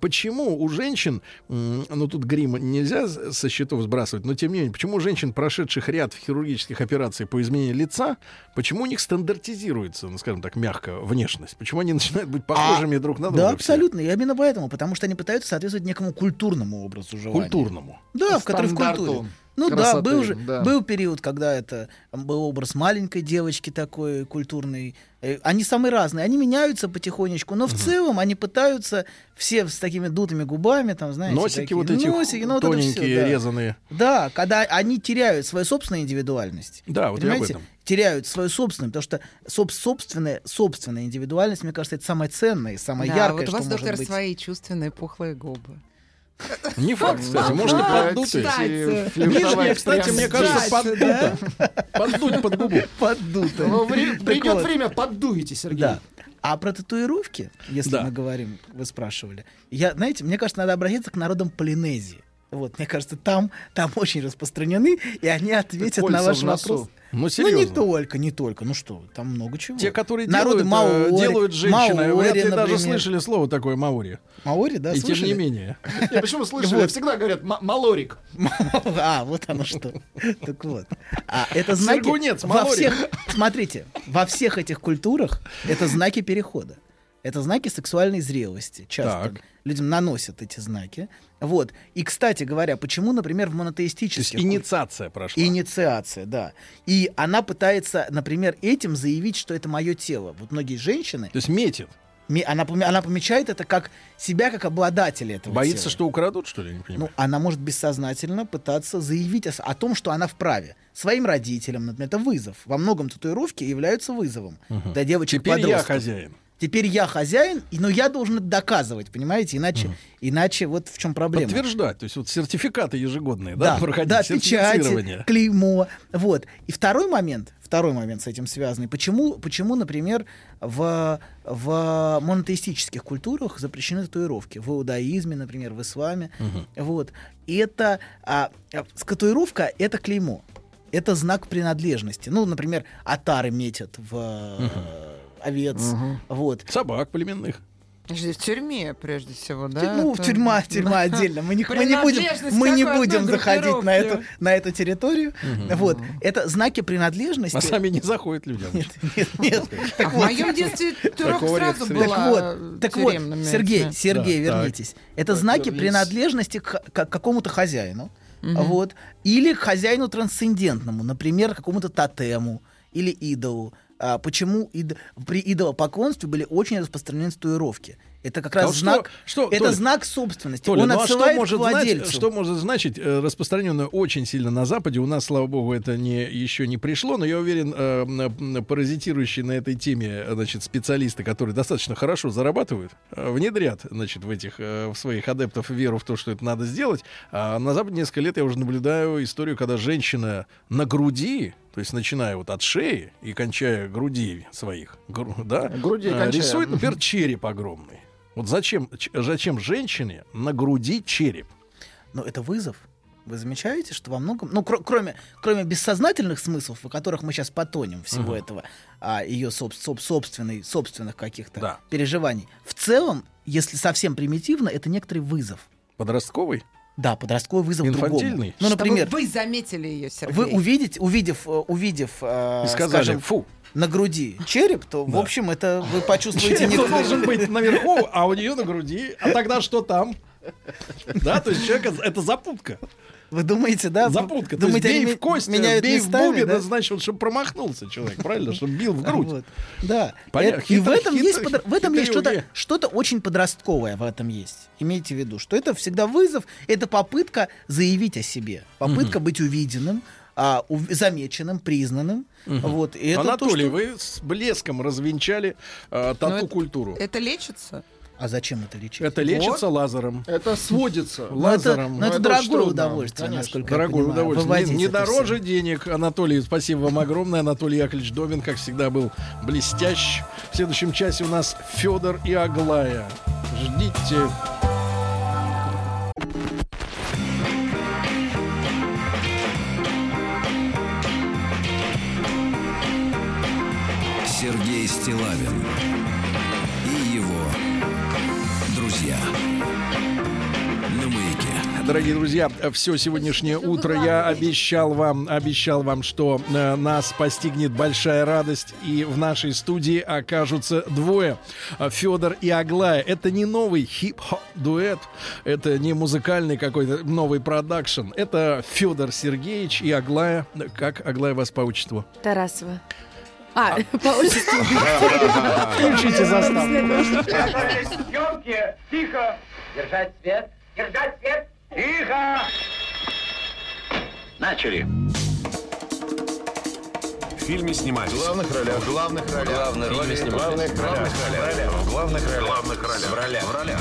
почему у женщин, ну тут грим нельзя со счетов сбрасывать, но тем не менее, почему у женщин, прошедших ряд хирургических операций по изменению лица, почему у них стандартизируется, ну скажем так, мягко, внешность? Почему они начинают быть похожими друг на друга? Да, абсолютно. И именно поэтому, потому что они пытаются соответствовать некому культурному образу желания. Культурному. Да, в котором в культуре. Ну да, красоты, был же да. был период, когда это был образ маленькой девочки такой культурный. Э, Они самые разные, они меняются потихонечку, но в целом они пытаются все с такими дутыми губами, там, знаете, Носики такие, вот эти носики, ну, вот это всё, тоненькие, да. резаные. Да, когда они теряют свою собственную индивидуальность. Да, вот я об Понимаете? этом. Теряют свою собственную, потому что соб- собственная, собственная индивидуальность, мне кажется, это самое ценное и самое Да, яркое, вот у что вас, может доктор, быть. свои чувственные пухлые губы. Не факт, кстати. Кстати. флиртовать Нижняя, кстати, мне кажется, поддута. Поддуть под губу. Поддутое. Ну, Придет время, поддуете, Сергей. Да. А про татуировки, если мы говорим, вы спрашивали, я, знаете, мне кажется, надо обратиться к народам Полинезии. Вот, мне кажется, там, там [LAUGHS] очень распространены, и они ответят Кольца на ваш вопрос. Ну, Ну, не только, не только. Ну что, там много чего. Те, которые Народы делают, э, маори, делают женщины, маори, вряд ли даже например. слышали слово такое маори. Маори, да, И тем слышали? [LAUGHS] не менее. Я почему слышали? Всегда говорят «ма- малорик. [LAUGHS] А, вот оно что. Так вот. А это знаки... Во всех, смотрите, во всех этих культурах это знаки перехода. Это знаки сексуальной зрелости. Часто Так. Людям наносят эти знаки. Вот. И, кстати говоря, почему, например, в То есть монотеистических... инициация прошла. Инициация, да. И она пытается, например, этим заявить, что это мое тело. Вот многие женщины... То есть метит. Она, она помечает это как себя, как обладателя этого Боится, тела. что украдут, что ли? Я не понимаю. Ну, она может бессознательно пытаться заявить о, о том, что она вправе. Своим родителям, например, это вызов. Во многом татуировки являются вызовом Мгм. для девочек Теперь я хозяин. Теперь я хозяин, но я должен это доказывать, понимаете? Иначе, иначе вот в чем проблема. Подтверждать. То есть вот сертификаты ежегодные, да, Да, [LAUGHS] проходить, да, печати, сертифицирование. клеймо. Вот. И второй момент, второй момент с этим связанный. Почему, почему например, в, в монотеистических культурах запрещены татуировки? В иудаизме, например, в исламе. Вот. И это а, с- татуировка — это клеймо. Это знак принадлежности. Ну, например, атары метят в э, овец. Вот. Собак племенных. Подожди, В тюрьме, прежде всего, да? ну, Это- тюрьма, тюрьма отдельно. Мы не, мы не будем, мы не будем заходить на эту, на эту территорию. Вот. Это знаки принадлежности. А сами не заходят людям. Нет, нет, нет. [LAUGHS] А Так в вот. моем детстве турок сразу была Так вот, так вот, тюремными Сергей. Сергей, Да, так. вернитесь. Это Так, знаки вернись. принадлежности к, к какому-то хозяину, вот, или к хозяину трансцендентному, например, к какому-то тотему или идолу. А почему ид- при идолопоклонстве были очень распространены татуировки? Это как А раз что- знак, что, это Толя? знак собственности. Толя, Он ну а что отсылает может, к знать, владельцу. что может значить э, распространенное очень сильно на Западе? У нас, слава богу, это не, еще не пришло, но я уверен, э, м, паразитирующие на этой теме э, значит, специалисты, которые достаточно хорошо зарабатывают, э, внедрят значит, в, этих, э, в своих адептов веру в то, что это надо сделать. А на Западе несколько лет я уже наблюдаю историю, когда женщина на груди, то есть начиная вот от шеи и кончая груди своих, гру- да, Груди э, рисует, например, череп огромный. Вот зачем, зачем женщине на груди череп? Но это вызов. Вы замечаете, что во многом, ну, кро- кроме, кроме бессознательных смыслов, о которых мы сейчас потонем всего Мгм. этого, а ее соб- соб- собственный, собственных каких-то Да. переживаний, в целом, если совсем примитивно, это некоторый вызов. Подростковый? Да, подростковый вызов другому. Инфантильный? Ну, например, Чтобы вы заметили ее, Сергей. вы увидите, увидев, э, увидев, э, И сказали, скажем, фу. на груди череп, то, в Да. общем, это вы почувствуете Череп должен быть наверху, а у нее на груди. А тогда что там? Да, то есть человек это запутка. Вы думаете, да? Запутка. Думаете, то есть бей в кость, меняют бей в местами, бубен, да? это значит, чтобы промахнулся человек, правильно? Чтобы бил в грудь. Вот. Да. Понятно. И в этом есть, подр- в этом есть что-то, что-то очень подростковое в этом есть. Имейте в виду, что это всегда вызов, это попытка заявить о себе, попытка быть увиденным, а, ув- замеченным, признанным. Вот. И это то, Анатолий, что- вы с блеском развенчали Но э, тату это- культуру. Это лечится? А зачем это лечить? Это лечится лазером. Это сводится. Ну, это, Лазером. ну, это это дорогое очень трудно, удовольствие, конечно. насколько Дорогое я понимаю. удовольствие. Не, не это дороже всё. денег. Анатолий, спасибо вам огромное. Анатолий Яковлевич Добин, как всегда, был блестящ. В следующем часе у нас Федор и Аглая. Ждите. Сергей Стилавин Дорогие друзья, все сегодняшнее утро я обещал вам, обещал вам, что э, нас постигнет большая радость, и в нашей студии окажутся двое, Федор и Аглая. Это не новый хип-хоп дуэт, это не музыкальный какой-то новый продакшн, это Федор Сергеевич и Аглая. Как Аглая вас по отчеству? Тарасова. А, [LAUGHS] по отчеству. Включите заставку. Съемке. Тихо. Держать свет. Держать свет. Тихо. Начали. В фильме снимались. В главных ролях. В главных ролях. Главные роли снимались. В главных ролях. В главных ролях. В главных ролях. В ролях. В ролях.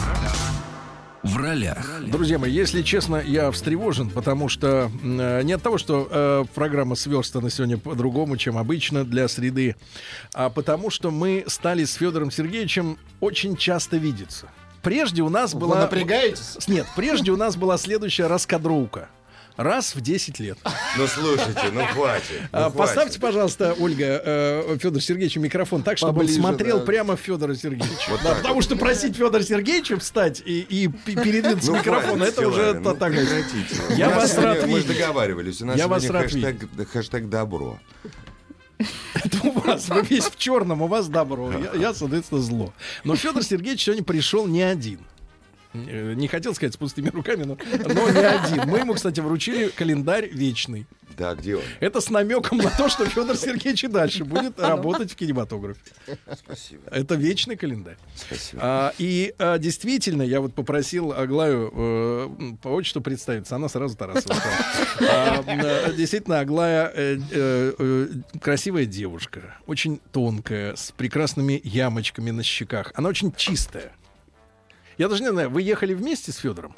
В ролях. Друзья мои, если честно, я встревожен, потому что э, не от того, что э, программа сверстана сегодня по-другому, чем обычно для среды, а потому что мы стали с Федором Сергеевичем очень часто видеться. Прежде у нас Вы была... напрягаетесь? Нет, прежде у нас была следующая раскадровка. Раз в 10 лет. Ну слушайте, ну хватит. ну, А, хватит. Поставьте, пожалуйста, Ольга, э, Федор Сергеевичу микрофон так, чтобы Поближе, он смотрел да. прямо в Федора Сергеевича. Вот Да, так потому что просить Федора Сергеевича встать и, и передвинуться Ну, микрофон, хватит, это уже Стилавин, то- ну, так. Я вас рад Мы же договаривались. У нас Я вас рад хэштег, хэштег добро. [LAUGHS] Это у вас, вы весь в черном, у вас добро. Я, я, соответственно, зло. Но Федор Сергеевич сегодня пришел не один. Э, Не хотел сказать с пустыми руками, но, но не один. Мы ему, кстати, вручили календарь вечный. Да, где он? Это с намеком на то, что Федор Сергеевич и дальше будет работать в кинематографе. Спасибо. Это вечный календарь. Спасибо. А, и а, действительно, я вот попросил Аглаю э, по отчеству представиться. Она сразу Тарасова стала. А, э, Действительно, Аглая э, красивая девушка, очень тонкая, с прекрасными ямочками на щеках. Она очень чистая. Я даже не знаю, вы ехали вместе с Федором?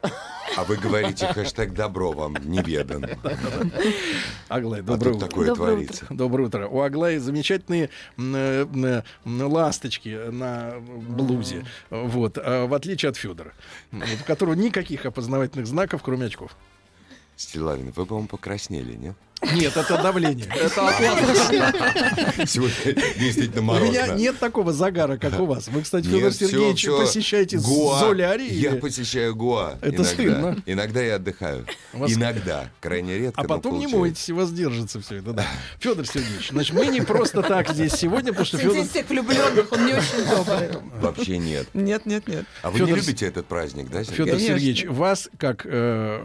А вы говорите хэштег добро вам неведан. [LAUGHS] Аглая, А доброе утро. такое Доброе творится. Доброе утро. У Аглаи замечательные ласточки на блузе. Вот. а В отличие от Федора, у которого никаких опознавательных знаков, кроме очков. Стилавин, вы, по-моему, покраснели, нет? Нет, это давление. Сегодня [LAUGHS] действительно У морозно. меня нет такого загара, как у вас. Вы, кстати, Федор Сергеевич, посещаете Гоа. Золярий? Я посещаю Гоа. Это стыдно. Иногда я отдыхаю. Иногда. Крайне редко. А потом не моетесь, и вас держится все это, да. Федор Сергеевич, значит, мы не просто так здесь сегодня, потому что Федор... всех влюбленных он не очень добрый. Вообще нет. Нет, нет, нет. А вы не любите этот праздник, да, Сергей? Федор. Сергеевич, вас, как э,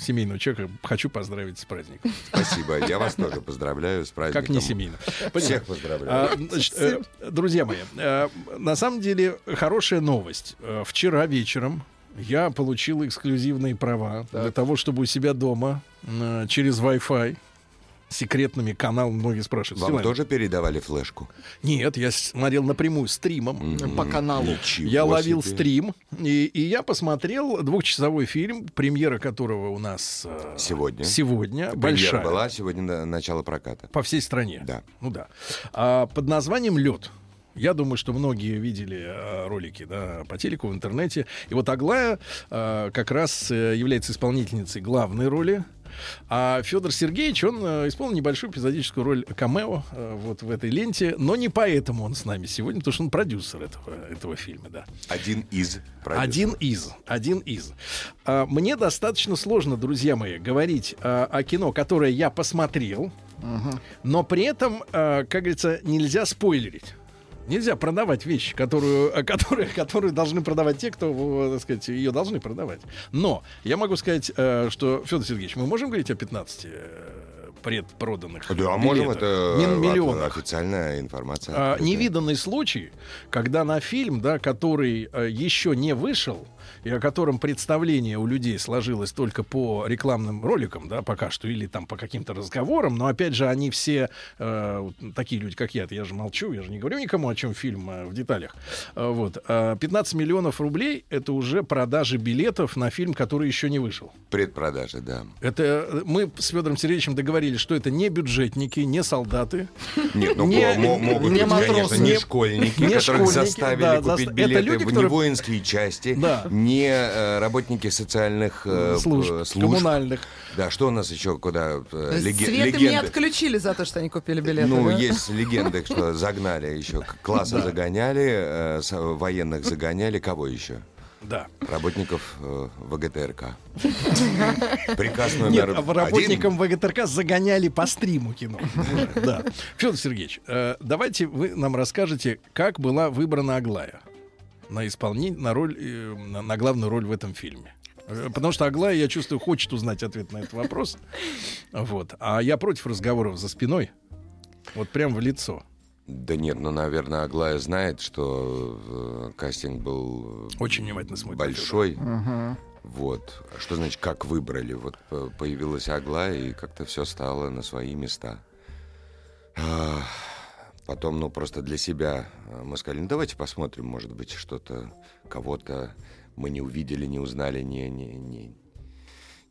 семейного человека, хочу поздравить с праздником. Спасибо. Я вас тоже поздравляю с праздником. Как не семейно. Всех поздравляю. А, значит, э, друзья мои, э, на самом деле хорошая новость. Э, Вчера вечером я получил эксклюзивные права для того, чтобы у себя дома э, через Wi-Fi секретными каналами, многие спрашивают. Вам «Силами, тоже передавали флешку? Нет, я смотрел напрямую стримом. По каналу. Ничего Я ловил себе. стрим, и, и я посмотрел двухчасовой фильм, премьера которого у нас э, Сегодня. сегодня Премьера большая. была, сегодня на- начало проката. По всей стране. Да. Ну да. А, под названием Лед. Я думаю, что многие видели э, ролики да, по телеку, в интернете. И вот Аглая э, как раз э, является исполнительницей главной роли. А Федор Сергеевич, он э, исполнил небольшую эпизодическую роль камео э, вот в этой ленте, но не поэтому он с нами сегодня, потому что он продюсер этого, этого фильма, да. Один из продюсеров. Один из. Один из. А, Мне достаточно сложно, друзья мои, говорить а, о кино, которое я посмотрел, но при этом, как говорится, нельзя спойлерить. Нельзя продавать вещь, которую, а, которые, [LAUGHS] которые должны продавать те, кто, э, так сказать, ее должны продавать. Но я могу сказать, э, что, Федор Сергеевич, мы можем говорить о 15 э, предпроданных Да, а можем, это миллионах. официальная информация. А, невиданный случай, когда на фильм, да, который э, еще не вышел, и о котором представление у людей сложилось только по рекламным роликам, да, пока что, или там по каким-то разговорам, но опять же, они все э, такие люди, как я, я же молчу, я же не говорю никому, о чем фильм э, в деталях. Э, вот. А 15 миллионов рублей — это уже продажи билетов на фильм, который еще не вышел. Предпродажи, да. Это э, мы с Федором Сергеевичем договорились, что это не бюджетники, не солдаты. Нет, ну Не- мо- могут не быть, конечно, матросы, не не- школьники, не которых школьники, заставили да, купить заста- билеты это люди, в не воинские части, Да. не э, работники социальных э, Служб, э, коммунальных. Да, что у нас еще, куда леге- Свет им не легенды? отключили за то, что они купили билеты. Ну, да? есть [LAUGHS] легенды, что загнали еще, класса загоняли, э, с- военных загоняли, кого еще? Да. Работников э, ВГТРК. [LAUGHS] Приказ номер Нет, а один. работникам ВГТРК загоняли по стриму кино. Да. Федор Сергеевич, э, давайте вы нам расскажете, как была выбрана Аглая на исполнение, на роль, э, на, на главную роль в этом фильме. Э, Потому что Аглая, я чувствую, хочет узнать ответ на этот вопрос. Вот. А я против разговоров за спиной. Вот прям в лицо. Да нет, ну, наверное, Аглая знает, что э, кастинг был Очень внимательно смотрит. большой. Мгм. Вот. А Что значит, как выбрали? Вот появилась Аглая, и как-то все стало на свои места. А, Потом, ну, просто для себя э, мы сказали, ну, давайте посмотрим, может быть, что-то, кого-то мы не увидели, не узнали, не, не, не,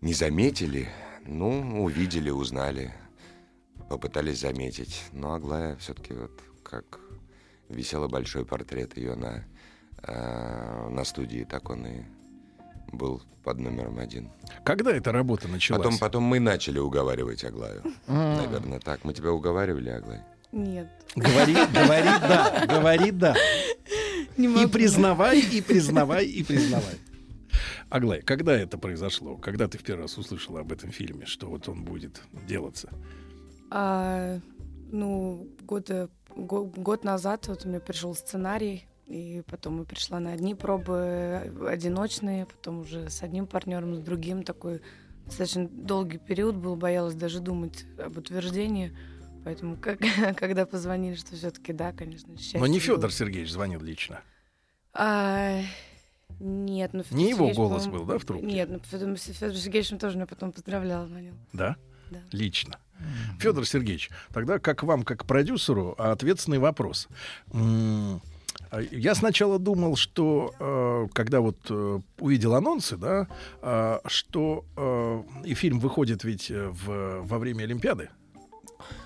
не заметили. Ну, увидели, узнали, попытались заметить. Но Аглая все-таки вот как висела большой портрет ее на, э, на студии, так он и был под номером один. Когда эта работа началась? Потом, потом мы начали уговаривать Аглаю. Наверное, так. Мы тебя уговаривали, Аглай? Нет. Говори, говори да, говори да. Не И могу. признавай, и признавай, и признавай. Аглай, когда это произошло? Когда ты в первый раз услышала об этом фильме, что вот он будет делаться? А, ну, года, го- год назад вот у меня пришел сценарий, и потом я пришла на одни пробы одиночные, потом уже с одним партнером, с другим. Такой достаточно долгий период был, боялась даже думать об утверждении. Поэтому, как, [LAUGHS] когда позвонили, что все-таки да, конечно, счастье Но не было. Федор Сергеевич звонил лично. А, нет, ну Не его голос был, да, в трубке? Нет, ну Федор, Федор Сергеевич он тоже меня потом поздравлял, звонил. Да? Да. Лично. Федор Сергеевич, тогда как вам, как продюсеру, ответственный вопрос. А Я сначала думал, что э, когда вот э, увидел анонсы, да, э, что э, и фильм выходит ведь в, во время Олимпиады.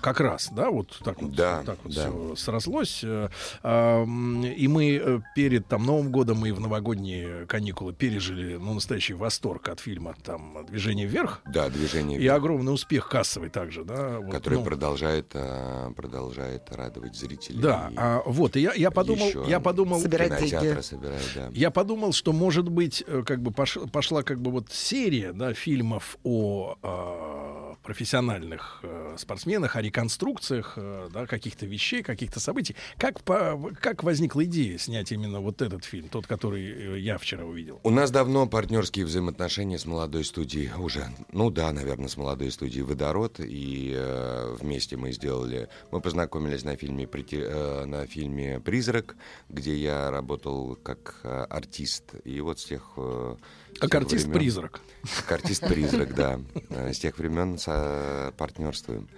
Как раз, да, вот так вот, Да, так вот да. всё срослось. э, И мы э, перед там, Новым годом и в новогодние каникулы пережили ну, настоящий восторг от фильма там «Движение вверх». Да, движение И огромный успех кассовый также, да. вот, который ну, продолжает, а, продолжает радовать зрителей. Да, И а, вот, и я, я подумал, еще я подумал... кинотеатры собирают, да. Я подумал, что, может быть, э, как бы пош- пошла как бы вот серия, да, фильмов о а, профессиональных э, спортсменах, о реконструкциях э, да, каких-то вещей, каких-то событий. Как, по, как возникла идея снять именно вот этот фильм, тот, который э, я вчера увидел? У нас давно партнерские взаимоотношения с молодой студией уже, ну да, наверное, с молодой студией «Водород», и э, вместе мы сделали, мы познакомились на фильме, «Прити- э, на фильме «Призрак», где я работал как э, артист, и вот с тех... э, Как артист-призрак. Как артист-призрак, да. Э, С тех времен со- партнерствуем.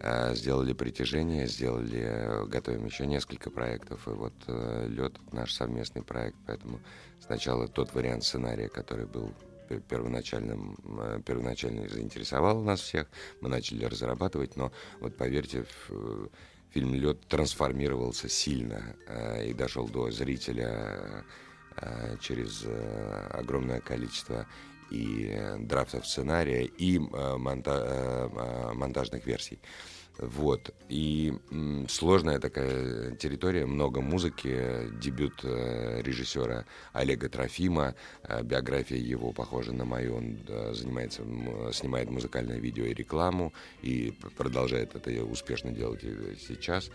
Э, Сделали притяжение, сделали, э, готовим еще несколько проектов. И вот лед наш совместный проект, поэтому сначала тот вариант сценария, который был пе- первоначальным, первоначально заинтересовал нас всех, мы начали разрабатывать, но вот поверьте, фильм «Лед» трансформировался сильно и дошел до зрителя через э, огромное количество и э, драфтов сценария, и э, монта- э, э, монтажных версий. Вот. И сложная такая территория, много музыки, дебют э, режиссера Олега Трофима, э, биография его похожа на мою, он э, занимается, снимает музыкальное видео и рекламу, и продолжает это успешно делать сейчас.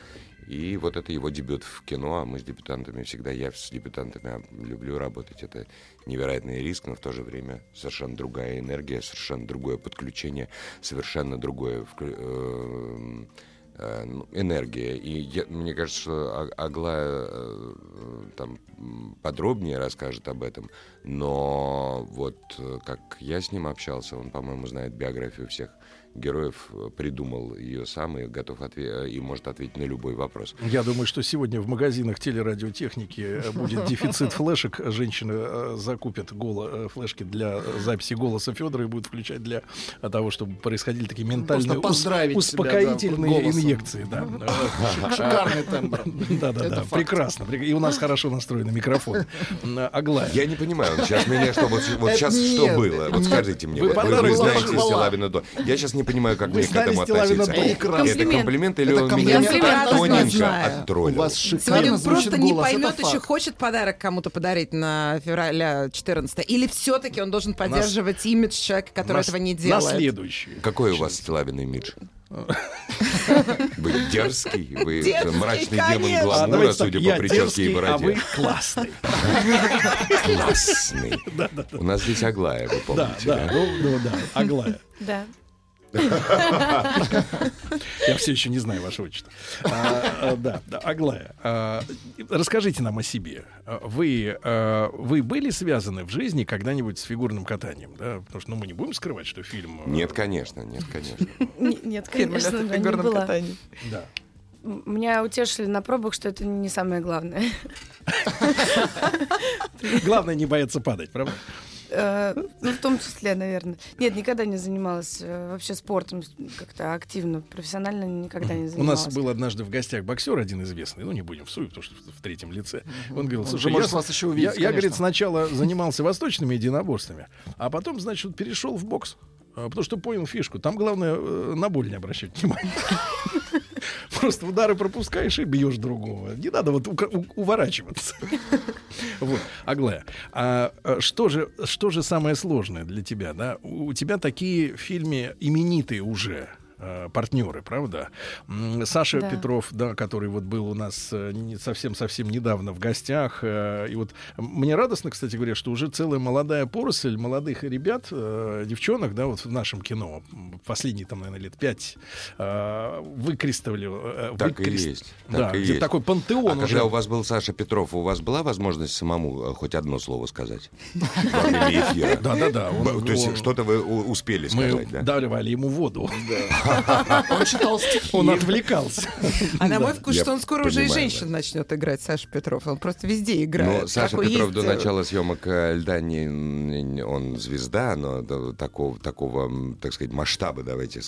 И вот это его дебют в кино, а мы с дебютантами всегда, я с дебютантами а, люблю работать, это невероятный риск, но в то же время совершенно другая энергия, совершенно другое подключение, совершенно другое эм, э, ну, энергия. И я- мне кажется, что А- Аглая э, там подробнее расскажет об этом, но вот э, как я с ним общался, он, по-моему, знает биографию всех героев, э, придумал ее сам и готов отве- и может ответить на любой вопрос. Я думаю, что сегодня в магазинах телерадиотехники э, будет [LAUGHS] дефицит флешек. Женщины э, закупят голо, э, флешки для записи голоса Федора и будут включать для э, того, чтобы происходили такие ментальные Просто поздравить себя, да, успокоительные инъекции. Да. Шик- [LAUGHS] шикарный тембр. Да, да, да. Прекрасно. Прек- И у нас хорошо настроенный микрофон. Аглая. Я не понимаю, сейчас меня что, вот, сейчас что было? Вот скажите мне, Вы знаете. Стилавина до. Я сейчас не понимаю, как мне к этому относиться. Это Комплимент. или он меня тоненько знаю. оттроллил? У вас шикарно просто не поймет еще, хочет подарок кому-то подарить на февраля 14 или все-таки он должен поддерживать имидж человека, который этого не делает. На следующий. Какой у вас Стилавин имидж? [LAUGHS] Вы дерзкий, вы Дерзкий, мрачный демон конечно. А, гламура, так, судя по прическе дерзкий, и бороде. а вы классный. Классный. [LAUGHS] У нас здесь Аглая, вы Да, помните, да, ну, ну да, Аглая. Да. Я все еще не знаю ваше отчество. А, а, Да, да, Аглая, а, расскажите нам о себе. Вы, вы были связаны в жизни когда-нибудь с фигурным катанием? Да? Потому что ну, мы не будем скрывать, что фильм... Нет, конечно, нет, конечно. Нет, конечно, «Лёд в да, не катании». Да. Меня утешили на пробах, что это не самое главное. Главное не бояться падать, правда? Э, Ну, в том числе, наверное. Нет, никогда не занималась э, вообще спортом как-то активно, профессионально никогда не У занималась. нас был однажды в гостях боксер один известный, ну не будем в суе, потому что в третьем лице. Он говорил, слушай, я, вас еще я- увидеть, я, конечно». говорит, сначала [LAUGHS] занимался восточными единоборствами, а потом, значит, перешел в бокс, а, потому что понял фишку. Там главное э, на боль не обращать внимания. [LAUGHS] [LAUGHS] Просто удары пропускаешь и бьешь другого. Не надо вот уворачиваться. [LAUGHS] Вот, Аглая, а а что же, что же самое сложное для тебя, да? У тебя такие в фильме именитые уже э, партнеры, правда? Саша Да. Петров, да, который вот был у нас э, не- совсем-совсем недавно в гостях. э, И вот мне радостно, кстати говоря, что уже целая молодая поросль молодых ребят, э, девчонок, да, вот в нашем кино, последние там, наверное, лет пять, э, выкрестовали. э, Так и выкрест- есть. Да, Так и где есть. такой пантеон А уже. когда у вас был Саша Петров, у вас была возможность самому хоть одно слово сказать? Да-да-да, он- Б- То есть что-то вы успели Мы сказать, да? давали ему воду. [LAUGHS] Он читал стихи. Он отвлекался. А на мой вкус, что он скоро уже и женщин начнет играть, Саша Петров. Он просто везде играет. Но Саша Петров до э, начала съемок э, льда не, он звезда, но до такого, такого, так сказать, масштаба, давайте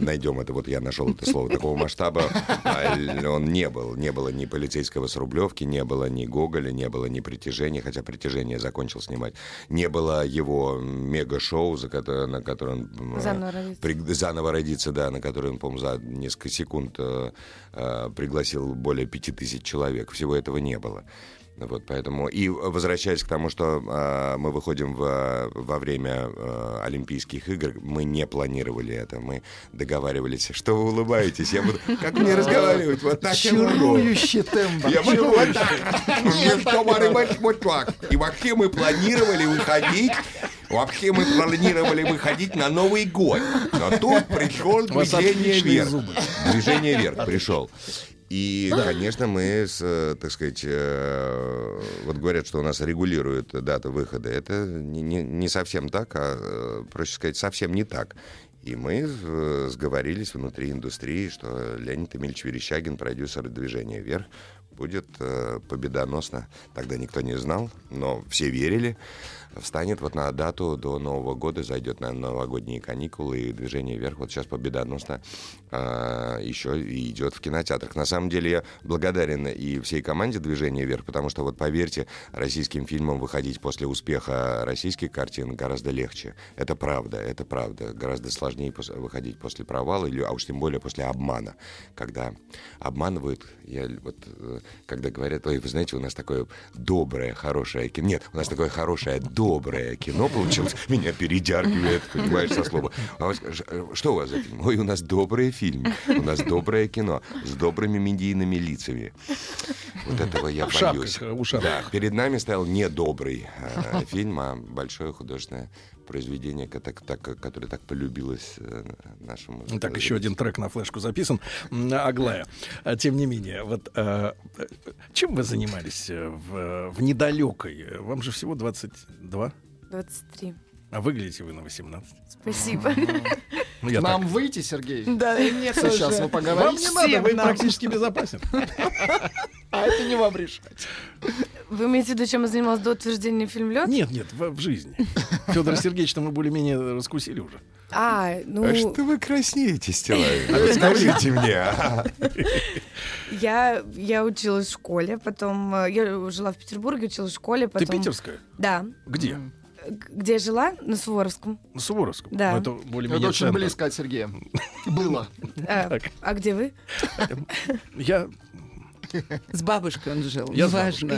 найдем это. Вот я нашел это слово. Такого масштаба а, он не был. Не было ни полицейского с Рублевки, не было ни Гоголя, не было ни притяжения, хотя притяжение закончил снимать. Не было его мега-шоу, за которое, на которое он Заново родиться. при- заново родиться, да, на который он, по-моему, за несколько секунд э, э, пригласил более пяти тысяч человек. Всего этого не было. Вот, поэтому и возвращаясь к тому, что э, мы выходим в, во время э, Олимпийских игр, мы не планировали это, мы договаривались, что вы улыбаетесь, я буду, как мне разговаривать, вот так могу. Чарующий тембр. Я буду вот так. Вот. И вообще мы планировали выходить Вообще мы планировали выходить на Новый год. Но тут пришел движение вверх. зубы. Движение вверх пришел. И, конечно, мы, с, э, так сказать, э, вот говорят, что у нас регулируют дату выхода. Это не, не- не совсем так, а, э, проще сказать, совсем не так. И мы сговорились внутри индустрии, что Леонид Эмильевич Верещагин, продюсер движения «Вверх», будет э, победоносно. Тогда никто не знал, но все верили. Встанет вот на дату до Нового года, зайдет на новогодние каникулы, и движение вверх вот сейчас победоносно еще и идет в кинотеатрах. На самом деле я благодарен и всей команде движения вверх, потому что вот поверьте, российским фильмам выходить после успеха российских картин гораздо легче. Это правда, это правда. Гораздо сложнее выходить после провала, или, а уж тем более после обмана. Когда обманывают, я вот, э, когда говорят, ой, вы знаете, у нас такое доброе, хорошее кино. Нет, у нас такое хорошее, доброе кино получилось. Меня передергивает, понимаешь, со слова. А э, что у вас за фильм? Ой, у нас добрые фильмы, у нас доброе кино с добрыми медийными лицами. Вот этого я В шапках, боюсь. ушанах. Да, перед нами стоял не добрый э, фильм, а большое художественное произведение, ко- так- так- которое так полюбилось э, нашему... Ну, Так, еще один трек на флешку записан. Аглая. А, Тем не менее, вот э, э, чем вы занимались э, в, в недалекой? Вам же всего 22, 23. а выглядите вы на 18. Спасибо. Ну, я Нам так. выйти, Сергей? Да, и мне Сейчас тоже. вы Вам не надо, вы нам. практически безопасен. [LAUGHS] А это не вам решать. Вы имеете в виду, чем я занималась до утверждения фильм «Лед»? Нет, нет, в, в жизни. Федора Сергеевича мы более-менее раскусили уже. А, ну, А что вы краснеете? [LAUGHS] Опять Скажите мне. [LAUGHS] я, я училась в школе, потом э, я жила в Петербурге, училась в школе, Ты потом... питерская? Да. Где? Где я жила? На Суворовском. На Суворовском. Да. Ну, это более-менее Это очень центр. близко от Сергея. Было. А, а где вы? Я, С бабушкой он жил. Я.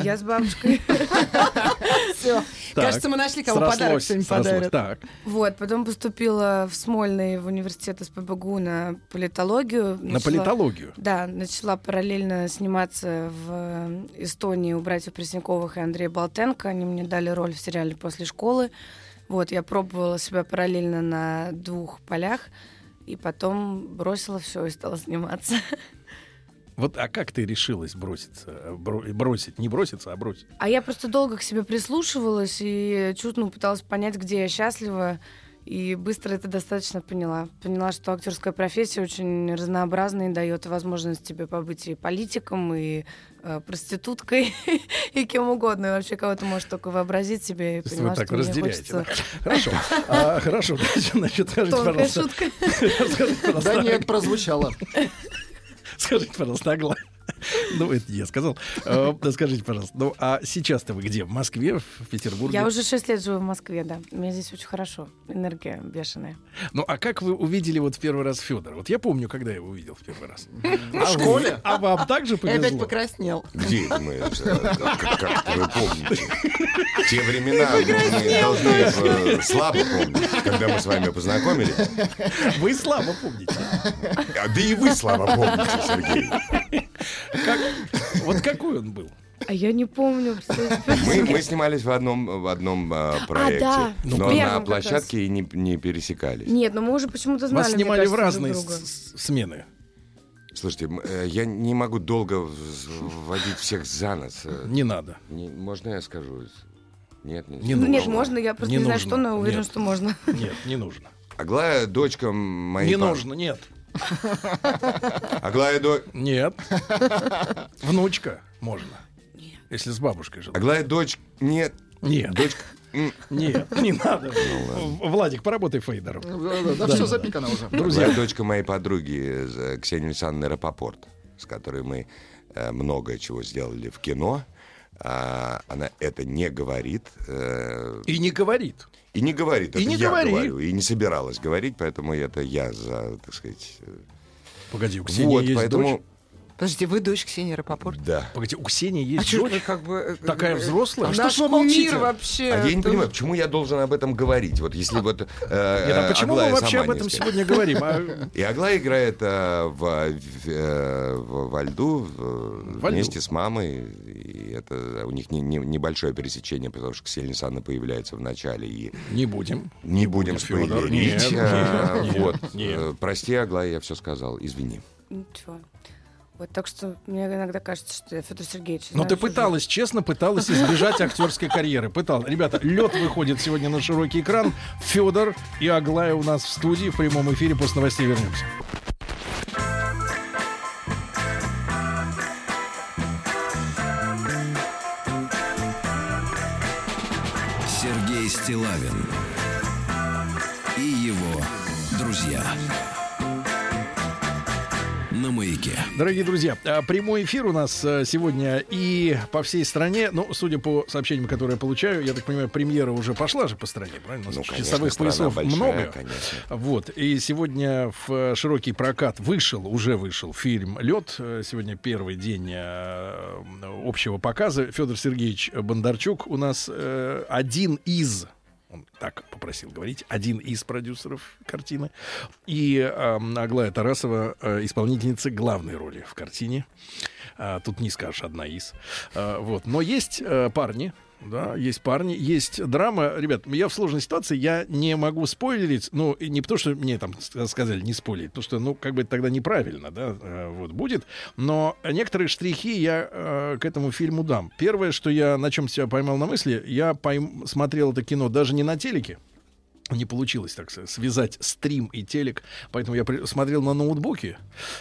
Я с бабушкой. [LAUGHS] Все. Кажется, мы нашли, кому подарок сегодня подарят. Вот, потом поступила в Смольный в университет СПБГУ на политологию. На политологию. Да, начала параллельно сниматься в Эстонии у братьев Пресняковых и Андрея Болтенко. Они мне дали роль в сериале «После школы». Вот, я пробовала себя параллельно на двух полях, и потом бросила все и стала сниматься. [LAUGHS] Вот, а как ты решилась броситься? бро- бросить, не броситься, а бросить? А я просто долго к себе прислушивалась и чуть ну, пыталась понять, где я счастлива. И быстро это достаточно поняла. Поняла, что актерская профессия очень разнообразная и дает возможность тебе побыть и политиком, и э, проституткой, [LAUGHS] и кем угодно. И вообще кого ты можешь только вообразить себе. И То поняла, вы так что мне разделяете. хочется... да? [LAUGHS] Хорошо. А, Хорошо. [LAUGHS] Значит, скажите, Тонкая пожалуйста. шутка. Да нет, прозвучало. Скажите, пожалуйста, Аглая. [LAUGHS] Ну, это не я сказал. Э, да Скажите, пожалуйста, ну, а сейчас-то вы где? В Москве, в Петербурге? Я уже шесть лет живу в Москве, да. Мне здесь очень хорошо. Энергия бешеная. Ну, а как вы увидели вот в первый раз Федора? Вот я помню, когда я его увидел в первый раз. В школе? А вам также И опять повезло? покраснел. Где это мы? э, Как, как вы помните? [LAUGHS] Те времена мы должны э, слабо помнить, когда мы с вами познакомились. Вы слабо помните. А, Да и вы слабо помните, Сергей. Как- Вот какой он был? А я не помню. [LAUGHS] Мы, мы снимались в одном, в одном а, проекте, да, но в на площадке и не, не пересекались. Нет, но мы уже почему-то знали, Вас снимали в кажется, разные друг смены. Слушайте, э, я не могу долго вводить всех за нос. Э, Не надо. не- можно я скажу? Нет, нельзя. Не Ну, нужно. Нет, можно, я просто Не не, знаю, нужно. что, но уверен, Нет. что можно. Нет, не нужно. Аглая, дочка моей... Не па- нужно, нет. Аглая, до... Нет. [LAUGHS] Внучка можно. Если с бабушкой жила. Аглая, дочь... Нет. Нет. Дочка... Нет, не надо. В- Владик, поработай фейдером. Да, все запикано уже. Друзья, Аглая, дочка моей подруги э, Ксении Александровны Рапопорт, с которой мы э, много чего сделали в кино. А, она это не говорит. э, И не говорит. И не говорит. И это не я говори. говорю. И не собиралась говорить, поэтому это я за, так сказать... э, Погоди, у Ксении вот, есть поэтому... дочь? Подождите, вы дочь Ксении Рапопорт? Да. Погодите, у Ксении А есть что дочь? вы как бы... э, Такая э, взрослая? э, А что ж вы молчите? вообще. А я не понимаю, почему я должен об этом говорить? Вот если вот... э, Нет, а почему Аглая мы вообще об этом сегодня говорим? А- И Аглая играет э, в, э, во льду э, вместе с мамой. И это у них не- не- небольшое пересечение, потому что Ксения Александровна появляется в начале. И Не будем. не будем спойлерить. Нет, А, нет, Вот. нет. Э, Прости, Аглая, я все сказал. Извини. Ничего. Вот так что мне иногда кажется, что я Федор Сергеевич. Но ты пыталась, честно пыталась избежать актерской карьеры. Пыталась. Ребята, лед выходит сегодня на широкий экран. Федор и Аглая у нас в студии в прямом эфире. После новостей вернемся. Сергей Стилавин Дорогие друзья, а, прямой эфир у нас а, сегодня и по всей стране. Ну, судя по сообщениям, которые я получаю, я так понимаю, премьера уже пошла же по стране, правильно? У нас Ну, конечно, часовых поясов большая, много. конечно. Вот. И сегодня в э, широкий прокат вышел, уже вышел фильм Лед. Сегодня первый день э, общего показа. Федор Сергеевич Бондарчук у нас э, один из он так попросил говорить, один из продюсеров картины. И э, Аглая Тарасова, э, исполнительница главной роли в картине. А, тут не скажешь, одна из. А, вот. Но есть э, парни, да, есть парни, есть драма. Ребят, я в сложной ситуации, я не могу спойлерить, ну, не потому, что мне там сказали не спойлерить, потому что, ну, как бы тогда неправильно, да, э, вот, будет. Но некоторые штрихи я э, к этому фильму дам. Первое, что я на чем себя поймал на мысли, я пойм- смотрел это кино даже не на телеке, не получилось так сказать, связать стрим и телек, поэтому я при- смотрел на ноутбуке,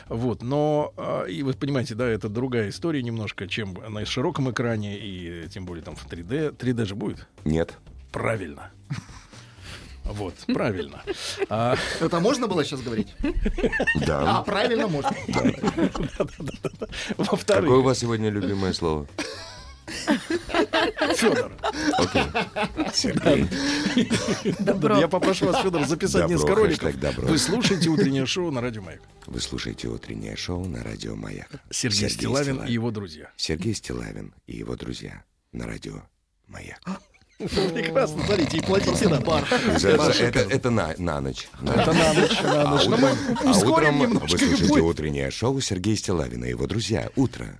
вот, но, а, и вы понимаете, да, это другая история немножко, чем на широком экране, и тем более там в 3D, 3D же будет? Нет. Правильно. [LAUGHS] Вот, [LAUGHS] правильно. А, [LAUGHS] Это можно было сейчас говорить? А, Да. правильно, можно. Во-вторых, Какое у вас сегодня любимое слово? Федор. Окей. Сергей. Добро. Я попрошу вас, Федор, записать Добро, несколько роликов. добро. Вы слушаете утреннее шоу на Радио Маяк. Вы слушаете утреннее шоу на радио Маяк. Сергей, Стилавин и его друзья. Сергей Стилавин и его друзья на радио Маяк. Прекрасно, смотрите, и платите. За- за- Это, это на, на ночь. Это на ночь, на А ночь. Но утром, мы а утром вы слушаете утреннее шоу Сергея Стилавина и его друзья. Утро.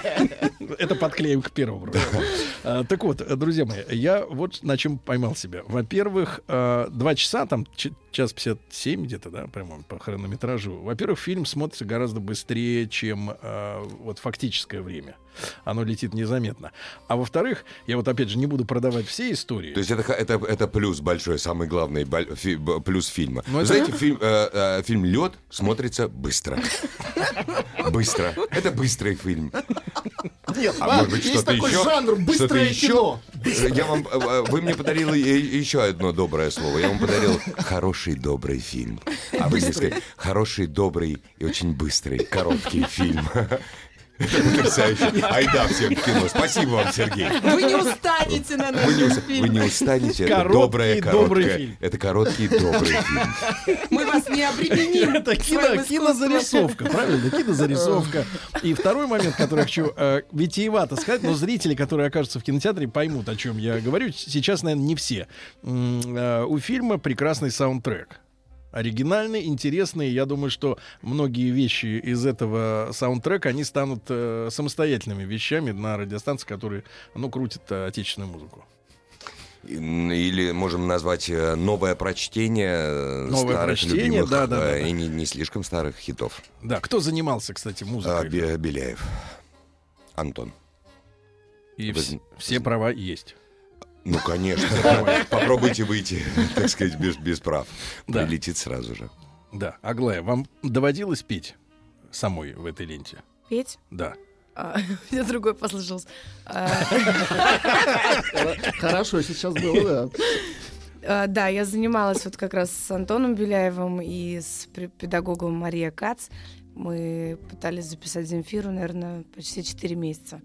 Это подклеим к первому. А, Так вот, друзья мои, я вот на чем поймал себя. Во-первых, э, два часа, там час 57 где-то, да, прямо по хронометражу. Во-первых, фильм смотрится гораздо быстрее, чем э, вот фактическое время. Оно летит незаметно. А во-вторых, я вот опять же не буду продавать все истории. То есть это, это, это плюс большой, самый главный фи- плюс фильма. Ну, Вы это- Знаете, фильм, э, э, фильм Лед смотрится быстро. [LAUGHS] Быстро. Это быстрый фильм. Нет, А может быть есть такой еще? жанр быстрое еще? кино. Я вам, э, э, вы мне подарили еще одно доброе слово. Я вам подарил хороший добрый фильм. А вы мне сказали хороший добрый и очень быстрый короткий фильм. Потрясающе. Айда всем в кино. Спасибо вам, Сергей. Вы не устанете на Вы не, нашем ус- вы фильме. не устанете. Это Короткий доброе, добрый короткое. фильм. Это короткий добрый фильм. Мы вас не обременим. Это кино, кинозарисовка, правильно? Кинозарисовка. И второй момент, который я хочу э, витиевато сказать, но зрители, которые окажутся в кинотеатре, поймут, о чем я говорю. Сейчас, наверное, не все. М, э, у фильма прекрасный саундтрек. Оригинальный, интересный. Я думаю, что многие вещи из этого саундтрека, они станут э, самостоятельными вещами на радиостанции, которые, ну, крутят э, отечественную музыку. Или можем назвать э, новое прочтение э, Новое старых прочтение, любимых да, да, да, э, да. и не, не слишком старых хитов. Да, кто занимался, кстати, А, музыкой? Бе- Беляев. Антон. И Вы все права есть. Ну, конечно. Попробуйте выйти, так сказать, без, без прав. Да. Прилетит сразу же. Да, Аглая, вам доводилось петь самой в этой ленте? Петь? Да. А, [LAUGHS] у меня другой послышался. А, Хорошо, сейчас было, да. а, Да, я занималась вот как раз с Антоном Беляевым и с педагогом Мария Кац. Мы пытались записать Земфиру, наверное, почти 4 месяца.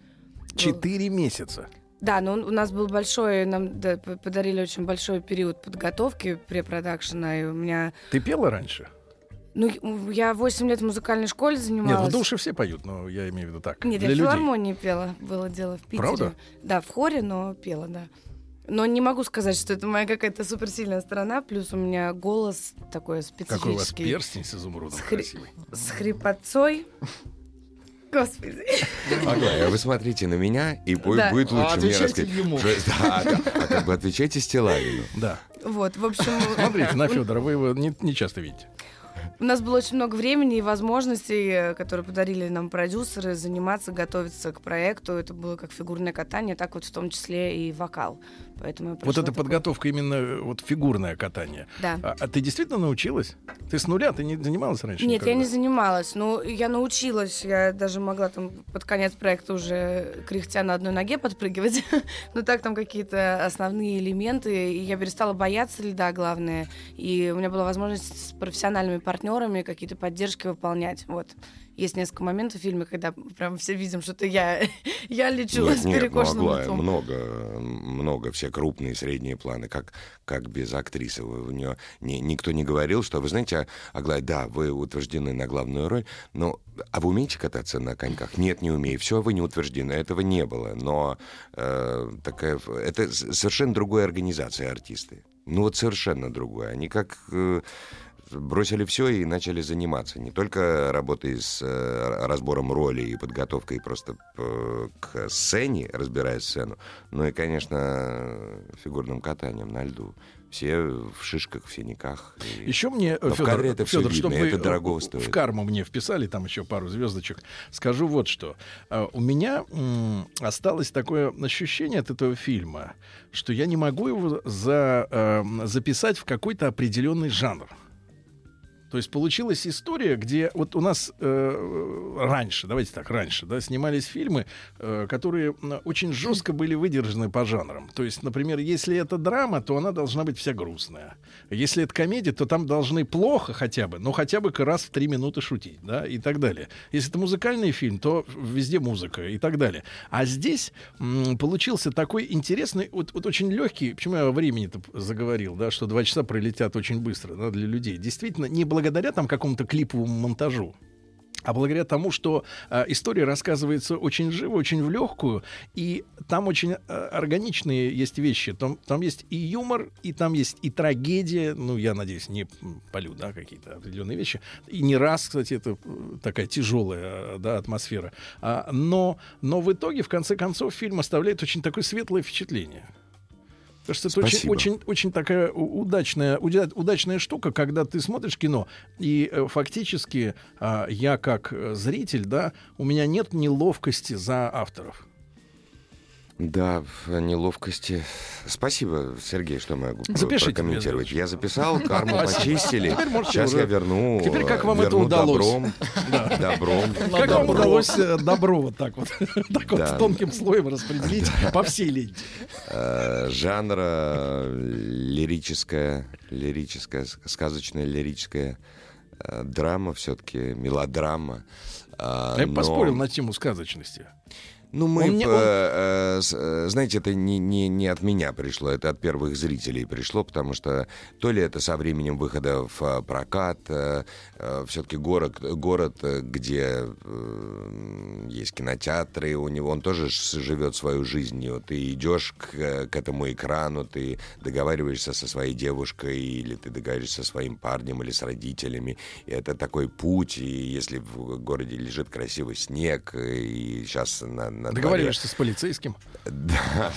Четыре месяца. Да, но он- у нас был большой, нам да, подарили очень большой период подготовки препродакшена, и у меня... Ты пела раньше? Ну, я 8 лет в музыкальной школе занималась. Нет, в душе все поют, но я имею в виду так. Нет, для я в людей. филармонии пела, было дело в Питере. Правда? Да, в хоре, но пела, да. Но не могу сказать, что это моя какая-то суперсильная сторона, плюс у меня голос такой специфический. Какой у вас перстень с изумрудом С хри- красивый. С хрипотцой. Господи. Аглая, вы смотрите на меня, и будет, Да. будет А лучше мне отвечайте рассказать. ему. Что- Да, да. А как бы отвечайте Стилавину. Да. Вот, в общем... Смотрите на Федора, вы его не, не часто видите. У нас было очень много времени и возможностей, э, которые подарили нам продюсеры, заниматься, готовиться к проекту. Это было как фигурное катание, так вот в том числе и вокал. Поэтому я Вот эта такой- подготовка именно э, вот фигурное катание. Да. А, а ты действительно научилась? Ты с нуля, ты не занималась раньше? Нет, я никогда? не занималась. Ну, я научилась. Я даже могла там под конец проекта уже кряхтя на одной ноге подпрыгивать. [LAUGHS] Но так там какие-то основные элементы. И я перестала бояться льда, главное. И у меня была возможность с профессиональными партнерами какие-то поддержки выполнять. Вот. Есть несколько моментов в фильме, когда прям все видим, что это я, [LAUGHS] я лечу Нет, с нет, ну, перекошенным Аглая, лицом. много, много, все крупные, средние планы, как, как без актрисы. У нее ни- никто не говорил, что, вы знаете, Аглая, да, вы утверждены на главную роль, но а вы умеете кататься на коньках? Нет, не умею. Все, вы не утверждены. Этого не было. Но э, такая, это совершенно другая организация артисты. Ну вот совершенно другое. Они как э, бросили все и начали заниматься. Не только работой с э, разбором роли и подготовкой просто э, к сцене, разбирая сцену, но и, конечно, фигурным катанием на льду. Все в шишках, в синяках. И- Еще мне, Но в Федор, это Федор, видно, чтобы это дорого в- стоит. в карму мне вписали, там еще пару звездочек, скажу вот что. А, У меня осталось такое ощущение от этого фильма, что я не могу его за, эм, записать в какой-то определенный жанр. То есть получилась история, где вот у нас э, раньше, давайте так, раньше, да, снимались фильмы, э, которые очень жестко были выдержаны по жанрам. То есть, например, если это драма, то она должна быть вся грустная. Если это комедия, то там должны плохо хотя бы, но хотя бы раз в три минуты шутить, да, и так далее. Если это музыкальный фильм, то везде музыка и так далее. А здесь получился такой интересный, вот, вот очень легкий, почему я о времени-то заговорил, да, что два часа пролетят очень быстро да, для людей. Действительно, не благодаря там какому-то клиповому монтажу, а благодаря тому, что э, история рассказывается очень живо, очень в легкую, и там очень э, органичные есть вещи. Там, там есть и юмор, и там есть и трагедия. Ну, я надеюсь, не полю, да, какие-то определенные вещи. И не раз, кстати, это э, такая тяжелая, э, да, атмосфера. А, но, но в итоге, в конце концов, фильм оставляет очень такое светлое впечатление. Кажется, это очень, Спасибо. очень, очень такая удачная, удачная штука, когда ты смотришь кино, и э, фактически а, я как э, зритель, да, у меня нет неловкости за авторов. Да, в неловкости. Спасибо, Сергей, что могу Запишите прокомментировать. Я записал, карму Спасибо. почистили. Сейчас уже- я верну. Теперь как вам верну это удалось? Добром. [LAUGHS] Добром. Как вам удалось э, добро вот так вот, [LAUGHS] так вот Да. тонким слоем распределить по всей ленте? Э, жанра лирическая, лирическая, сказочная лирическая э, драма все-таки, мелодрама. Я но- поспорил на тему сказочности. Ну, мы, Он мне- э, он- э, э, знаете, это не, не, не от меня пришло, это от первых зрителей пришло, потому что то ли это со временем выхода в э, прокат, все-таки город, город, э, где э, есть кинотеатры, у него он тоже живет свою жизнь. И вот ты идешь к, э, к этому экрану, ты договариваешься со своей девушкой, или ты договариваешься со своим парнем, или с родителями. И это такой путь, и если в городе лежит красивый снег, и сейчас на, на дворе- Договариваешься с полицейским. [LAUGHS] да,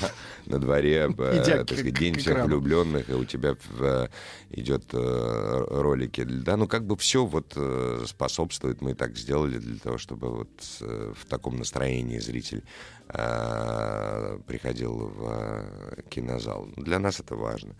на дворе, э, [LAUGHS] день всех влюбленных, и у тебя э, идет э, ролики. Да, ну как бы все вот способствует, мы так сделали для того, чтобы вот в таком настроении зритель приходил в э, кинозал. Для нас это важно.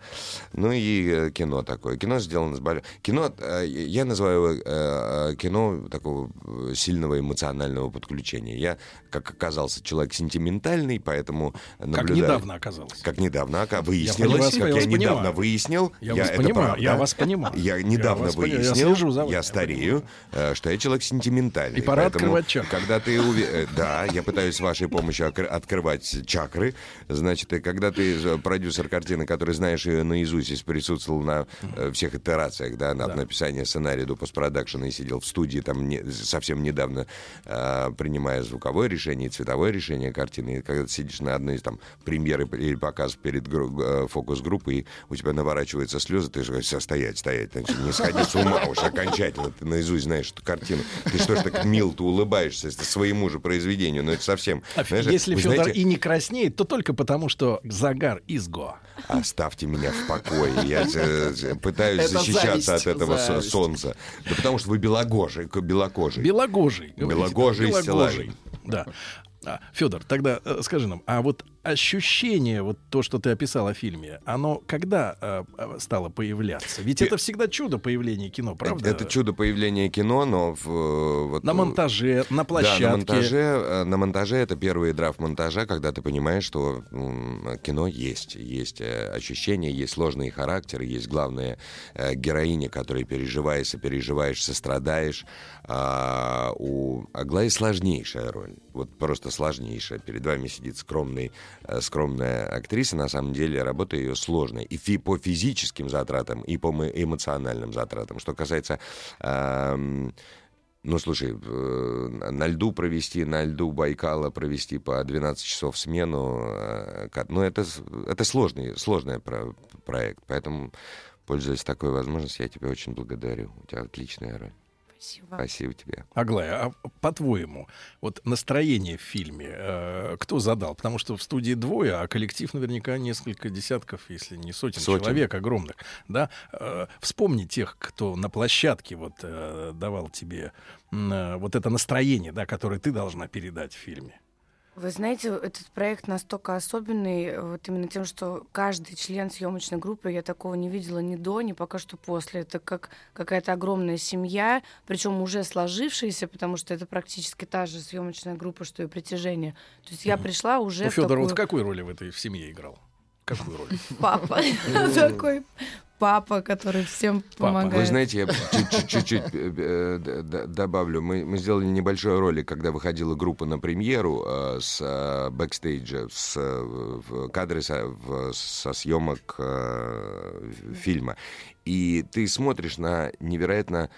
Ну и э, кино такое. Кино сделано с большой... Кино, э, я называю э, кино такого э, сильного эмоционального подключения. Я, как оказался человек сентиментальный, поэтому Как наблюдаю- недавно оказалось. Как недавно Я выяснилось, вас- как я я, недавно понимаю. выяснил. Я вас это понимаю, правда. я вас понимаю. Я Я недавно я выяснил, вами, я я старею, э, что я человек сентиментальный. И пора Поэтому, открывать чакры. Когда ты э, Да, я пытаюсь с вашей [LAUGHS] помощью окр- открывать чакры. Значит, и когда ты э, продюсер картины, который знаешь ее наизусть, если присутствовал на э, всех итерациях, да, на написание сценария до постпродакшена и сидел в студии там не- совсем недавно, э, принимая звуковое решение и цветовое решение картины, и когда ты сидишь на одной из там премьеры или показов перед гру- э, фокус-группой, и у тебя наворачиваются слезы, ты же говоришь, «Всё, стоять, стоять, значит, не сходи с ума уж окончательно, ты наизусть знаешь эту картину. Ты что ж так мил, ты улыбаешься своему же произведению, но это совсем... А знаешь, Если Федор знаете, и не краснеет, то только потому, что загар изго. Оставьте меня в покое. Я э, э, пытаюсь Это защищаться зависть, от этого зависть. солнца. Да потому что вы белогожий, белокожий. Белогожий. говорите, Белогожий белогожий. Да. Федор, тогда э, скажи нам, а вот ощущение, вот то, что ты описал о фильме, оно когда э, э, стало появляться? Ведь это всегда чудо появления кино, правда? Это чудо появления кино, но в, э, вот, На монтаже, на площадке. Да, на монтаже, э, на монтаже это первый драфт монтажа, когда ты понимаешь, что кино есть, есть э, ощущения, есть сложные характеры, есть главная э, героиня, которая переживаешь, сопереживаешь, сострадаешь. А, у Аглаи сложнейшая роль, вот просто сложнейшая. Перед вами сидит скромный, э, скромная актриса, на самом деле работа ее сложная и фи- по физическим затратам, и по мо- эмоциональным затратам. Что касается ам, ну, слушай, э, на льду провести, на льду Байкала провести по 12 часов смену, э, ну, это, это сложный, сложный про- проект. Поэтому, пользуясь такой возможностью, я тебе очень благодарю. У тебя отличная роль. Спасибо. Спасибо тебе. Аглая, а по-твоему, вот настроение в фильме э, кто задал? Потому что в студии двое, а коллектив наверняка несколько десятков, если не сотен, Сотен. человек огромных. Да? Э, вспомни тех, кто на площадке вот, э, давал тебе э, вот это настроение, да, которое ты должна передать в фильме. Вы знаете, этот проект настолько особенный, вот именно тем, что каждый член съемочной группы, я такого не видела ни до, ни пока что после. Это как какая-то огромная семья, причем уже сложившаяся, потому что это практически та же съемочная группа, что и притяжение. То есть я пришла уже Ну, Федор, такую... вот какую роль в этой в семье играл? Какую роль? Папа. [LAUGHS] Такой папа, который всем помогает. Вы знаете, я чуть- чуть-чуть э, э, добавлю. Мы, мы сделали небольшой ролик, когда выходила группа на премьеру э, с э, бэкстейджа, с э, кадры со, в- со съемок э, фильма. И ты смотришь на невероятно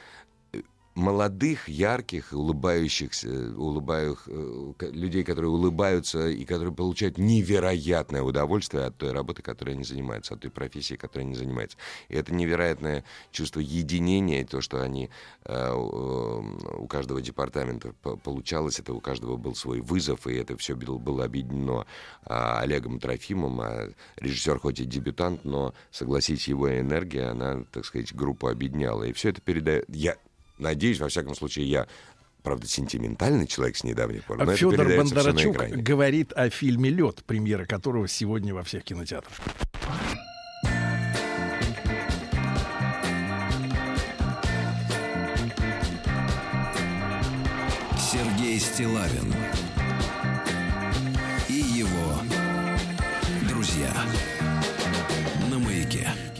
молодых, ярких, улыбающихся, улыбающих, э, людей, которые улыбаются и которые получают невероятное удовольствие от той работы, которой они занимаются, от той профессии, которой они занимаются. И это невероятное чувство единения, то, что они э, у каждого департамента по- получалось, это у каждого был свой вызов, и это все было, было объединено а, Олегом Трофимом, а режиссер хоть и дебютант, но, согласитесь, его энергия, она, так сказать, группу объединяла. И все это передает... Я надеюсь, во всяком случае, я правда, сентиментальный человек с недавних пор, но А это Федор Бондарчук говорит о фильме Лед, премьера которого сегодня во всех кинотеатрах. Сергей Стилавин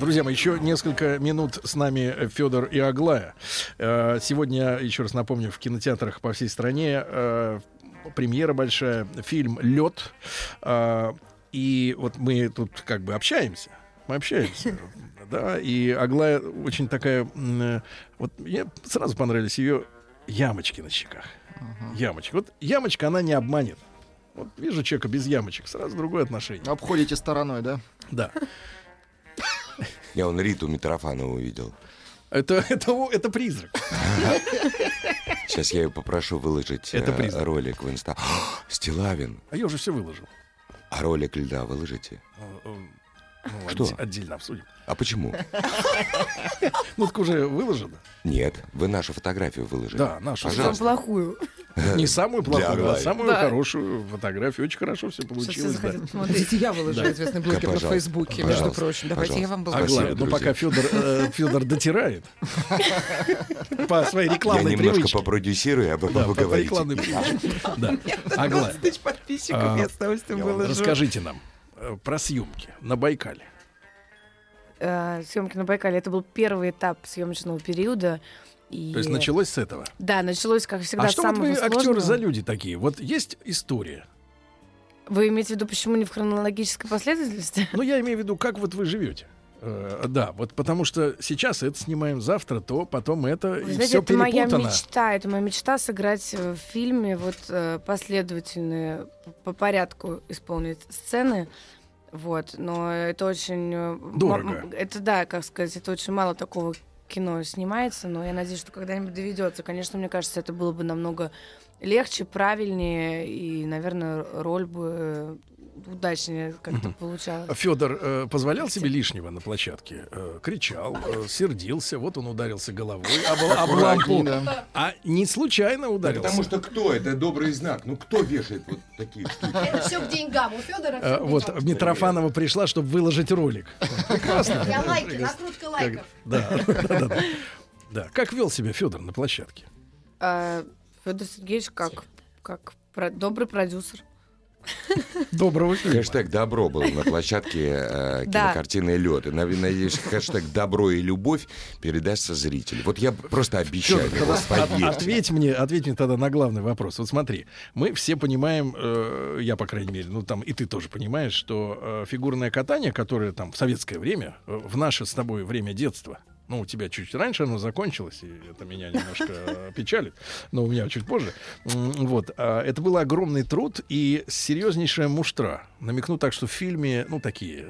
Друзья мои, еще несколько минут с нами Федор и Аглая. Э, Сегодня, еще раз напомню, в кинотеатрах по всей стране э, премьера большая, фильм «Лед». Э, И вот мы тут как бы общаемся. Мы общаемся. [LAUGHS] Да, и Аглая очень такая... Вот мне сразу понравились ее ямочки на щеках. Ямочки. Вот ямочка, она не обманет. Вот вижу человека без ямочек, сразу другое отношение. Обходите стороной, да? Да. [LAUGHS] Я он Риту Митрофанову увидел. Это, это, это призрак. Сейчас я ее попрошу выложить Это э, призрак. ролик в инста. Стилавин, А я уже все выложил. а ролик льда выложите? Э, Ну, Что? отде- Отдельно обсудим. А почему? Ну, так уже выложено. Нет, вы нашу фотографию выложили. Да, нашу. Пожалуйста. плохую. [LAUGHS] Не самую плохую, а самую Да. хорошую фотографию. Очень хорошо все Сейчас все получилось. да. [LAUGHS] посмотреть. Я выложила Да. известный блогер на Фейсбуке, между прочим. Давайте я вам пожалуйста. Аглая, ну пока. Федор, Федор дотирает [LAUGHS] по своей Я рекламной немножко привычке. попродюсирую, а Да, потом по вы говорите. рекламной привычке. Да. Аглая, 20 тысяч подписчиков, а, я с удовольствием выложу. расскажите нам э, про съемки на Байкале. Э, съемки на Байкале. Это был первый этап съемочного периода. И... То есть началось с этого. Да, началось, как всегда, А что вот вы актеры за люди такие? Вот есть история. Вы имеете в виду, почему не в хронологической последовательности? Ну, я имею в виду, как вот вы живете. Э, да, вот потому что сейчас это снимаем, завтра то, потом это, Вы и знаете, все это моя перепутано. мечта. Это моя мечта сыграть в фильме вот э, последовательные по порядку исполнить сцены. Вот, но это очень... э, Дорого. Это да, как сказать, это очень мало такого кино снимается, но я надеюсь, что когда-нибудь доведется. Конечно, мне кажется, это было бы намного легче, правильнее, и, наверное, роль бы э, удачнее как-то получалась. Федор э, позволял себе лишнего на площадке, Э, кричал, э, сердился, вот он ударился головой об, об лампу, да. а не случайно ударился. Потому что кто? Это добрый знак. Ну кто вешает вот такие штуки? Это все к деньгам. У Федора Э, вот Митрофанова пришла, чтобы выложить ролик. Прекрасно. Я лайки, накрутка лайков. Да, [LAUGHS] да, да, да. Да. Как вел себя Федор на площадке? Федор Сергеевич как, как про- добрый продюсер. Доброго Хэштег «Добро» был на площадке э, кинокартины «Лед». И, надеюсь, хэштег «Добро и любовь» передастся зрителю. Вот я просто обещаю, от- поверьте. ответь мне, ответь мне тогда на главный вопрос. Вот смотри, мы все понимаем, э, я по крайней мере, ну там и ты тоже понимаешь, что э, фигурное катание, которое там в советское время, э, в наше с тобой время детства, ну, у тебя чуть раньше оно закончилось, и это меня немножко э, [LAUGHS] печалит, но у меня чуть позже. Вот. а, Это был огромный труд и серьезнейшая муштра. Намекну так, что в фильме, ну, такие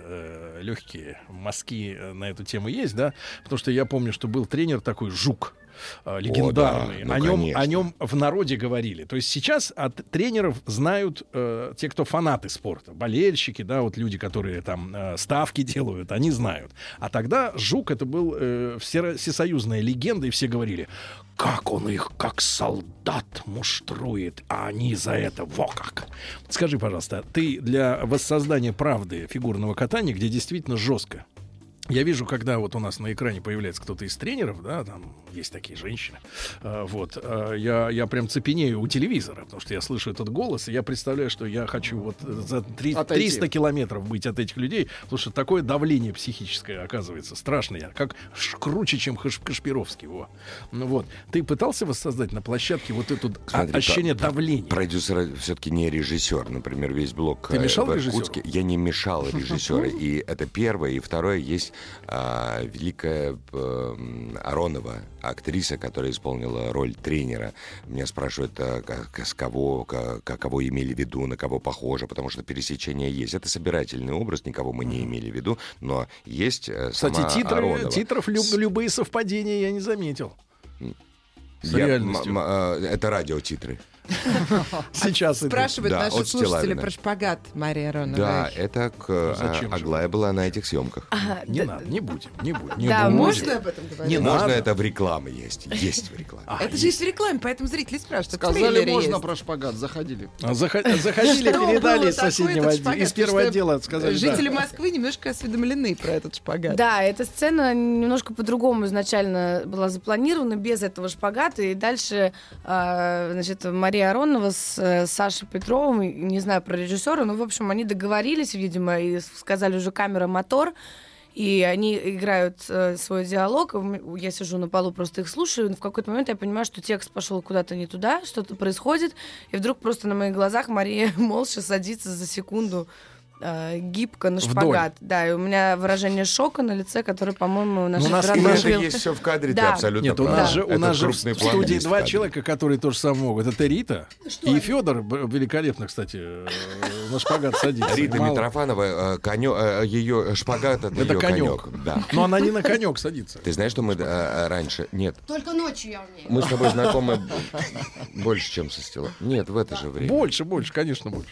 легкие мазки э, на эту тему есть, да, потому что я помню, что был тренер такой Жук, э, легендарный. да, ну, о, нем, конечно. о нем в народе говорили. То есть сейчас от тренеров знают э, те, кто фанаты спорта, болельщики, да, вот люди, которые там э, ставки [LAUGHS] делают, они знают. А тогда Жук это был э, всесоюзная легенда, и все говорили, как он их, как солдат муштрует, а они за это во как. Скажи, пожалуйста, ты для воссоздания правды фигурного катания, где действительно жестко, я вижу, когда вот у нас на экране появляется кто-то из тренеров, да, там есть такие женщины, э, вот, э, я, я прям цепенею у телевизора, потому что я слышу этот голос, и я представляю, что я хочу вот за три- Отойти. 300 километров быть от этих людей, потому что такое давление психическое оказывается страшное, как круче, чем Хаш- Кашпировский, во. Ну вот, ты пытался воссоздать на площадке вот это Смотри, ощущение про- давления? Продюсер все-таки не режиссер. Например, весь блок Ты э, мешал в режиссеру? Иркутске. Я не мешал [LAUGHS] режиссеру. И это первое. И второе, есть а, великая м, Аронова, актриса, которая исполнила роль тренера. Меня спрашивают, а, как- с кого, ка- ка- кого имели в виду, на кого похоже, потому что пересечение есть. Это собирательный образ, никого мы не имели в виду, но есть э, Кстати, сама титры, Аронова. титров люб- любые совпадения я не заметил. С Я- реальностью. э, это радиотитры. Сейчас Спрашивают наши слушатели про шпагат Мария Аронова. Да, это к, а? Аглая была на этих съемках. Не надо, не будем, не будем. Не Да. Можно об этом говорить? Не Можно это в рекламе есть. Есть в рекламе. А, Это же есть в рекламе, поэтому зрители спрашивают. Сказали, можно про шпагат, заходили. А, захо- Заходили, передали из соседнего из первого отдела сказали. Жители. Москвы немножко осведомлены про этот шпагат. Да, эта сцена немножко по-другому изначально была запланирована, без этого шпагата. И дальше, значит, Мария Аронова с э, Сашей Петровым, и не знаю про режиссера, но, в общем, они договорились, видимо, и сказали уже камера, мотор. И они играют э, свой диалог. Я сижу на полу, просто их слушаю. Но в какой-то момент я понимаю, что текст пошел куда-то не туда, что-то происходит. И вдруг просто на моих глазах Мария [LAUGHS] молча садится за секунду э, гибко на Вдоль. шпагат. Да, и у меня выражение шока на лице, которое, по-моему, наш Ну, у нас- это есть все в кадре, ты Да. абсолютно Нет, у нас же, у нас же в студии два человека, которые тоже самое могут. Это Рита и Федор, великолепно, кстати, э, на шпагат садится. Рита Мало- Митрофанова, э, конё- э, ее шпагат это, Это ее конек. конек. Да. Но она не на конек садится. Ты знаешь, что мы э, раньше... Нет, Только ночью я умею. мы с тобой знакомы больше, чем со стила. Нет, в это же время. Больше, больше, конечно, больше.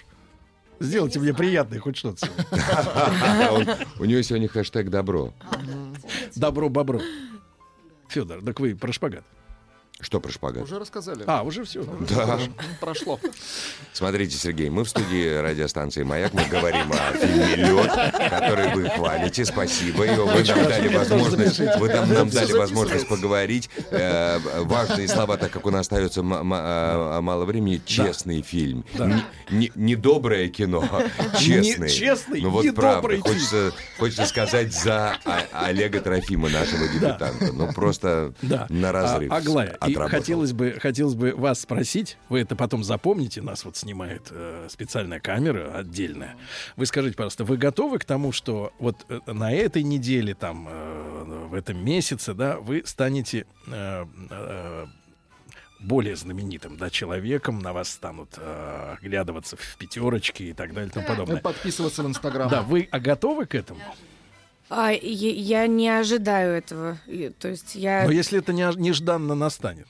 Сделайте мне приятное хоть что-то. У нее сегодня хэштег «Добро». Добро бобро. Федор, так вы про шпагат. Что про шпагат? Уже рассказали. А, уже все. Да. Прошло. Смотрите, Сергей, мы в студии радиостанции «Маяк», мы говорим о фильме «Лед», который вы хвалите, спасибо. И вы нам дали возможность, вы нам, нам дали возможность поговорить. Э, важные слова, так как у нас остается а, мало времени. Честный фильм. Да. Не, не- не доброе кино, честный. Не честный, Ну вот правда, хочется, хочется сказать за А- Олега Трофима, нашего дебютанта. Ну просто Да. на разрыв. А, Аглая, отработал. хотелось бы, хотелось бы вас спросить, вы это потом запомните, нас вот снимает э, специальная камера отдельная. Вы скажите, пожалуйста, вы готовы к тому, что вот э, на этой неделе, там, э, в этом месяце, да, вы станете э, э, более знаменитым, да, человеком, на вас станут э, оглядываться в пятерочке и так далее и тому подобное. Подписываться в Инстаграм. Да, вы а готовы к этому? А, я, я не ожидаю этого. То есть я, Но если это не, нежданно настанет.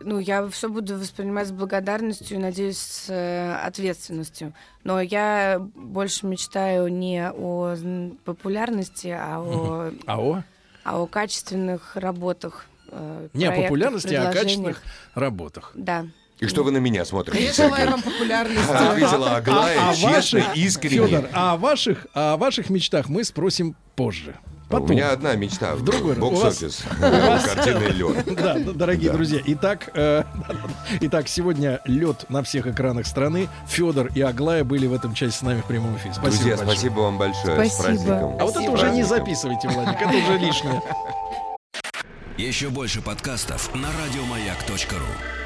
ну, я все буду воспринимать с благодарностью и, надеюсь, с э, ответственностью. Но я больше мечтаю не о популярности, а о, А о? а о качественных работах. э, Не о популярности, а о качественных работах. Да. И что вы на меня смотрите, Я желаю вам популярности. Ответила Аглая а честно, ваших, искренне. Федор, а о ваших, о ваших мечтах мы спросим позже. А У меня одна мечта. В другой Бокс-офис. [LAUGHS] Картинный лед. [LAUGHS] Да, дорогие Да. друзья. Итак, э, [LAUGHS] итак, сегодня лед на всех экранах страны. Федор и Аглая были в этом часе с нами в прямом эфире. Спасибо Друзья, большое. спасибо вам большое. С праздником. А вот это уже не записывайте, Владик, это уже лишнее. Еще больше подкастов на радиомаяк.ру.